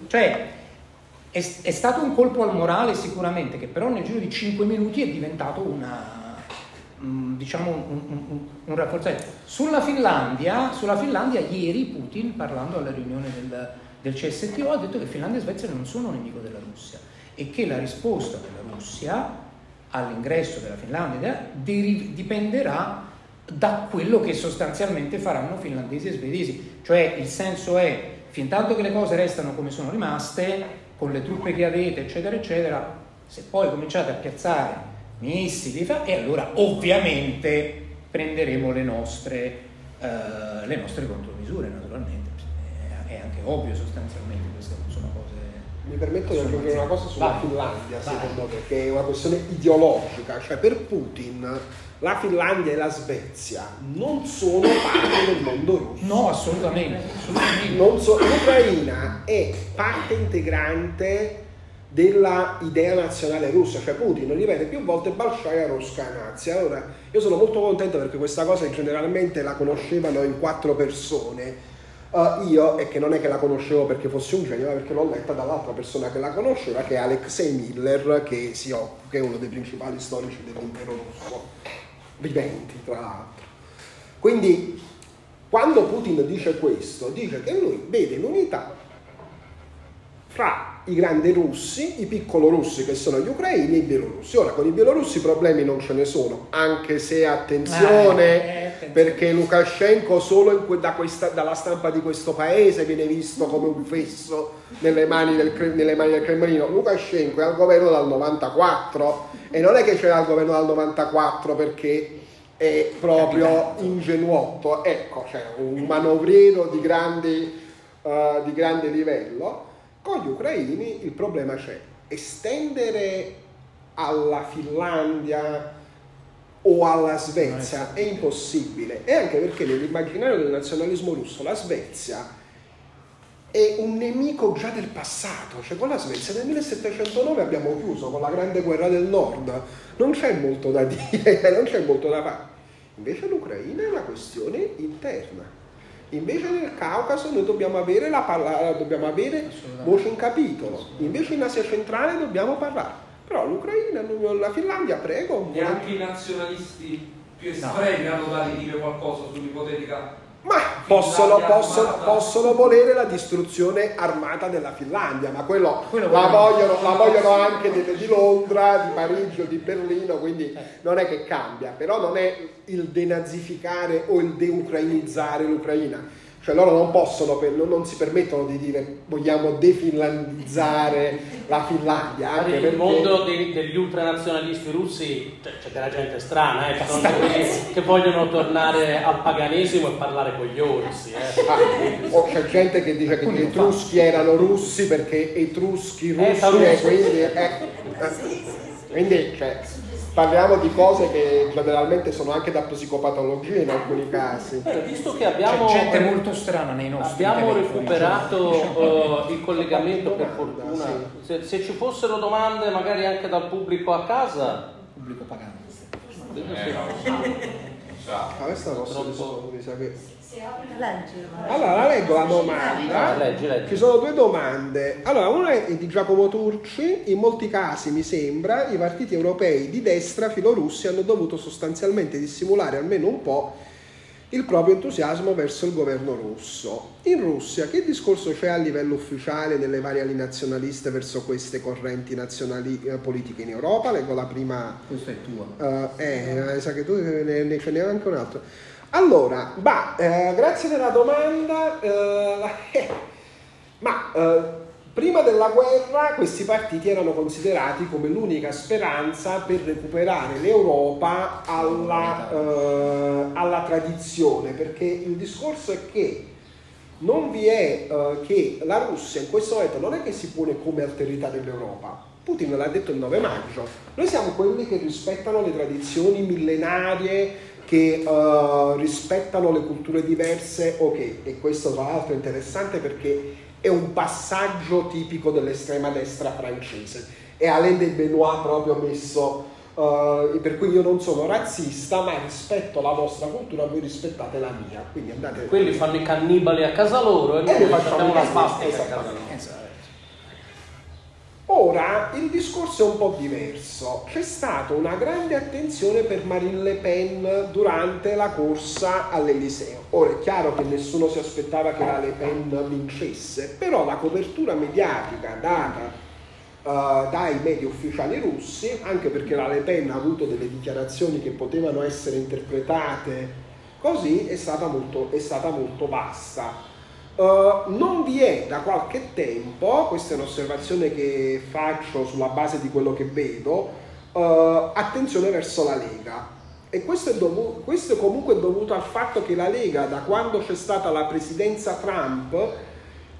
cioè è, è, stato un colpo al morale sicuramente, che però nel giro di 5 minuti è diventato una, mm, diciamo un, un, un rafforzamento. Sulla Finlandia, sulla Finlandia, ieri Putin, parlando alla riunione del, del CSTO, ha detto che Finlandia e Svezia non sono nemico della Russia e che la risposta della Russia all'ingresso della Finlandia dipenderà da quello che sostanzialmente faranno finlandesi e svedesi. Cioè il senso è, fin tanto che le cose restano come sono rimaste, con le truppe che avete, eccetera, eccetera, se poi cominciate a piazzare missili, e allora ovviamente prenderemo le nostre, eh, le nostre contromisure, naturalmente. È anche ovvio sostanzialmente mi permetto di aggiungere una cosa sulla vai, Finlandia, vai. secondo me, che è una questione ideologica, cioè per Putin la Finlandia e la Svezia non sono parte del mondo russo. No, assolutamente. assolutamente. So, L'Ucraina è parte integrante della idea nazionale russa, cioè Putin ripete più volte Balshaya Ruska Nazia. Allora, io sono molto contento perché questa cosa generalmente la conoscevano in quattro persone Uh, io, e che non è che la conoscevo perché fosse un genio, ma perché l'ho letta dall'altra persona che la conosceva, che è Alexei Miller, che, si occupa, che è uno dei principali storici dell'impero russo, viventi tra l'altro. Quindi, quando Putin dice questo, dice che lui vede l'unità fra i grandi russi, i piccoli russi che sono gli ucraini e i bielorussi. Ora con i bielorussi problemi non ce ne sono, anche se attenzione, eh, perché Lukashenko solo da questa, dalla stampa di questo paese viene visto come un fesso nelle mani del, nelle mani del Cremlino. Lukashenko è al governo dal 94 e non è che c'era al governo dal 94 perché è proprio ingenuotto, ecco, cioè un manovriero di, grandi, uh, di grande livello con gli ucraini il problema c'è. Estendere alla Finlandia o alla Svezia è impossibile. E anche perché nell'immaginario del nazionalismo russo la Svezia è un nemico già del passato. Cioè con la Svezia nel 1709 abbiamo chiuso con la grande guerra del nord. Non c'è molto da dire, non c'è molto da fare. Invece l'Ucraina è una questione interna. Invece nel Caucaso noi dobbiamo avere, la parla- dobbiamo avere voce in capitolo. Invece in Asia centrale dobbiamo parlare. Però l'Ucraina, la Finlandia, prego. Neanche i nazionalisti più estremi hanno da dire qualcosa sull'ipotetica Ma possono, possono- possono volere la distruzione armata della Finlandia, ma quello, Quello la, vogliono- la vogliono anche delle di Londra, di Parigi o di Berlino, quindi non è che cambia, però non è il denazificare o il deucrainizzare l'Ucraina. Cioè loro non possono, non, non si permettono di dire vogliamo definlandizzare la Finlandia, anche Nel perché... mondo dei- degli ultranazionalisti russi c'è, c'è della gente strana, eh, ci sono quelli che vogliono tornare al paganesimo e parlare con gli orsi. Eh. Ah, o c'è gente che dice che gli etruschi erano russi perché etruschi russi Esatto. e quindi, eh, eh, quindi cioè, parliamo di cose che generalmente sono anche da psicopatologia in alcuni casi. Bene, visto che C'è abbiamo, gente molto strana nei nostri abbiamo recuperato eh, il collegamento per fortuna, se, se ci fossero domande magari anche dal pubblico a casa, Pubblico pagante. Ah, questa posso risolvere, Allora, la leggo la domanda. Ah, leggi, leggi. Ci sono due domande. Allora, una è di Giacomo Turci. In molti casi, mi sembra, i partiti europei di destra filorussi hanno dovuto sostanzialmente dissimulare almeno un po' il proprio entusiasmo verso il governo russo. In Russia, che discorso c'è a livello ufficiale nelle varie ali nazionaliste verso queste correnti nazionali eh, politiche in Europa? Leggo la prima Questo è tuo. eh, eh, sa che tu ne, ne ce n'è anche un altro. Allora, bah, eh, grazie della domanda. eh, eh, ma eh, prima della guerra questi partiti erano considerati come l'unica speranza per recuperare l'Europa alla, eh, alla tradizione, perché il discorso è che non vi è eh, che la Russia in questo momento non è che si pone come alterità dell'Europa. Putin l'ha detto il 9 maggio. Noi siamo quelli che rispettano le tradizioni millenarie, che eh, rispettano le culture diverse, ok. E questo tra l'altro è interessante perché è un passaggio tipico dell'estrema destra francese. E Alain de Benoit proprio messo eh, per cui io non sono razzista, ma rispetto la vostra cultura, voi rispettate la mia. Quindi andate quelli fanno i cannibali a casa loro e noi facciamo la i svastica a casa nostra. Esatto. Ora il discorso è un po' diverso. C'è stata una grande attenzione per Marine Le Pen durante la corsa all'Eliseo. Ora è chiaro che nessuno si aspettava che la Le Pen vincesse, però la copertura mediatica data eh, dai media ufficiali russi, anche perché la Le Pen ha avuto delle dichiarazioni che potevano essere interpretate così, è stata molto, è stata molto bassa. Uh, non vi è da qualche tempo, questa è un'osservazione che faccio sulla base di quello che vedo, uh, attenzione verso la Lega. E questo è, dovu- questo è comunque dovuto al fatto che la Lega, da quando c'è stata la presidenza Trump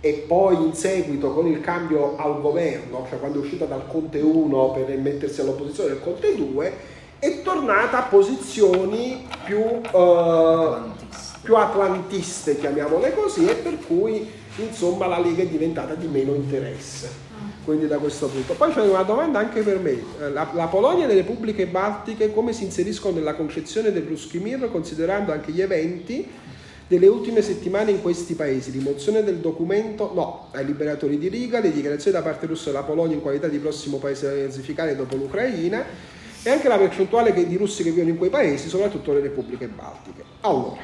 e poi in seguito con il cambio al governo, cioè quando è uscita dal Conte 1 per mettersi all'opposizione del Conte 2, è tornata a posizioni più... uh, più atlantiste, chiamiamole così, e per cui insomma la Lega è diventata di meno interesse. Quindi da questo punto. Poi c'è una domanda anche per me. Eh, La, la Polonia e le repubbliche baltiche come si inseriscono nella concezione del Ruski Mir considerando anche gli eventi delle ultime settimane in questi paesi? Rimozione del documento? No, ai liberatori di Riga, le dichiarazioni da parte russa della Polonia in qualità di prossimo paese da nazificare dopo l'Ucraina e anche la percentuale di russi che vivono in quei paesi, soprattutto le repubbliche baltiche. Allora,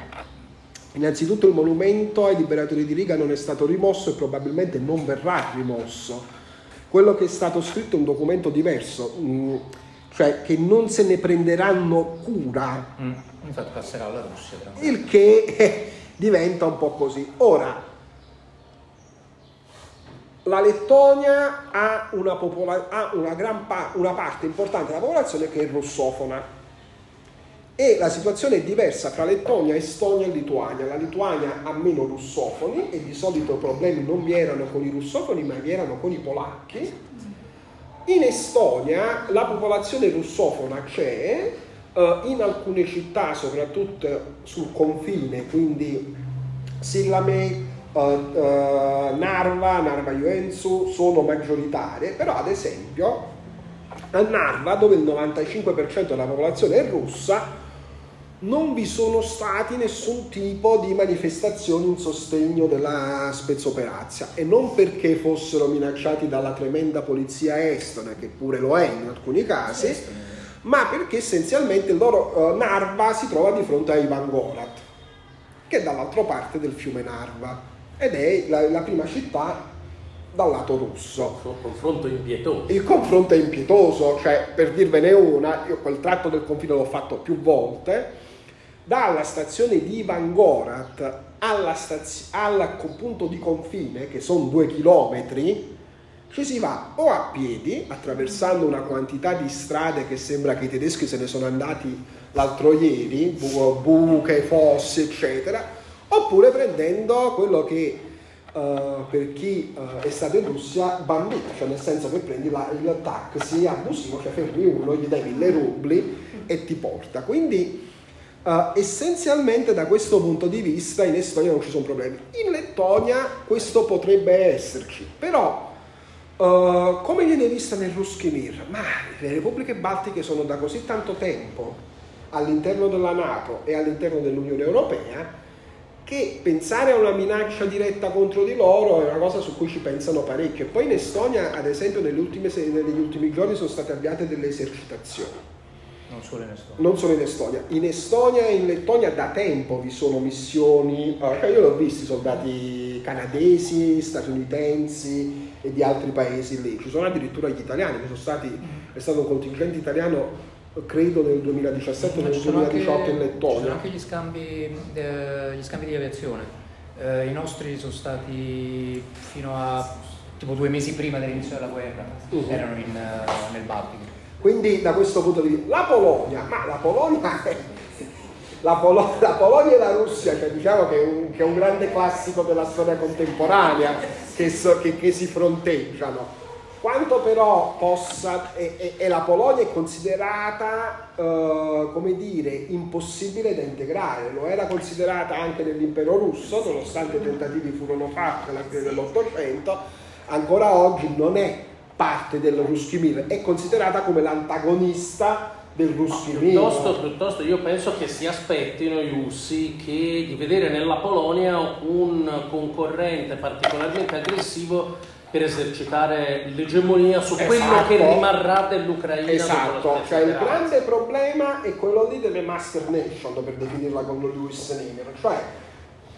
Innanzitutto il monumento ai liberatori di Riga non è stato rimosso e probabilmente non verrà rimosso. Quello che è stato scritto è un documento diverso, mm, cioè che non se ne prenderanno cura, Mm. Infatti passerà alla Russia. il che eh, diventa un po' così. Ora, la Lettonia ha una, popola- ha una gran pa- una parte importante della popolazione che è russofona e la situazione è diversa fra Lettonia, Estonia e Lituania. La Lituania ha meno russofoni e di solito problemi non vi erano con i russofoni ma vi erano con i polacchi. In Estonia la popolazione russofona c'è, eh, in alcune città, soprattutto sul confine, quindi Silame, eh, eh, Narva, Narva Joensuu sono maggioritarie, però ad esempio a Narva, dove il 95% della popolazione è russa, non vi sono stati nessun tipo di manifestazioni in sostegno della spezzoperazia e non perché fossero minacciati dalla tremenda polizia estone, che pure lo è in alcuni casi, ma perché essenzialmente il loro eh, Narva si trova di fronte a Ivangorat, che è dall'altra parte del fiume Narva ed è la, la prima città dal lato russo. Un confronto impietoso. Il confronto è impietoso, cioè per dirvene una, io quel tratto del confine l'ho fatto più volte, dalla stazione di Ivangorat alla stazio- al punto di confine, che sono due chilometri, ci si va o a piedi, attraversando una quantità di strade che sembra che i tedeschi se ne sono andati l'altro ieri, bu- buche, fossi, eccetera, oppure prendendo quello che eh, per chi eh, è stato in Russia bambino, cioè nel senso che prendi la- il taxi abusivo, cioè fermi uno, gli dai mille rubli e ti porta. Quindi eh, essenzialmente da questo punto di vista in Estonia non ci sono problemi. In Lettonia questo potrebbe esserci, però eh, come viene vista nel Ruskimir? Ma le repubbliche baltiche sono da così tanto tempo all'interno della Nato e all'interno dell'Unione Europea che pensare a una minaccia diretta contro di loro è una cosa su cui ci pensano parecchio. E poi in Estonia, ad esempio, negli ultimi giorni sono state avviate delle esercitazioni. Non solo in Estonia. Non solo in Estonia, in Estonia e in Lettonia da tempo vi sono missioni, eh, cioè io l'ho visti soldati canadesi, statunitensi e di altri paesi lì, ci sono addirittura gli italiani, ci sono stati, è stato un contingente italiano credo nel 2017 o nel ci sono 2018 anche- in Ci sono Lettonia. anche gli scambi, eh, gli scambi di aviazione. Eh, I nostri sono stati fino a tipo due mesi prima dell'inizio della guerra, Mhm. erano in, eh, nel Baltico. Quindi da questo punto di vista, la Polonia, ma la Polonia è... La, Polo- la Polonia e la Russia, cioè diciamo che è, un, che è un grande classico della storia contemporanea che, so- che- che si fronteggiano. Quanto però possa, e, e- la Polonia è considerata, eh, come dire, impossibile da integrare, lo era considerata anche nell'impero russo, nonostante i tentativi furono fatti alla fine dell'Ottocento, ancora oggi non è parte del Ruskimir, è considerata come l'antagonista del Ruskimir. Piuttosto, piuttosto io penso che si aspettino i russi che, di vedere nella Polonia un concorrente particolarmente aggressivo per esercitare l'egemonia su quello Esatto. che rimarrà dell'Ucraina. Esatto, cioè il grande problema è quello lì delle master nation, per definirla con Lewis Neimer, cioè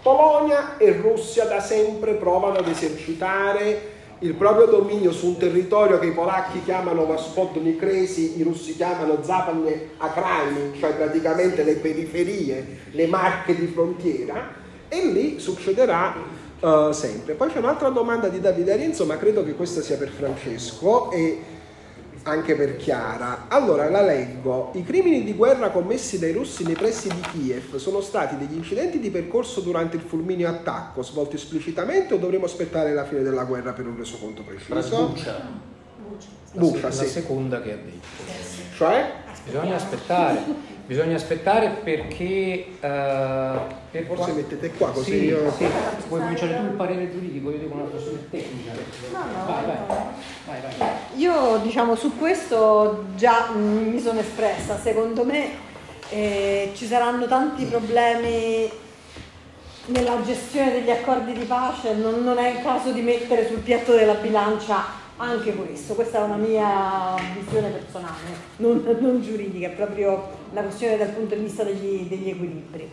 Polonia e Russia da sempre provano ad esercitare il proprio dominio su un territorio che i polacchi chiamano Vaspodni Cresi, i russi chiamano Zapadne Akraini, cioè praticamente le periferie, le marche di frontiera, e lì succederà eh, sempre. Poi c'è un'altra domanda di Davide Arinzo, ma credo che questa sia per Francesco e anche per Chiara. Allora la leggo. I crimini di guerra commessi dai russi nei pressi di Kiev sono stati degli incidenti di percorso durante il fulmineo attacco, svolti esplicitamente o dovremo aspettare la fine della guerra per un resoconto preciso? Buccia. La, Buccia, se- la sì. seconda che ha detto. Cioè? Bisogna aspettare, bisogna aspettare perché... eh, per Forse qua- mettete qua così Sì, io... sì. Vuoi cominciare tu il parere giuridico, io dico una questione tecnica. No, no, Vai, vai, no. vai, vai. Io diciamo su questo già mi sono espressa, secondo me eh, ci saranno tanti problemi nella gestione degli accordi di pace, non, non è il caso di mettere sul piatto della bilancia anche questo, questa è una mia visione personale, non, non giuridica, è proprio una questione dal punto di vista degli, degli equilibri.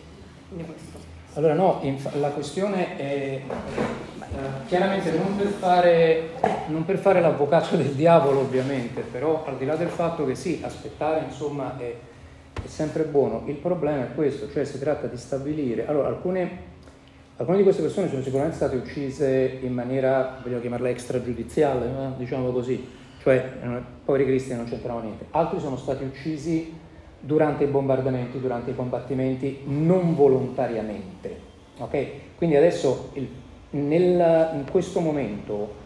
Allora no, inf- la questione è eh, chiaramente non per, fare, non per fare l'avvocato del diavolo ovviamente, però al di là del fatto che sì, aspettare insomma è, è sempre buono, il problema è questo, cioè si tratta di stabilire, allora alcune, alcune di queste persone sono sicuramente state uccise in maniera, vogliamo chiamarla extragiudiziale, no? diciamo così, cioè eh, poveri cristiani non c'entravano niente, altri sono stati uccisi durante i bombardamenti, durante i combattimenti, non volontariamente. ok? Quindi adesso il- nel- in questo momento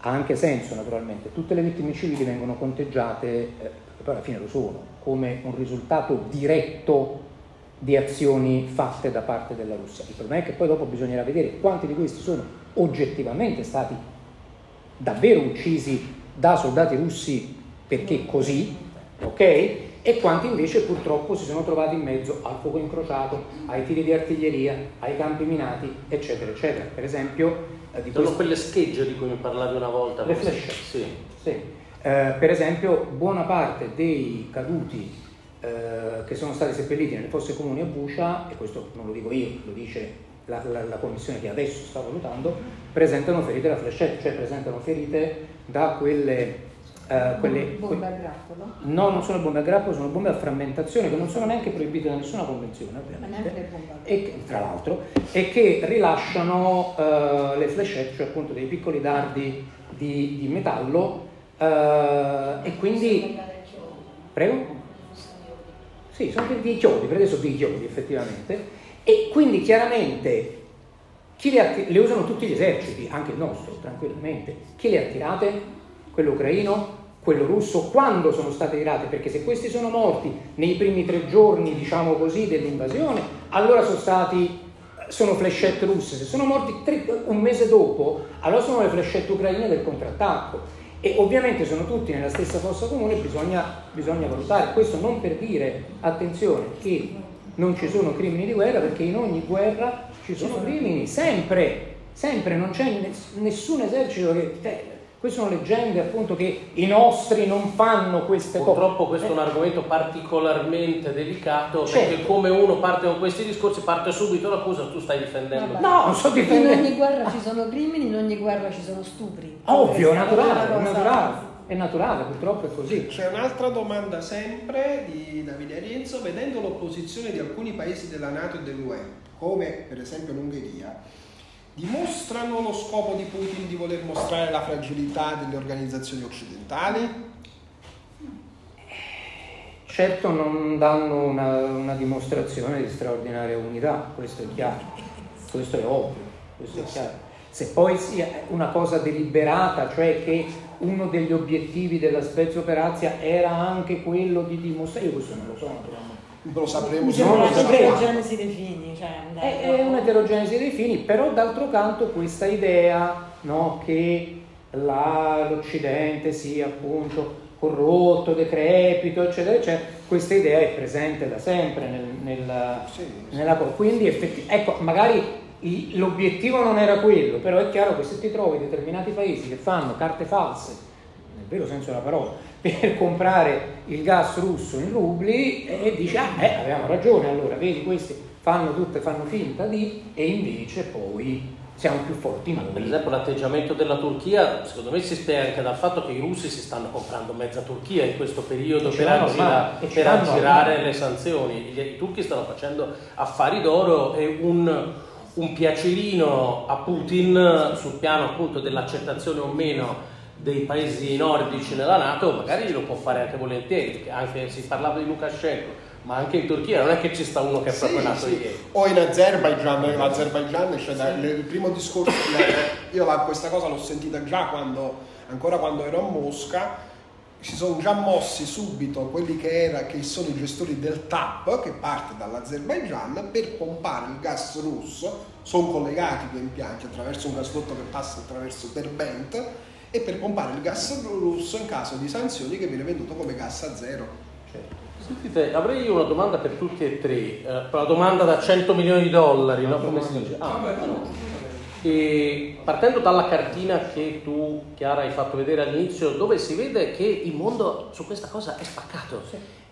ha anche senso naturalmente, tutte le vittime civili vengono conteggiate, eh, poi alla fine lo sono, come un risultato diretto di azioni fatte da parte della Russia. Il problema è che poi dopo bisognerà vedere quanti di questi sono oggettivamente stati davvero uccisi da soldati russi perché così, ok? E quanti invece purtroppo si sono trovati in mezzo al fuoco incrociato, ai tiri di artiglieria, ai campi minati, eccetera, eccetera. Per esempio, eh, di Sono questo- quelle schegge di cui mi parlavi una volta. Le flash. Sì. sì. Eh, per esempio, buona parte dei caduti eh, che sono stati seppelliti nelle fosse comuni a Bucia, e questo non lo dico io, lo dice la, la- la commissione che adesso sta valutando, presentano ferite da flechette, cioè presentano ferite da quelle... eh, quelle Bombe a grappolo. No, non sono bombe a grappolo, sono bombe a frammentazione che non sono neanche proibite da nessuna convenzione, ovviamente e che, tra l'altro, e che rilasciano eh, le flechette, cioè appunto dei piccoli dardi di, di metallo, eh, e quindi... Prego? Sì, sono dei, chiodi, per adesso dei chiodi effettivamente, e quindi chiaramente chi le, atti- le usano tutti gli eserciti, anche il nostro, tranquillamente. Chi le ha tirate? Quello ucraino? Quello russo? Quando sono state tirate? Perché se questi sono morti nei primi tre giorni, diciamo così, dell'invasione, allora sono stati sono flechette russe, se sono morti tre- un mese dopo, allora sono le flechette ucraine del contrattacco. E ovviamente sono tutti nella stessa fossa comune, bisogna, bisogna valutare. Questo non per dire, attenzione, che non ci sono crimini di guerra, perché in ogni guerra ci sono crimini, sempre, sempre, non c'è ness- nessun esercito che... eh, queste sono leggende appunto che i nostri non fanno queste cose. Purtroppo questo è un argomento particolarmente delicato Certo. perché come uno parte con questi discorsi parte subito l'accusa tu stai difendendo. Vabbè. No, non sto In difendendo. ogni guerra ci sono crimini, in ogni guerra ci sono stupri. Ovvio, è naturale, è naturale, è naturale, purtroppo è così. C'è un'altra domanda sempre di Davide Arienzo, vedendo l'opposizione di alcuni paesi della Nato e dell'UE, come per esempio l'Ungheria, dimostrano lo scopo di Putin di voler mostrare la fragilità delle organizzazioni occidentali? Certo non danno una, una dimostrazione di straordinaria unità, questo è chiaro, questo è ovvio, questo è chiaro. Se poi sia una cosa deliberata, cioè che uno degli obiettivi della Spezia Operazia era anche quello di dimostrare, io questo non lo so naturalmente. Lo sapremo Mi se No, sembra lo una sapremo. genesi dei fini. Cioè, dai, È, è un'eterogenesi dei fini, però d'altro canto questa idea no, che la- l'Occidente sia appunto corrotto, decrepito, eccetera, eccetera, questa idea è presente da sempre nel, nel- Sì, sì. nella quindi effetti- ecco, magari l'obiettivo non era quello, però è chiaro che se ti trovi determinati paesi che fanno carte false, vero senso della parola, per comprare il gas russo in rubli e dici, ah, eh, avevamo ragione allora, vedi, questi fanno tutte, fanno finta di, e invece poi siamo più forti Per noi. esempio l'atteggiamento della Turchia secondo me si spiega anche dal fatto che i russi si stanno comprando mezza Turchia in questo periodo per, aggira- per aggirare le sanzioni. Gli- I turchi stanno facendo affari d'oro e un, un piacerino a Putin sul piano appunto dell'accettazione o meno dei paesi nordici nella Nato magari lo può fare anche volentieri, anche si parlava di Lukashenko, ma anche in Turchia non è che ci sta uno che è proprio nato sì. ieri. O in Azerbaijan, l'Azerbaijan c'è da- il primo discorso, io la- questa cosa l'ho sentita già quando, ancora quando ero a Mosca, si sono già mossi subito quelli che, era, che sono i gestori del TAP che parte dall'Azerbaijan per pompare il gas russo, sono collegati due impianti attraverso un gasdotto che passa attraverso Derbent e per pompare il gas russo in caso di sanzioni che viene venduto come gas a zero. Sentite, avrei io una domanda per tutti e tre, eh, una domanda da 100 milioni di dollari, no? Come si dice? Ah, e partendo dalla cartina che tu, Chiara, hai fatto vedere all'inizio, dove si vede che il mondo su questa cosa è spaccato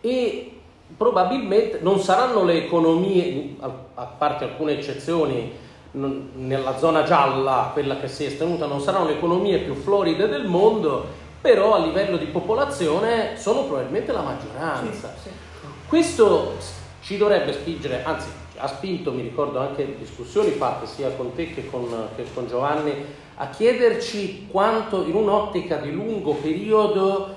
e probabilmente non saranno le economie, a a parte alcune eccezioni, non- nella zona gialla, quella che si è estenuta, non saranno le economie più floride del mondo, però a livello di popolazione sono probabilmente la maggioranza. Questo ci dovrebbe spingere, anzi ha spinto, mi ricordo anche discussioni fatte sia con te che con, che con Giovanni, a chiederci quanto in un'ottica di lungo periodo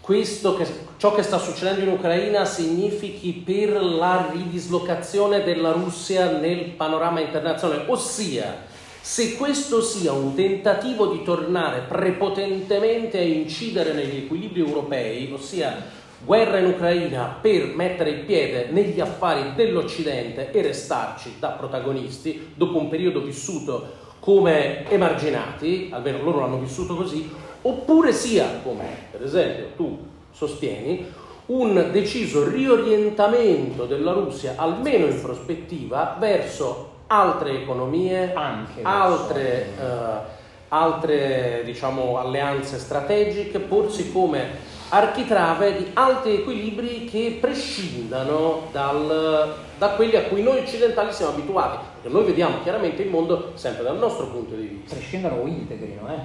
questo che, ciò che sta succedendo in Ucraina significhi per la ridislocazione della Russia nel panorama internazionale, ossia se questo sia un tentativo di tornare prepotentemente a incidere negli equilibri europei, ossia guerra in Ucraina per mettere il piede negli affari dell'Occidente e restarci da protagonisti dopo un periodo vissuto come emarginati, almeno loro l'hanno vissuto così, oppure sia, come per esempio tu sostieni, un deciso riorientamento della Russia, almeno in prospettiva, verso altre economie, Anche altre, eh, altre diciamo, alleanze strategiche, porsi come architrave di altri equilibri che prescindano dal- da quelli a cui noi occidentali siamo abituati, perché noi vediamo chiaramente il mondo sempre dal nostro punto di vista. prescindano o integrino, eh?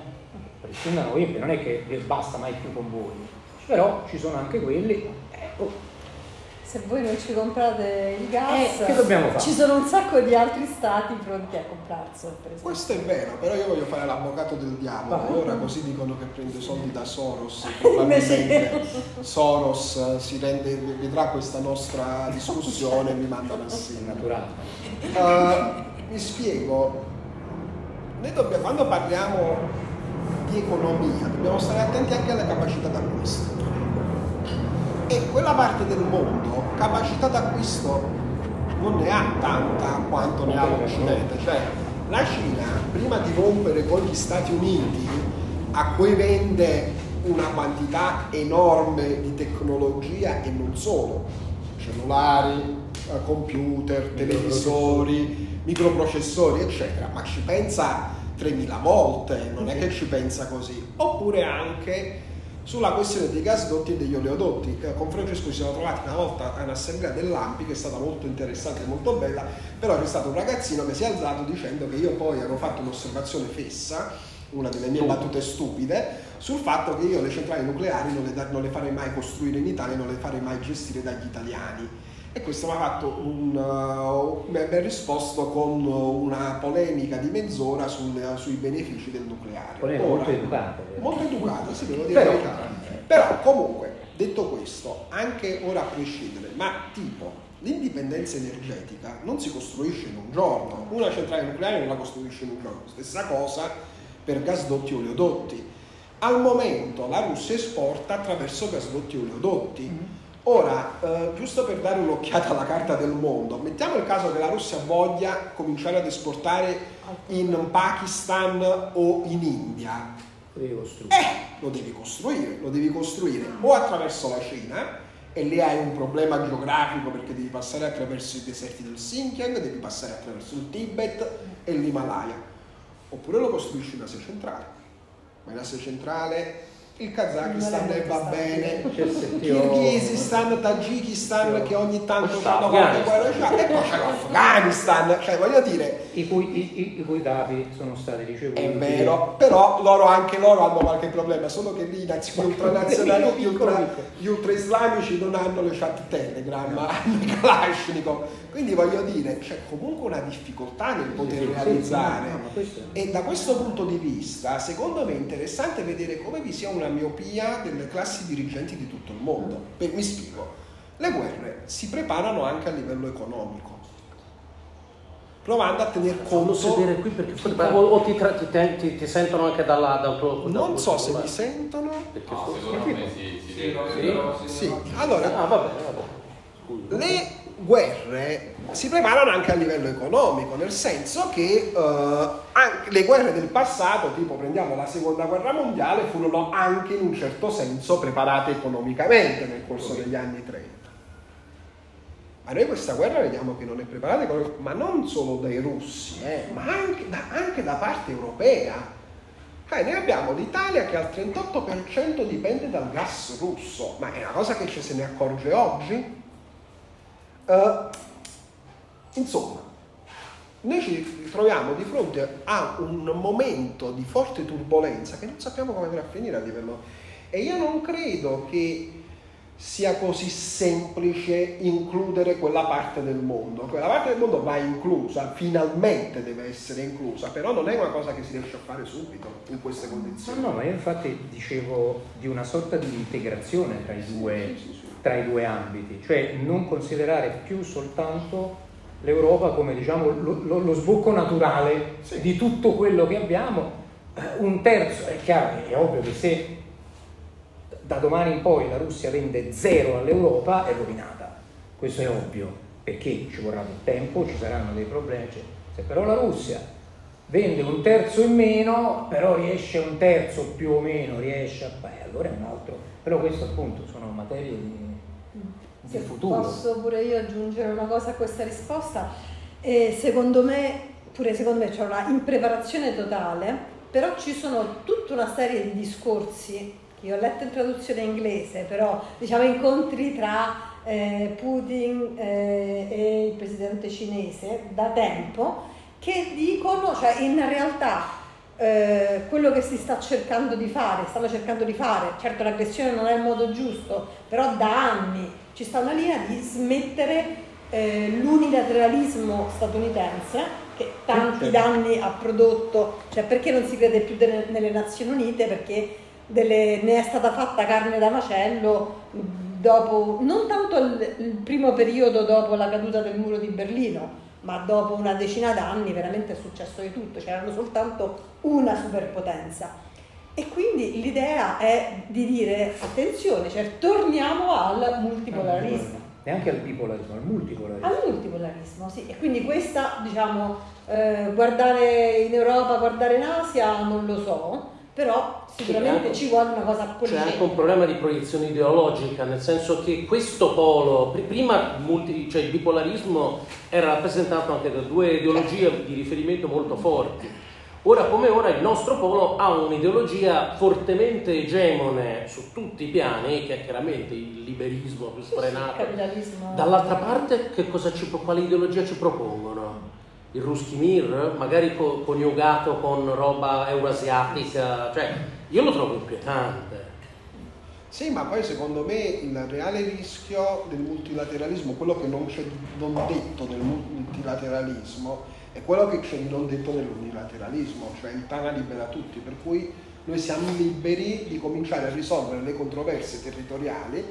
prescindano o integrino, non è che basta mai più con voi, però ci sono anche quelli, ecco, Se voi non ci comprate il gas, Eh, che dobbiamo fare? ci sono un sacco di altri stati pronti a comprarselo. Questo è vero, però io voglio fare l'avvocato del diavolo. Vai. Ora così dicono che prende soldi da Soros. Probabilmente Soros eh, si rende, vedrà questa nostra discussione e mi manda sigla. naturale. Uh, mi spiego, noi dobbiamo, quando parliamo di economia dobbiamo stare attenti anche alle capacità d'acquisto. E quella parte del mondo capacità d'acquisto non ne ha tanta quanto ne ha l'Occidente. Cioè, la Cina, prima di rompere con gli Stati Uniti, a cui vende una quantità enorme di tecnologia e non solo, cellulari, eh, computer, televisori, microprocessori, eccetera, ma ci pensa 3000 volte, non è che ci pensa così. Oppure anche sulla questione dei gasdotti e degli oleodotti. Eh, con Francesco ci siamo trovati una volta a un'assemblea dell'AMPI che è stata molto interessante e molto bella, però c'è stato un ragazzino che si è alzato dicendo che io poi avevo fatto un'osservazione fessa, una delle mie battute stupide, sul fatto che io le centrali nucleari non le, da- non le farei mai costruire in Italia, non le farei mai gestire dagli italiani. E questo mi ha fatto un, uh, mi ha risposto con una polemica di mezz'ora sul- sui benefici del nucleare. Polemica molto educata. Molto educata, sì, devo dire Però-. Però comunque, detto questo, anche ora a prescindere, ma tipo l'indipendenza energetica non si costruisce in un giorno, una centrale nucleare non la costruisce in un giorno, stessa cosa per gasdotti e oleodotti. Al momento la Russia esporta attraverso gasdotti e oleodotti. Ora, eh, giusto per dare un'occhiata alla carta del mondo, mettiamo il caso che la Russia voglia cominciare ad esportare in Pakistan o in India. Devi costruire. Eh, lo devi costruire, lo devi costruire o attraverso la Cina e lì hai un problema geografico perché devi passare attraverso i deserti del Xinjiang, devi passare attraverso il Tibet e l'Himalaya, oppure lo costruisci in Asia centrale. Ma in Asia centrale il Kazakistan ne va bene, settio- Kirghizistan, Tagikistan che ogni tanto fanno qualche guerra c'ha, e poi c'è l'Afghanistan, cioè voglio dire, I cui, i, i- i cui capi sono stati ricevuti. è vero, però loro anche loro hanno qualche problema, solo che lì i nazi- gli ultranazionali, gli, ultra, gli ultraislamici non hanno le chat Telegram, hanno i Kalashnikov. Quindi voglio dire, c'è comunque una difficoltà nel poter Sì, sì, realizzare. sì, E da questo punto di vista, secondo me è interessante vedere come vi sia una miopia delle classi dirigenti di tutto il mondo. Per- mi spiego, le guerre si preparano anche a livello economico, provando a tener conto... sedere qui perché Sì, poi- o, o ti, tra- ti, ti- ti- sentono anche dalla, dal tuo dal Non so se mi sentono. Perché No, forse- secondo me si, si deve. Sì, allora Ah, va bene, va bene. Scusa. le guerre si preparano anche a livello economico, nel senso che eh, le guerre del passato, tipo prendiamo la seconda guerra mondiale, furono anche in un certo senso preparate economicamente nel corso degli anni 30. Ma noi questa guerra vediamo che non è preparata, ma non solo dai russi, eh, ma anche da, anche da parte europea. Cioè, noi abbiamo l'Italia che al 38% dipende dal gas russo, ma è una cosa che ci se ne accorge oggi? Eh, insomma, noi ci troviamo di fronte a un momento di forte turbolenza che non sappiamo come andrà a finire a livello... E io non credo che sia così semplice includere quella parte del mondo. Quella parte del mondo va inclusa, finalmente deve essere inclusa, però non è una cosa che si riesce a fare subito in queste No, condizioni. no, ma io infatti dicevo di una sorta di integrazione tra i due, tra i due ambiti, cioè non considerare più soltanto l'Europa come diciamo lo, lo- sbocco naturale Sì. di tutto quello che abbiamo. Eh, Un terzo, è chiaro, è ovvio che se da domani in poi la Russia vende zero all'Europa è rovinata, questo è ovvio, perché ci vorrà del tempo, ci saranno dei problemi, eccetera. Se però la Russia vende un terzo in meno, però riesce un terzo più o meno, riesce a... Beh, allora è un altro. Però questo appunto sono materie di... Se futuro. posso pure io aggiungere una cosa a questa risposta, eh, secondo me, pure secondo me c'è una impreparazione totale, però ci sono tutta una serie di discorsi, che io ho letto in traduzione inglese, però diciamo incontri tra eh, Putin eh, e il presidente cinese da tempo, che dicono, cioè in realtà eh, quello che si sta cercando di fare, stanno cercando di fare, certo l'aggressione non è il modo giusto, però da anni ci sta una linea di smettere eh, l'unilateralismo statunitense che tanti danni ha prodotto, cioè perché non si crede più delle- nelle Nazioni Unite? Perché delle- ne è stata fatta carne da macello dopo, non tanto il, il primo periodo dopo la caduta del muro di Berlino, ma dopo una decina d'anni veramente è successo di tutto, c'erano soltanto una superpotenza. E quindi l'idea è di dire attenzione, cioè torniamo al multipolarismo. Neanche al bipolarismo, al multipolarismo. Al multipolarismo, sì. E quindi questa, diciamo, eh, guardare in Europa, guardare in Asia, non lo so, però sicuramente anche- ci vuole una cosa C'è politica. anche un problema di proiezione ideologica, nel senso che questo polo, pri- prima multi- cioè il bipolarismo era rappresentato anche da due ideologie di riferimento molto forti. Ora come ora il nostro polo ha un'ideologia fortemente egemone su tutti i piani, che è chiaramente il liberismo più sfrenato. capitalismo. Dall'altra parte che cosa ci, quale ideologia ci propongono? Il Ruski Mir, magari co- coniugato con roba eurasiatica, cioè io lo trovo inquietante. Sì, ma poi secondo me il reale rischio del multilateralismo, quello che non c'è non detto del multilateralismo, è quello che c'è di non detto nell'unilateralismo, cioè il pana libera tutti, per cui noi siamo liberi di cominciare a risolvere le controversie territoriali,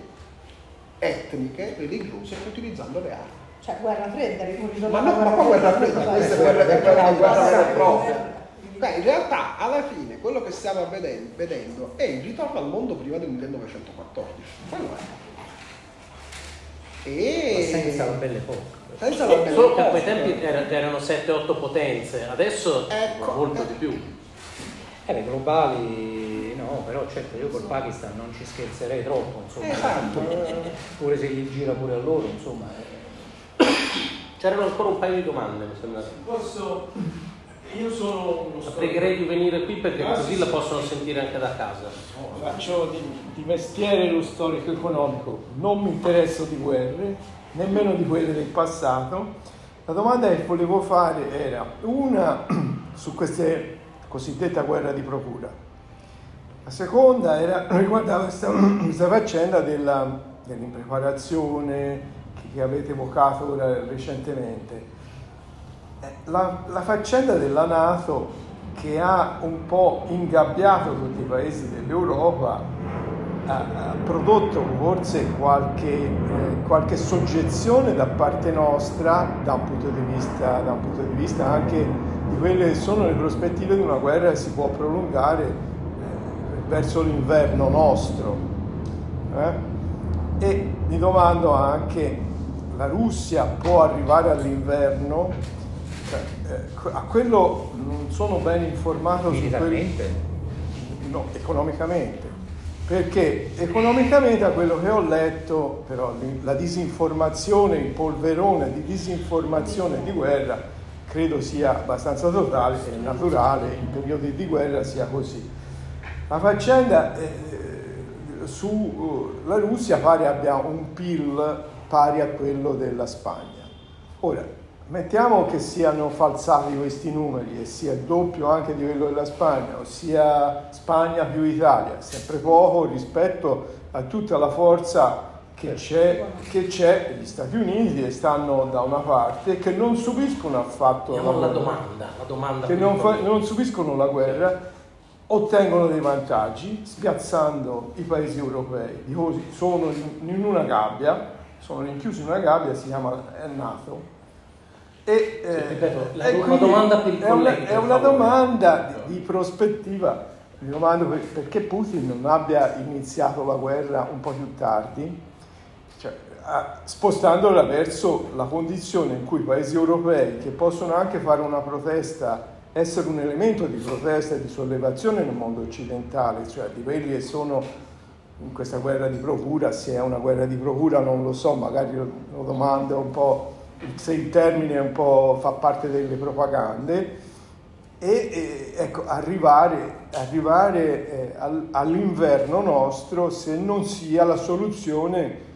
etniche, religiose, utilizzando le armi. Cioè guerra fredda, ricordi Ma no, ma qua guerra fredda, questa è guerra, è guerra, guerra vera e propria. Beh, in realtà alla fine quello che stiamo vedendo, vedendo è il ritorno al mondo prima del 1914. Quello è. E... Ma senza la belle epoca. Senza la bella Solo che a quei tempi era- erano 7-8 potenze, adesso Ecco. molto di più. Eh, le globali no, però certo io col Pakistan non ci scherzerei troppo, insomma. Esatto. Pure se gli gira pure a loro, insomma. eh. C'erano ancora un paio di domande, mi sembra. Posso... Io sono uno La storico. pregherei di venire qui perché Ah, così sì, la sì. possono sentire anche da casa. Faccio di, di mestiere lo storico economico, non mi interesso di guerre, nemmeno di quelle del passato. La domanda che volevo fare era una su questa cosiddetta guerra di procura. La seconda era, riguardava questa, questa faccenda della- dell'impreparazione che, avete evocato recentemente. Eh, La, la faccenda della Nato che ha un po' ingabbiato tutti i paesi dell'Europa ha, prodotto forse qualche, eh, qualche soggezione da parte nostra da un, punto di vista, da un punto di vista anche di quelle che sono le prospettive di una guerra che si può prolungare eh, verso l'inverno nostro. eh? E mi domando anche, la Russia può arrivare all'inverno? Cioè, eh, a quello non sono ben informato. Militarmente? No, economicamente. Perché economicamente a quello che ho letto, però la disinformazione, il polverone di disinformazione di guerra credo sia abbastanza totale e naturale in periodi di guerra sia così. La faccenda eh, sulla Russia pare abbia un PIL pari a quello della Spagna. Ora, mettiamo che siano falsati questi numeri e sia il doppio anche di quello della Spagna, ossia Spagna più Italia, sempre poco rispetto a tutta la forza che c'è, che c'è gli Stati Uniti e stanno da una parte e che non subiscono affatto alla guerra domanda. La domanda che non, fa- non subiscono la guerra ottengono dei vantaggi spiazzando i paesi europei. Dico così, sono in, una gabbia, sono rinchiusi in una gabbia, si chiama NATO. E, eh, ripeto, la- una domanda per i è una, è una domanda di, di prospettiva. Mi domando per- perché Putin non abbia iniziato la guerra un po' più tardi, cioè, a- spostandola verso la condizione in cui i paesi europei, che possono anche fare una protesta, essere un elemento di protesta e di sollevazione nel mondo occidentale, cioè di quelli che sono in questa guerra di procura, se è una guerra di procura non lo so, magari lo, lo domando un po' se il termine un po' fa parte delle propagande, e, e ecco, arrivare, arrivare eh, al, all'inverno nostro se non sia la soluzione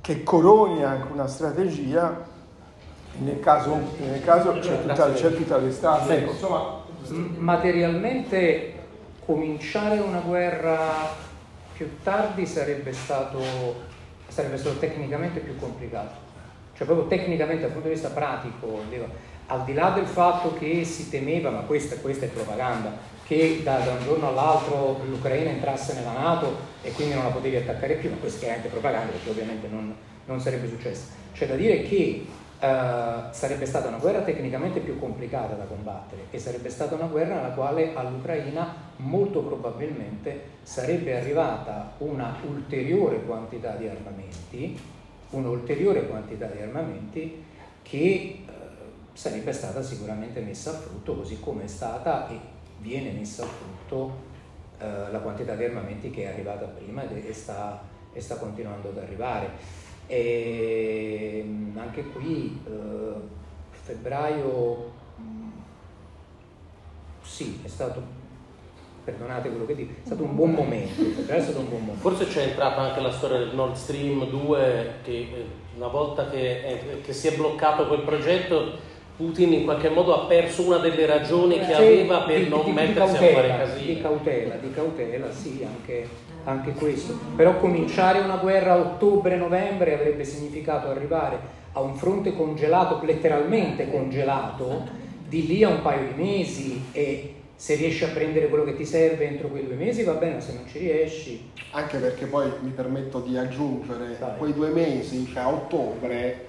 che coroni anche una strategia, nel caso, nel caso c'è, tutta, c'è tutta l'estate. Ecco, insomma, materialmente cominciare una guerra più tardi sarebbe stato, sarebbe stato tecnicamente più complicato. Cioè proprio tecnicamente dal punto di vista pratico, al di là del fatto che si temeva, ma questa, questa è propaganda, che da, da, un giorno all'altro l'Ucraina entrasse nella Nato e quindi non la potevi attaccare più, ma questa è anche propaganda perché ovviamente non, non sarebbe successo. C'è da dire che Uh, sarebbe stata una guerra tecnicamente più complicata da combattere e sarebbe stata una guerra nella quale all'Ucraina molto probabilmente sarebbe arrivata una ulteriore quantità di armamenti, un'ulteriore quantità di armamenti che uh, sarebbe stata sicuramente messa a frutto così come è stata e viene messa a frutto uh, la quantità di armamenti che è arrivata prima e, sta, e sta continuando ad arrivare. E mm, anche qui eh, febbraio sì, è stato perdonate quello che dico, è stato un buon momento, è stato un buon momento. Forse c'è entrata anche la storia del Nord Stream 2 che eh, una volta che, è, che si è bloccato quel progetto Putin in qualche modo ha perso una delle ragioni che aveva per di, non di, mettersi di cautela, a fare casino. Di cautela, di cautela, sì, anche anche questo. Però cominciare una guerra a ottobre-novembre avrebbe significato arrivare a un fronte congelato, letteralmente congelato, di lì a un paio di mesi e se riesci a prendere quello che ti serve entro quei due mesi va bene, se non ci riesci. Anche perché poi mi permetto di aggiungere, Dai. quei due mesi, cioè a ottobre,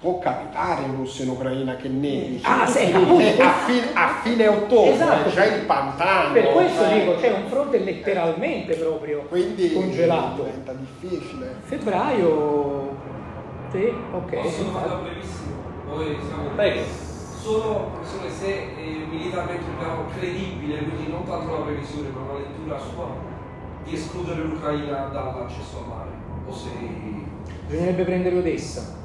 può capitare in Russia e in Ucraina che nevi ah, sì, a, fine, a, fine ottobre esatto, c'è il pantano per questo eh. dico c'è un fronte letteralmente proprio Quindi congelato diventa difficile febbraio sì ok posso farla brevissimo poi siamo Prego. Solo professore se eh, militarmente abbiamo credibile quindi non tanto la previsione ma una lettura sua di escludere l'Ucraina dall'accesso al mare o se bisognerebbe prendere Odessa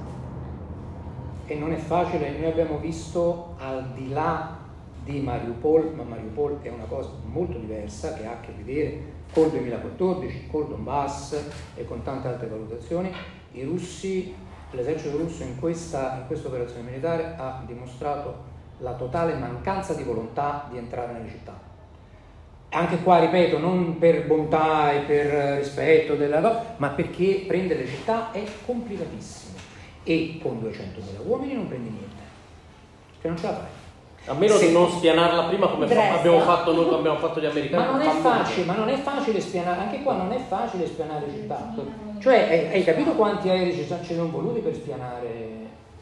e non è facile, noi abbiamo visto al di là di Mariupol, ma Mariupol è una cosa molto diversa che ha a che vedere col 2014, col Donbass e con tante altre valutazioni, i russi, l'esercito russo in questa, in questa operazione militare ha dimostrato la totale mancanza di volontà di entrare nelle città. Anche qua, ripeto, non per bontà e per rispetto della cosa, ma perché prendere le città è complicatissimo e con 200.000 uomini non prendi niente, che non ce la fai. A meno di non spianarla prima come fa, abbiamo fatto noi, come abbiamo fatto gli americani. Ma non, è facile, ma non è facile spianare, anche qua non è facile spianare città. Cioè, hai, hai capito quanti aerei ci sono voluti per spianare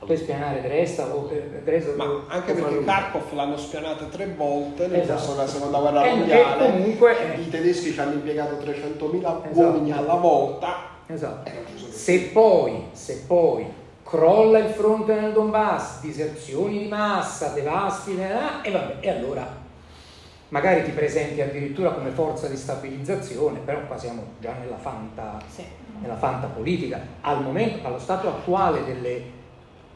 per spianare Dresda o Dresda ma o, anche o perché Kharkov l'hanno spianata tre volte nel esatto. corso della seconda guerra mondiale e comunque, i tedeschi ci hanno impiegato 300.000 esatto. uomini alla volta esatto. se poi, se poi crolla il fronte nel Donbass, diserzioni di massa, devasti, e vabbè, e allora magari ti presenti addirittura come forza di stabilizzazione, però qua siamo già nella fanta, sì. Nella fanta politica. Al momento, allo stato attuale delle,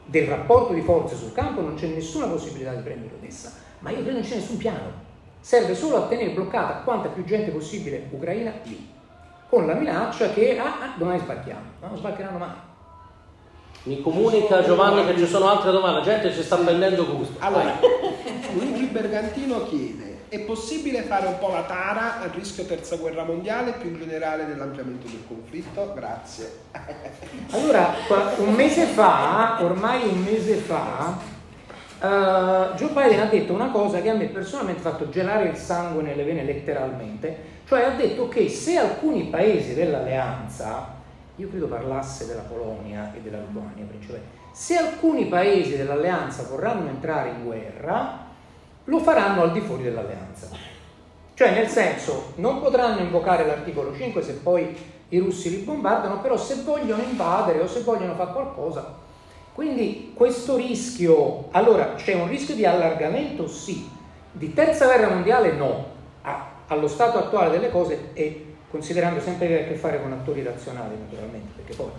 del rapporto di forze sul campo non c'è nessuna possibilità di prendere Odessa, ma io credo non c'è nessun piano. Serve solo a tenere bloccata quanta più gente possibile ucraina lì, con la minaccia che ah, ah, domani sbarchiamo, ma non sbarcheranno mai. Mi comunica Giovanni che ci sono altre domande, la gente ci sta prendendo gusto. Allora, Luigi Bergantino chiede, è possibile fare un po' la tara al rischio terza guerra mondiale più in generale dell'ampliamento del conflitto? Grazie. Allora, un mese fa, ormai un mese fa, uh, Joe Biden ha detto una cosa che a me personalmente ha fatto gelare il sangue nelle vene letteralmente, cioè ha detto che se alcuni paesi dell'alleanza io credo parlasse della Polonia e della Lituania principalmente. Se alcuni paesi dell'alleanza vorranno entrare in guerra, lo faranno al di fuori dell'alleanza. Cioè, nel senso, non potranno invocare l'articolo 5 se poi i russi li bombardano, però se vogliono invadere o se vogliono fare qualcosa. Quindi questo rischio, allora c'è un rischio di allargamento? Sì, di terza guerra mondiale no, allo stato attuale delle cose è considerando sempre che ha a che fare con attori razionali naturalmente, perché poi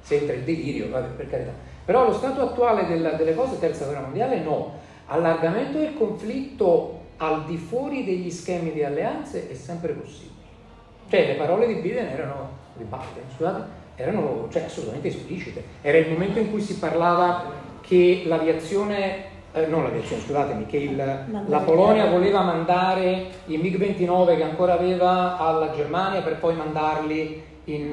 se entra il delirio, vabbè, per carità. Però allo stato attuale della- delle cose, terza guerra mondiale, no. Allargamento del conflitto al di fuori degli schemi di alleanze è sempre possibile. Cioè le parole di Biden erano, di Biden, scusate, erano cioè, assolutamente esplicite. Era il momento in cui si parlava che l'aviazione, eh, non l'aviazione, scusatemi, che il- la Polonia voleva mandare i MiG-29 che ancora aveva alla Germania per poi mandarli in,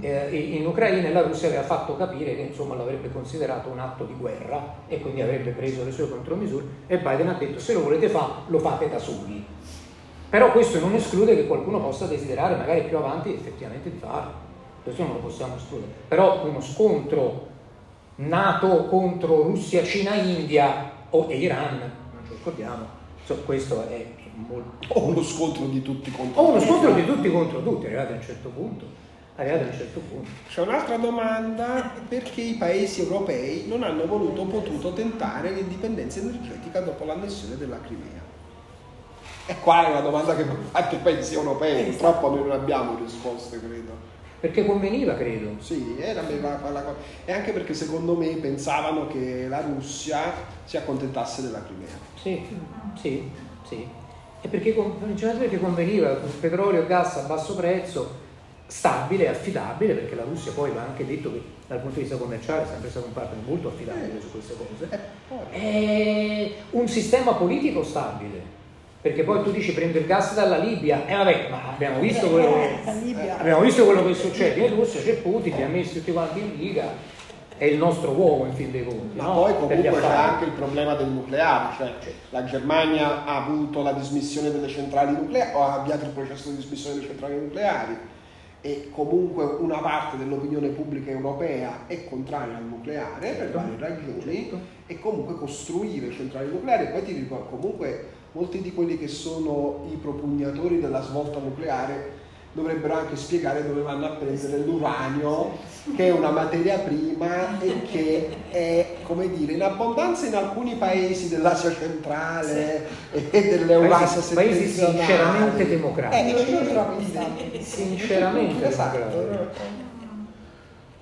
eh, eh, in Ucraina e la Russia aveva fatto capire che insomma l'avrebbe considerato un atto di guerra e quindi avrebbe preso le sue contromisure e Biden ha detto se lo volete fare lo fate da soli. Però questo non esclude che qualcuno possa desiderare magari più avanti effettivamente di farlo. Questo non lo possiamo escludere. Però uno scontro NATO contro Russia, Cina, India o Iran, non ci scordiamo, so, questo è molto... O uno scontro di tutti contro O uno scontro di tutti contro tutti, arrivati a un certo punto. Arrivati a un certo punto. C'è un'altra domanda, perché i paesi europei non hanno voluto o potuto tentare l'indipendenza energetica dopo l'annessione della Crimea? E qua è una domanda che fanno i paesi europei, purtroppo noi non abbiamo risposte, credo. Perché conveniva, credo. Sì, era aveva quella cosa. E anche perché secondo me pensavano che la Russia si accontentasse della Crimea. Sì, sì, sì. E perché, principalmente perché conveniva con petrolio e gas a basso prezzo, stabile affidabile, perché la Russia poi va anche detto che dal punto di vista commerciale è sempre stato un partner molto affidabile su queste cose. E È un sistema politico stabile. Perché poi tu dici prendo il gas dalla Libia, e vabbè, ma abbiamo visto quello, Eh, la Libia. abbiamo visto quello che succede in Russia, c'è Putin, li ha messi tutti quanti in riga, è il nostro uomo in fin dei conti. Ma no? poi comunque c'è anche il problema del nucleare, cioè la Germania ha avuto la dismissione delle centrali nucleari, o ha avviato il processo di dismissione delle centrali nucleari e comunque una parte dell'opinione pubblica europea è contraria al nucleare per Certo. varie ragioni Certo. e comunque costruire centrali nucleari, poi ti dico comunque molti di quelli che sono i propugnatori della svolta nucleare dovrebbero anche spiegare dove vanno a prendere l'uranio, che è una materia prima e che è, come dire, in abbondanza in alcuni paesi dell'Asia centrale e dell'Eurasia Paesi, paesi settentrionale. sinceramente democratici. Eh, stabile. Sinceramente Esatto. democratici.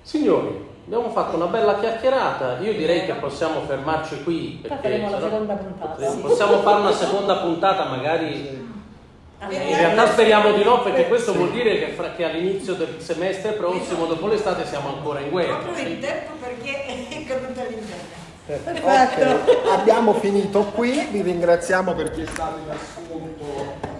Signori, abbiamo fatto una bella chiacchierata. Io direi che possiamo fermarci qui. Perché faremo la seconda puntata. Possiamo- Possiamo fare una seconda puntata, magari. In realtà speriamo di no, perché questo vuol dire che, fra- che all'inizio del semestre prossimo, dopo l'estate, siamo ancora in guerra. Proprio in tempo perché è caduta l'inverno. Perfetto. Ok, abbiamo finito qui, vi ringraziamo per chi è stato in ascolto